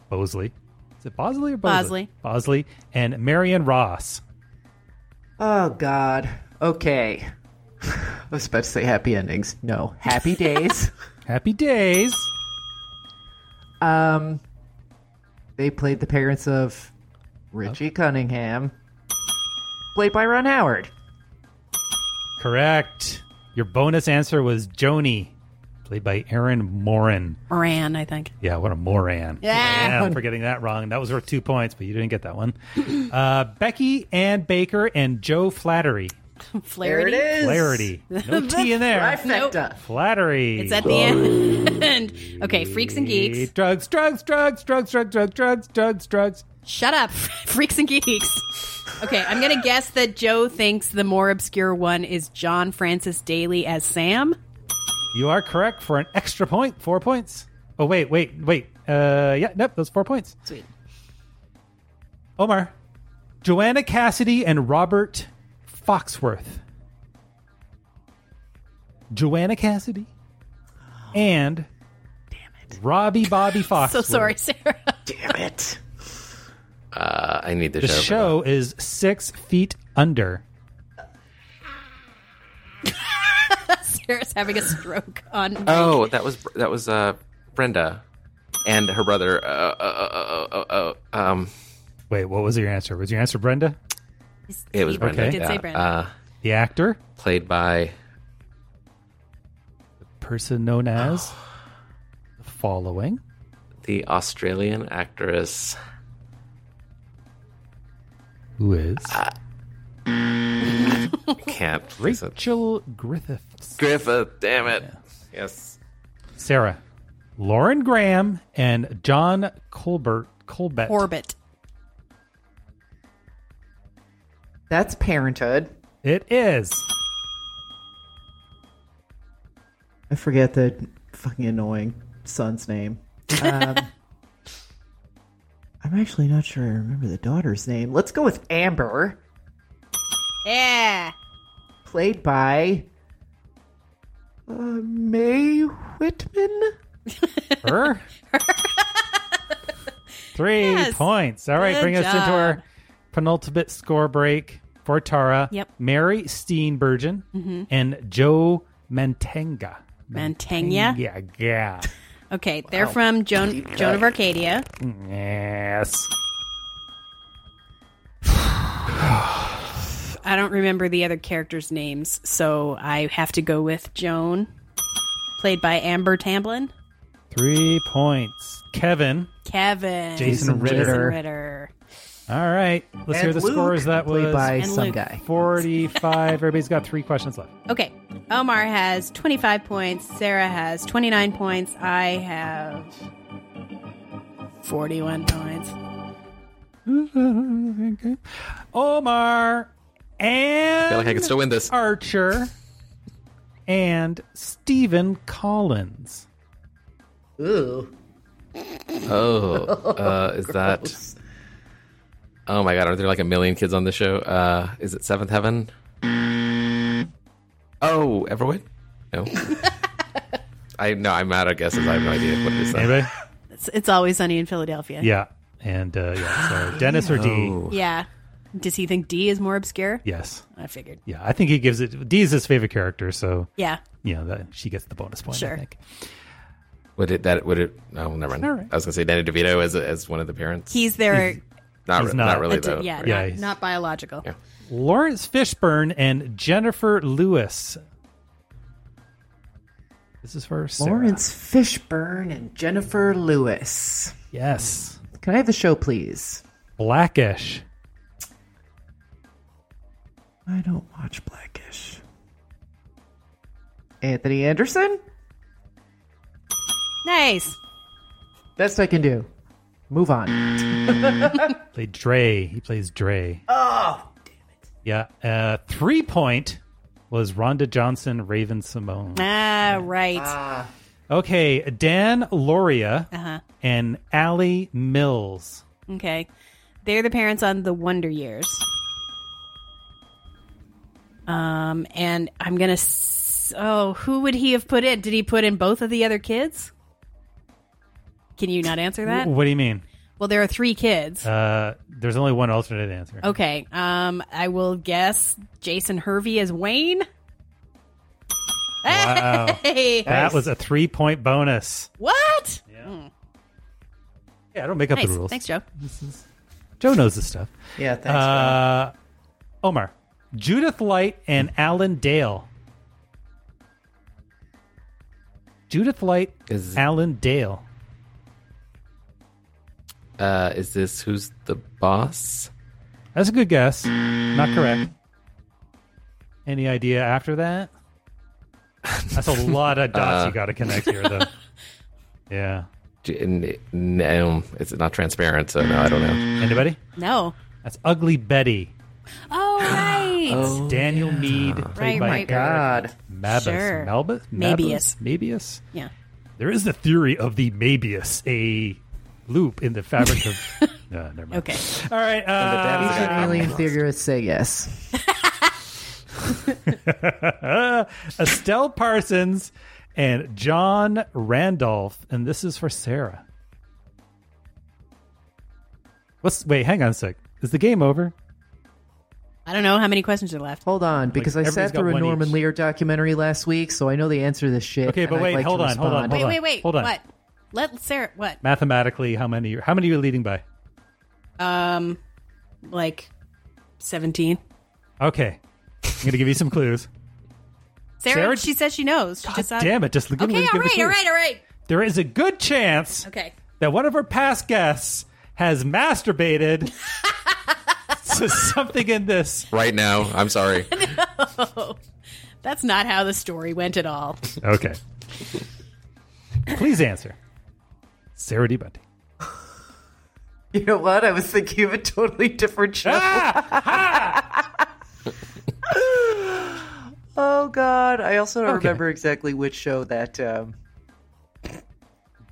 Bosley. Is it Bosley or Bosley? Bosley? Bosley and Marion Ross. Oh, God. Okay. I was about to say happy endings. No. Happy days. Happy days. um, they played the parents of Richie Cunningham, played by Ron Howard. Correct. Your bonus answer was Joni, played by Erin Moran. Moran, I think. Yeah, what a Moran. Yeah. I'm forgetting that wrong. That was worth two points, but you didn't get that one. Uh, Becky Ann Baker and Joe Flattery. Flaherty. There it is. Flaherty. No T in there. Trifecta. Flattery. It's at the end. okay, freaks and geeks. Drugs, drugs, drugs, drugs, drugs, drugs, drugs, drugs, drugs. Shut up, freaks and geeks. Okay, I'm gonna guess that Joe thinks the more obscure one is John Francis Daly as Sam. You are correct for an extra point. Four points. Oh wait, wait, wait. Uh, yeah, nope, those four points. Sweet. Omar, Joanna Cassidy and Robert Foxworth. Joanna Cassidy and Damn it. Robbie Bobby Foxworth. So sorry, Sarah. Damn it. Uh, I need the, The show. for show is Six Feet Under. Sarah's having a stroke on. that. Oh, that was that was uh, Brenda and her brother. Uh, uh, uh, uh, uh, uh, um, Wait, what was your answer? Was your answer Brenda? it was He Brenda. did say yeah. Brenda. Uh, The actor, played by the person known as the following. the Australian actress. Who is Can't place it. Rachel Griffith. Damn it. Yes. Sarah, Lauren Graham, and John Corbett. Colbert. Orbit. That's Parenthood. It is. I forget the fucking annoying son's name. Um, I'm actually not sure I remember the daughter's name. Let's go with Amber, Yeah. played by uh, Mae Whitman. Her. Three Yes. points. All right, Good bring us into job. our penultimate score break for Tara. Yep. Mary Steenburgen Mhm. and Joe Mantenga. Mantegna? Yeah, yeah. Okay, they're from Joan, Joan of. Arcadia. Yes. I don't remember the other characters' names, so I have to go with Joan, played by Amber Tamblyn. Three points. Kevin. Kevin. Jason Ritter. Jason Ritter. All right. Let's And hear the Luke, scores. That played was by And some Luke. guy. 45. Everybody's got three questions left. Okay, Omar has 25 points, Sarah has 29 points, I have 41 points. Omar and I feel like I can still win this. Archer and Stephen Collins. Ooh. Oh, uh, is that? Oh my god, are there like a million kids on the show? Uh, is it Seventh Heaven? Oh, Everwood? No. I no, I'm out of guesses. I have no idea what it is. Anybody? It's, it's always sunny in Philadelphia. Yeah. And uh, yeah, so Dennis or Dee? Oh. Yeah. Does he think Dee is more obscure? Yes. I figured. Yeah, I think he gives it. Dee is his favorite character, so Yeah. you know that she gets the bonus point. I Sure. think. Would it that would it? No, never mind. All right. I was gonna say Danny DeVito as as one of the parents. He's their. not, he's re- not. not really a- though. yeah, right? Yeah, not, he's- not biological. Yeah. Laurence Fishburne and Jennifer Lewis. This is for Sarah. Laurence Fishburne and Jennifer Lewis. Yes. Can I have the show, please? Blackish. I don't watch Blackish. Anthony Anderson? Nice. Best I can do. Move on. Played Dre. He plays Dre. oh, damn it. Yeah. Uh, three point was Rhonda Johnson, Raven-Symoné. Ah, right. Okay, Dan Lauria Uh-huh. and Alley Mills. Okay. They're the parents on the Wonder Years. Um, and I'm gonna. S- oh, who would he have put in? Did he put in both of the other kids? Can you not answer that? What do you mean? Well, there are three kids. Uh, there's only one alternate answer. Okay. Um, I will guess Jason Hervey as Wayne. Wow. Hey! That was a three point bonus. What? Yeah. Yeah, I don't make up Nice. the rules. Thanks, Joe. Joe knows this stuff. Yeah, thanks, Uh, Omar, Judith Light and Alan Dale. Judith Light, Is- Alan Dale. Uh, is this who's the boss? That's a good guess. Not correct. Any idea after that? That's a lot of dots Uh. you got to connect here, though. Yeah. No, it's not transparent, so no, I don't know. Anybody? No. That's Ugly Betty. Oh right. It's Daniel Meade, played Right, by right, Eric God. Mabus. Sure. Melbus? Mabius. Mabius? Yeah. There is the theory of the Mabius, a loop in the fabric of. no, never mind. Okay. All right. Uh, Ancient alien theorists say yes. Estelle Parsons and John Randolph, and this is for Sarah. What's wait? Hang on a sec. Is the game over? I don't know how many questions are left. Hold on, because I everybody's sat got through a one Norman each. Lear documentary last week, so I know the answer to this shit. Okay, but and I'd wait, like to hold on, hold on, respond. Wait, hold wait, wait. Hold on. What? Let Sarah. What? Mathematically, how many? How many are you leading by? Um, like seventeen. Okay, I'm gonna give you some clues. Sarah, Sarah- she says she knows. She just Damn it! Just give me Okay, give all the right, all clues. right, all right. There is a good chance Okay. that one of our past guests has masturbated to something in this. Right now, I'm sorry. Oh, that's not how the story went at all. Okay. Please answer. Sarah D. Bunting. You know what? I was thinking of a totally different show. oh God! I also don't Okay. remember exactly which show that um,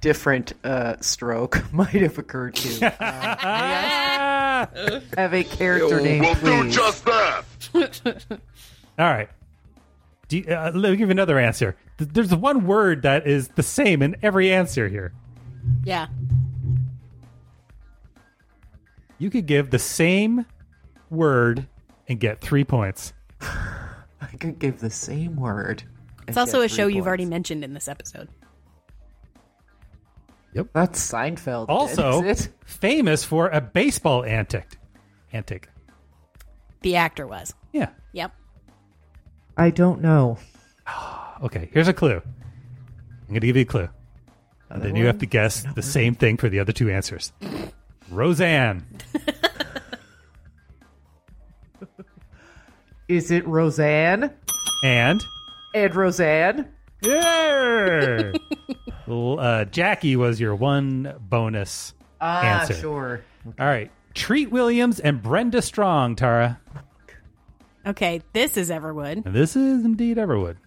different uh, stroke might have occurred to. Uh, Ah! have a character name, We'll do please. just that. All right. Do you, uh, let me give you another answer. Th- There's one word that is the same in every answer here. Yeah. You could give the same word and get three points. I could give the same word. It's also a show you've already mentioned in this episode. That's Seinfeld. Also, is it? famous for a baseball antic. Antic. The actor was. Yeah. Yep. I don't know. Okay, here's a clue. I'm going to give you a clue. And then you have to guess the same thing for the other two answers. Roseanne. Is it Roseanne? And And Roseanne? yeah, L- uh, Jackie was your one bonus Ah, answer. sure. All right, Treat Williams and Brenda Strong, Tara, Okay, this is Everwood. and this is indeed Everwood.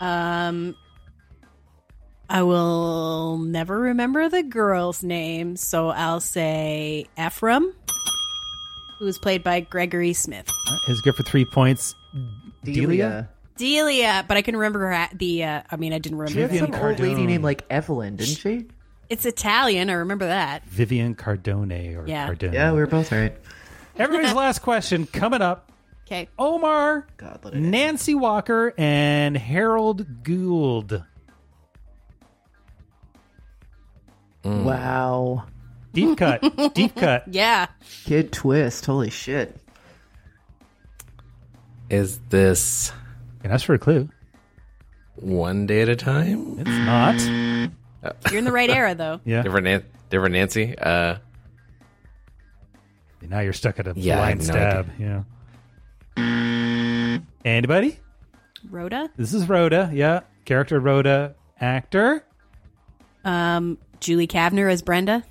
Um, I will never remember the girl's name, so I'll say Ephraim, who was played by Gregory Smith. Is good for three points. Delia. Delia, but I can remember her at the. Uh, I mean, I didn't remember. She had remember. some old lady named like Evelyn, didn't she? It's Italian. I remember that. Vivian Cardone or Yeah. Cardone. Yeah, we were both right. Everybody's last question coming up. Okay. Omar, God, let it Nancy Walker, and Harold Gould. Wow. Deep cut. Deep cut. Yeah. Kid twist. Holy shit. Is this And that's for a clue. one day at a time? It's not. You're in the right era, though. Yeah. Different, Nan- different Nancy. Uh, Now you're stuck at a Yeah, I blind have no stab. Yeah. Anybody? Rhoda. This is Rhoda. Yeah. Character Rhoda. Actor. Um, Julie Kavner as Brenda.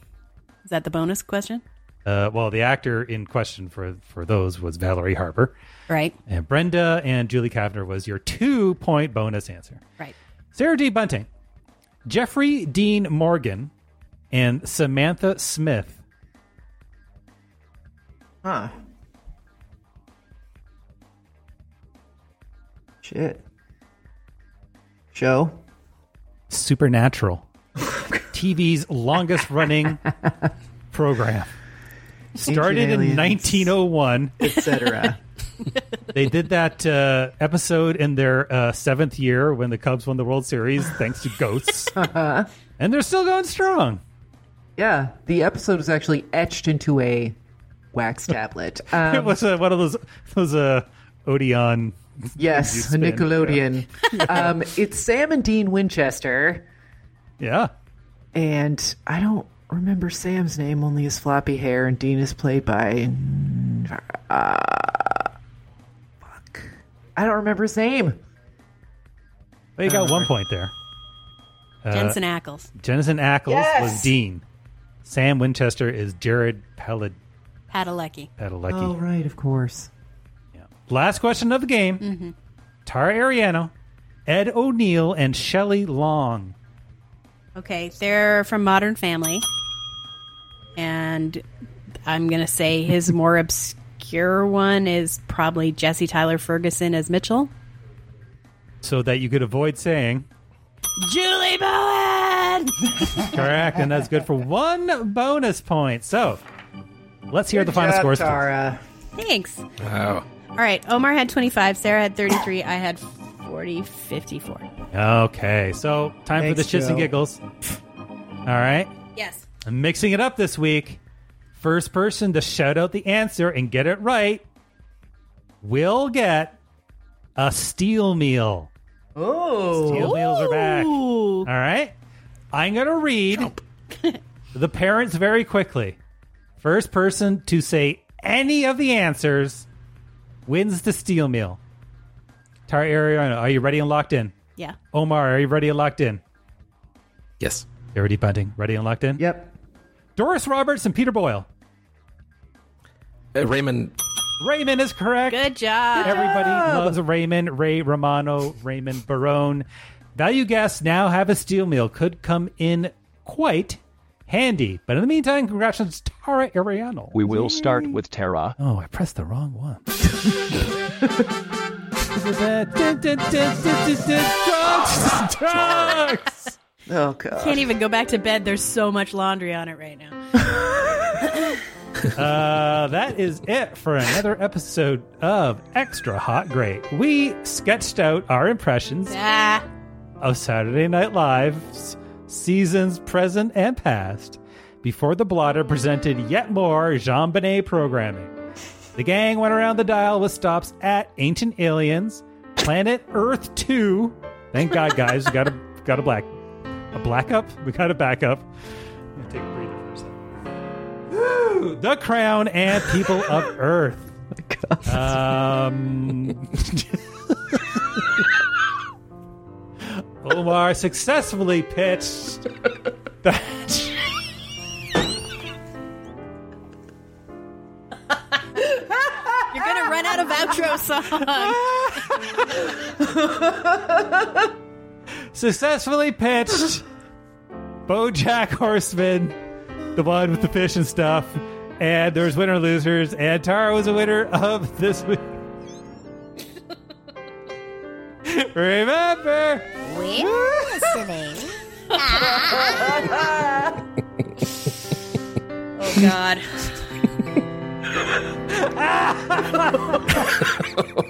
Is that the bonus question? Uh, well, the actor in question for for those was Valerie Harper, Right. and Brenda and Julie Kavner was your two point bonus answer. Right. Sarah D. Bunting, Jeffrey Dean Morgan, and Samantha Smith. Huh. Shit. Show? Supernatural, TV's longest running program. Started in aliens. 1901. Etc. They did that uh, episode in their uh, seventh year when the Cubs won the World Series, thanks to ghosts, and they're still going strong. yeah, the episode was actually etched into a wax tablet. Um, it was uh, one of those those uh, Odeon. yes, you a spin. Nickelodeon. um, it's Sam and Dean Winchester, Yeah. and I don't remember Sam's name, only his floppy hair, and Dean is played by. Uh, fuck. I don't remember his name. Well, you got one point there. Uh, Jensen Ackles. Jensen Ackles Yes! was Dean. Sam Winchester is Jared Peled- Padalecki. Padalecki. Oh, right, of course. Last question of the game. Mm-hmm. Tara Ariano, Ed O'Neill, and Shelley Long. Okay, they're from Modern Family, and I'm gonna say his more obscure one is probably Jesse Tyler Ferguson as Mitchell. So that you could avoid saying Julie Bowen. correct, and that's good for one bonus point. So let's hear the final scores. Thanks. Wow. All right, Omar had 25, Sarah had 33, I had 40, 54. Okay, so time for the shits and giggles. All right. Yes. I'm mixing it up this week. First person to shout out the answer and get it right will get a steel meal. Oh. Steel meals are back. All right. I'm going to read the parents very quickly. First person to say any of the answers wins the steel meal. Tara Ariano, are you ready and locked in? Yeah. Omar, are you ready and locked in? Yes. Already bunting. Ready and locked in? Yep. Doris Roberts and Peter Boyle. Uh, Raymond. Raymond is correct. Good job. Everybody loves Raymond, Ray Romano, Raymond Barone. Value guests now have a steel meal. Could come in quite handy. But in the meantime, congratulations, Tara Ariano. We will start with Tara. Oh, I pressed the wrong one. Drugs! Drugs! Oh god. Can't even go back to bed. There's so much laundry on it right now. uh, that is it for another episode of Extra Hot Great. We sketched out our impressions Ah. of Saturday Night Live's seasons present and past before the blotter presented yet more JonBenét programming. The gang went around the dial with stops at Ancient Aliens, Planet Earth 2. Thank God, guys, got a got a black a black up. We got a backup. I'm gonna take a breather for a second. Woo! The Crown and People of Earth. Um, Omar successfully pitched that. You're gonna run out of outro song. successfully pitched BoJack Horseman, the one with the fish and stuff, and there's winner losers, and Tara was a winner of this week. Remember, We're listening. oh God.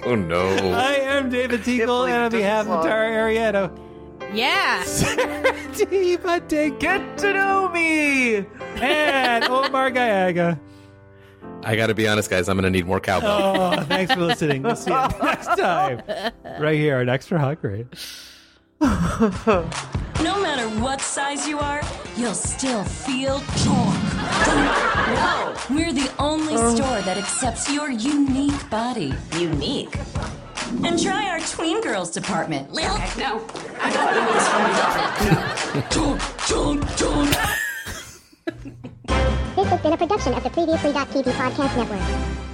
Oh no. I am David T. Cole, and on behalf of Tara Ariano, Yeah. Diva Dig, Get to know me. and Omar Gallaga. I got to be honest, guys. I'm going to need more cowbell. Oh, thanks for listening. We'll see you next time, right here on Extra Hot Great. No matter what size you are, you'll still feel torque. No, we're the only oh. store that accepts your unique body. Unique? And try our tween girls department. Lil. No. I don't want this one. This has been a production of the Previously.tv podcast network.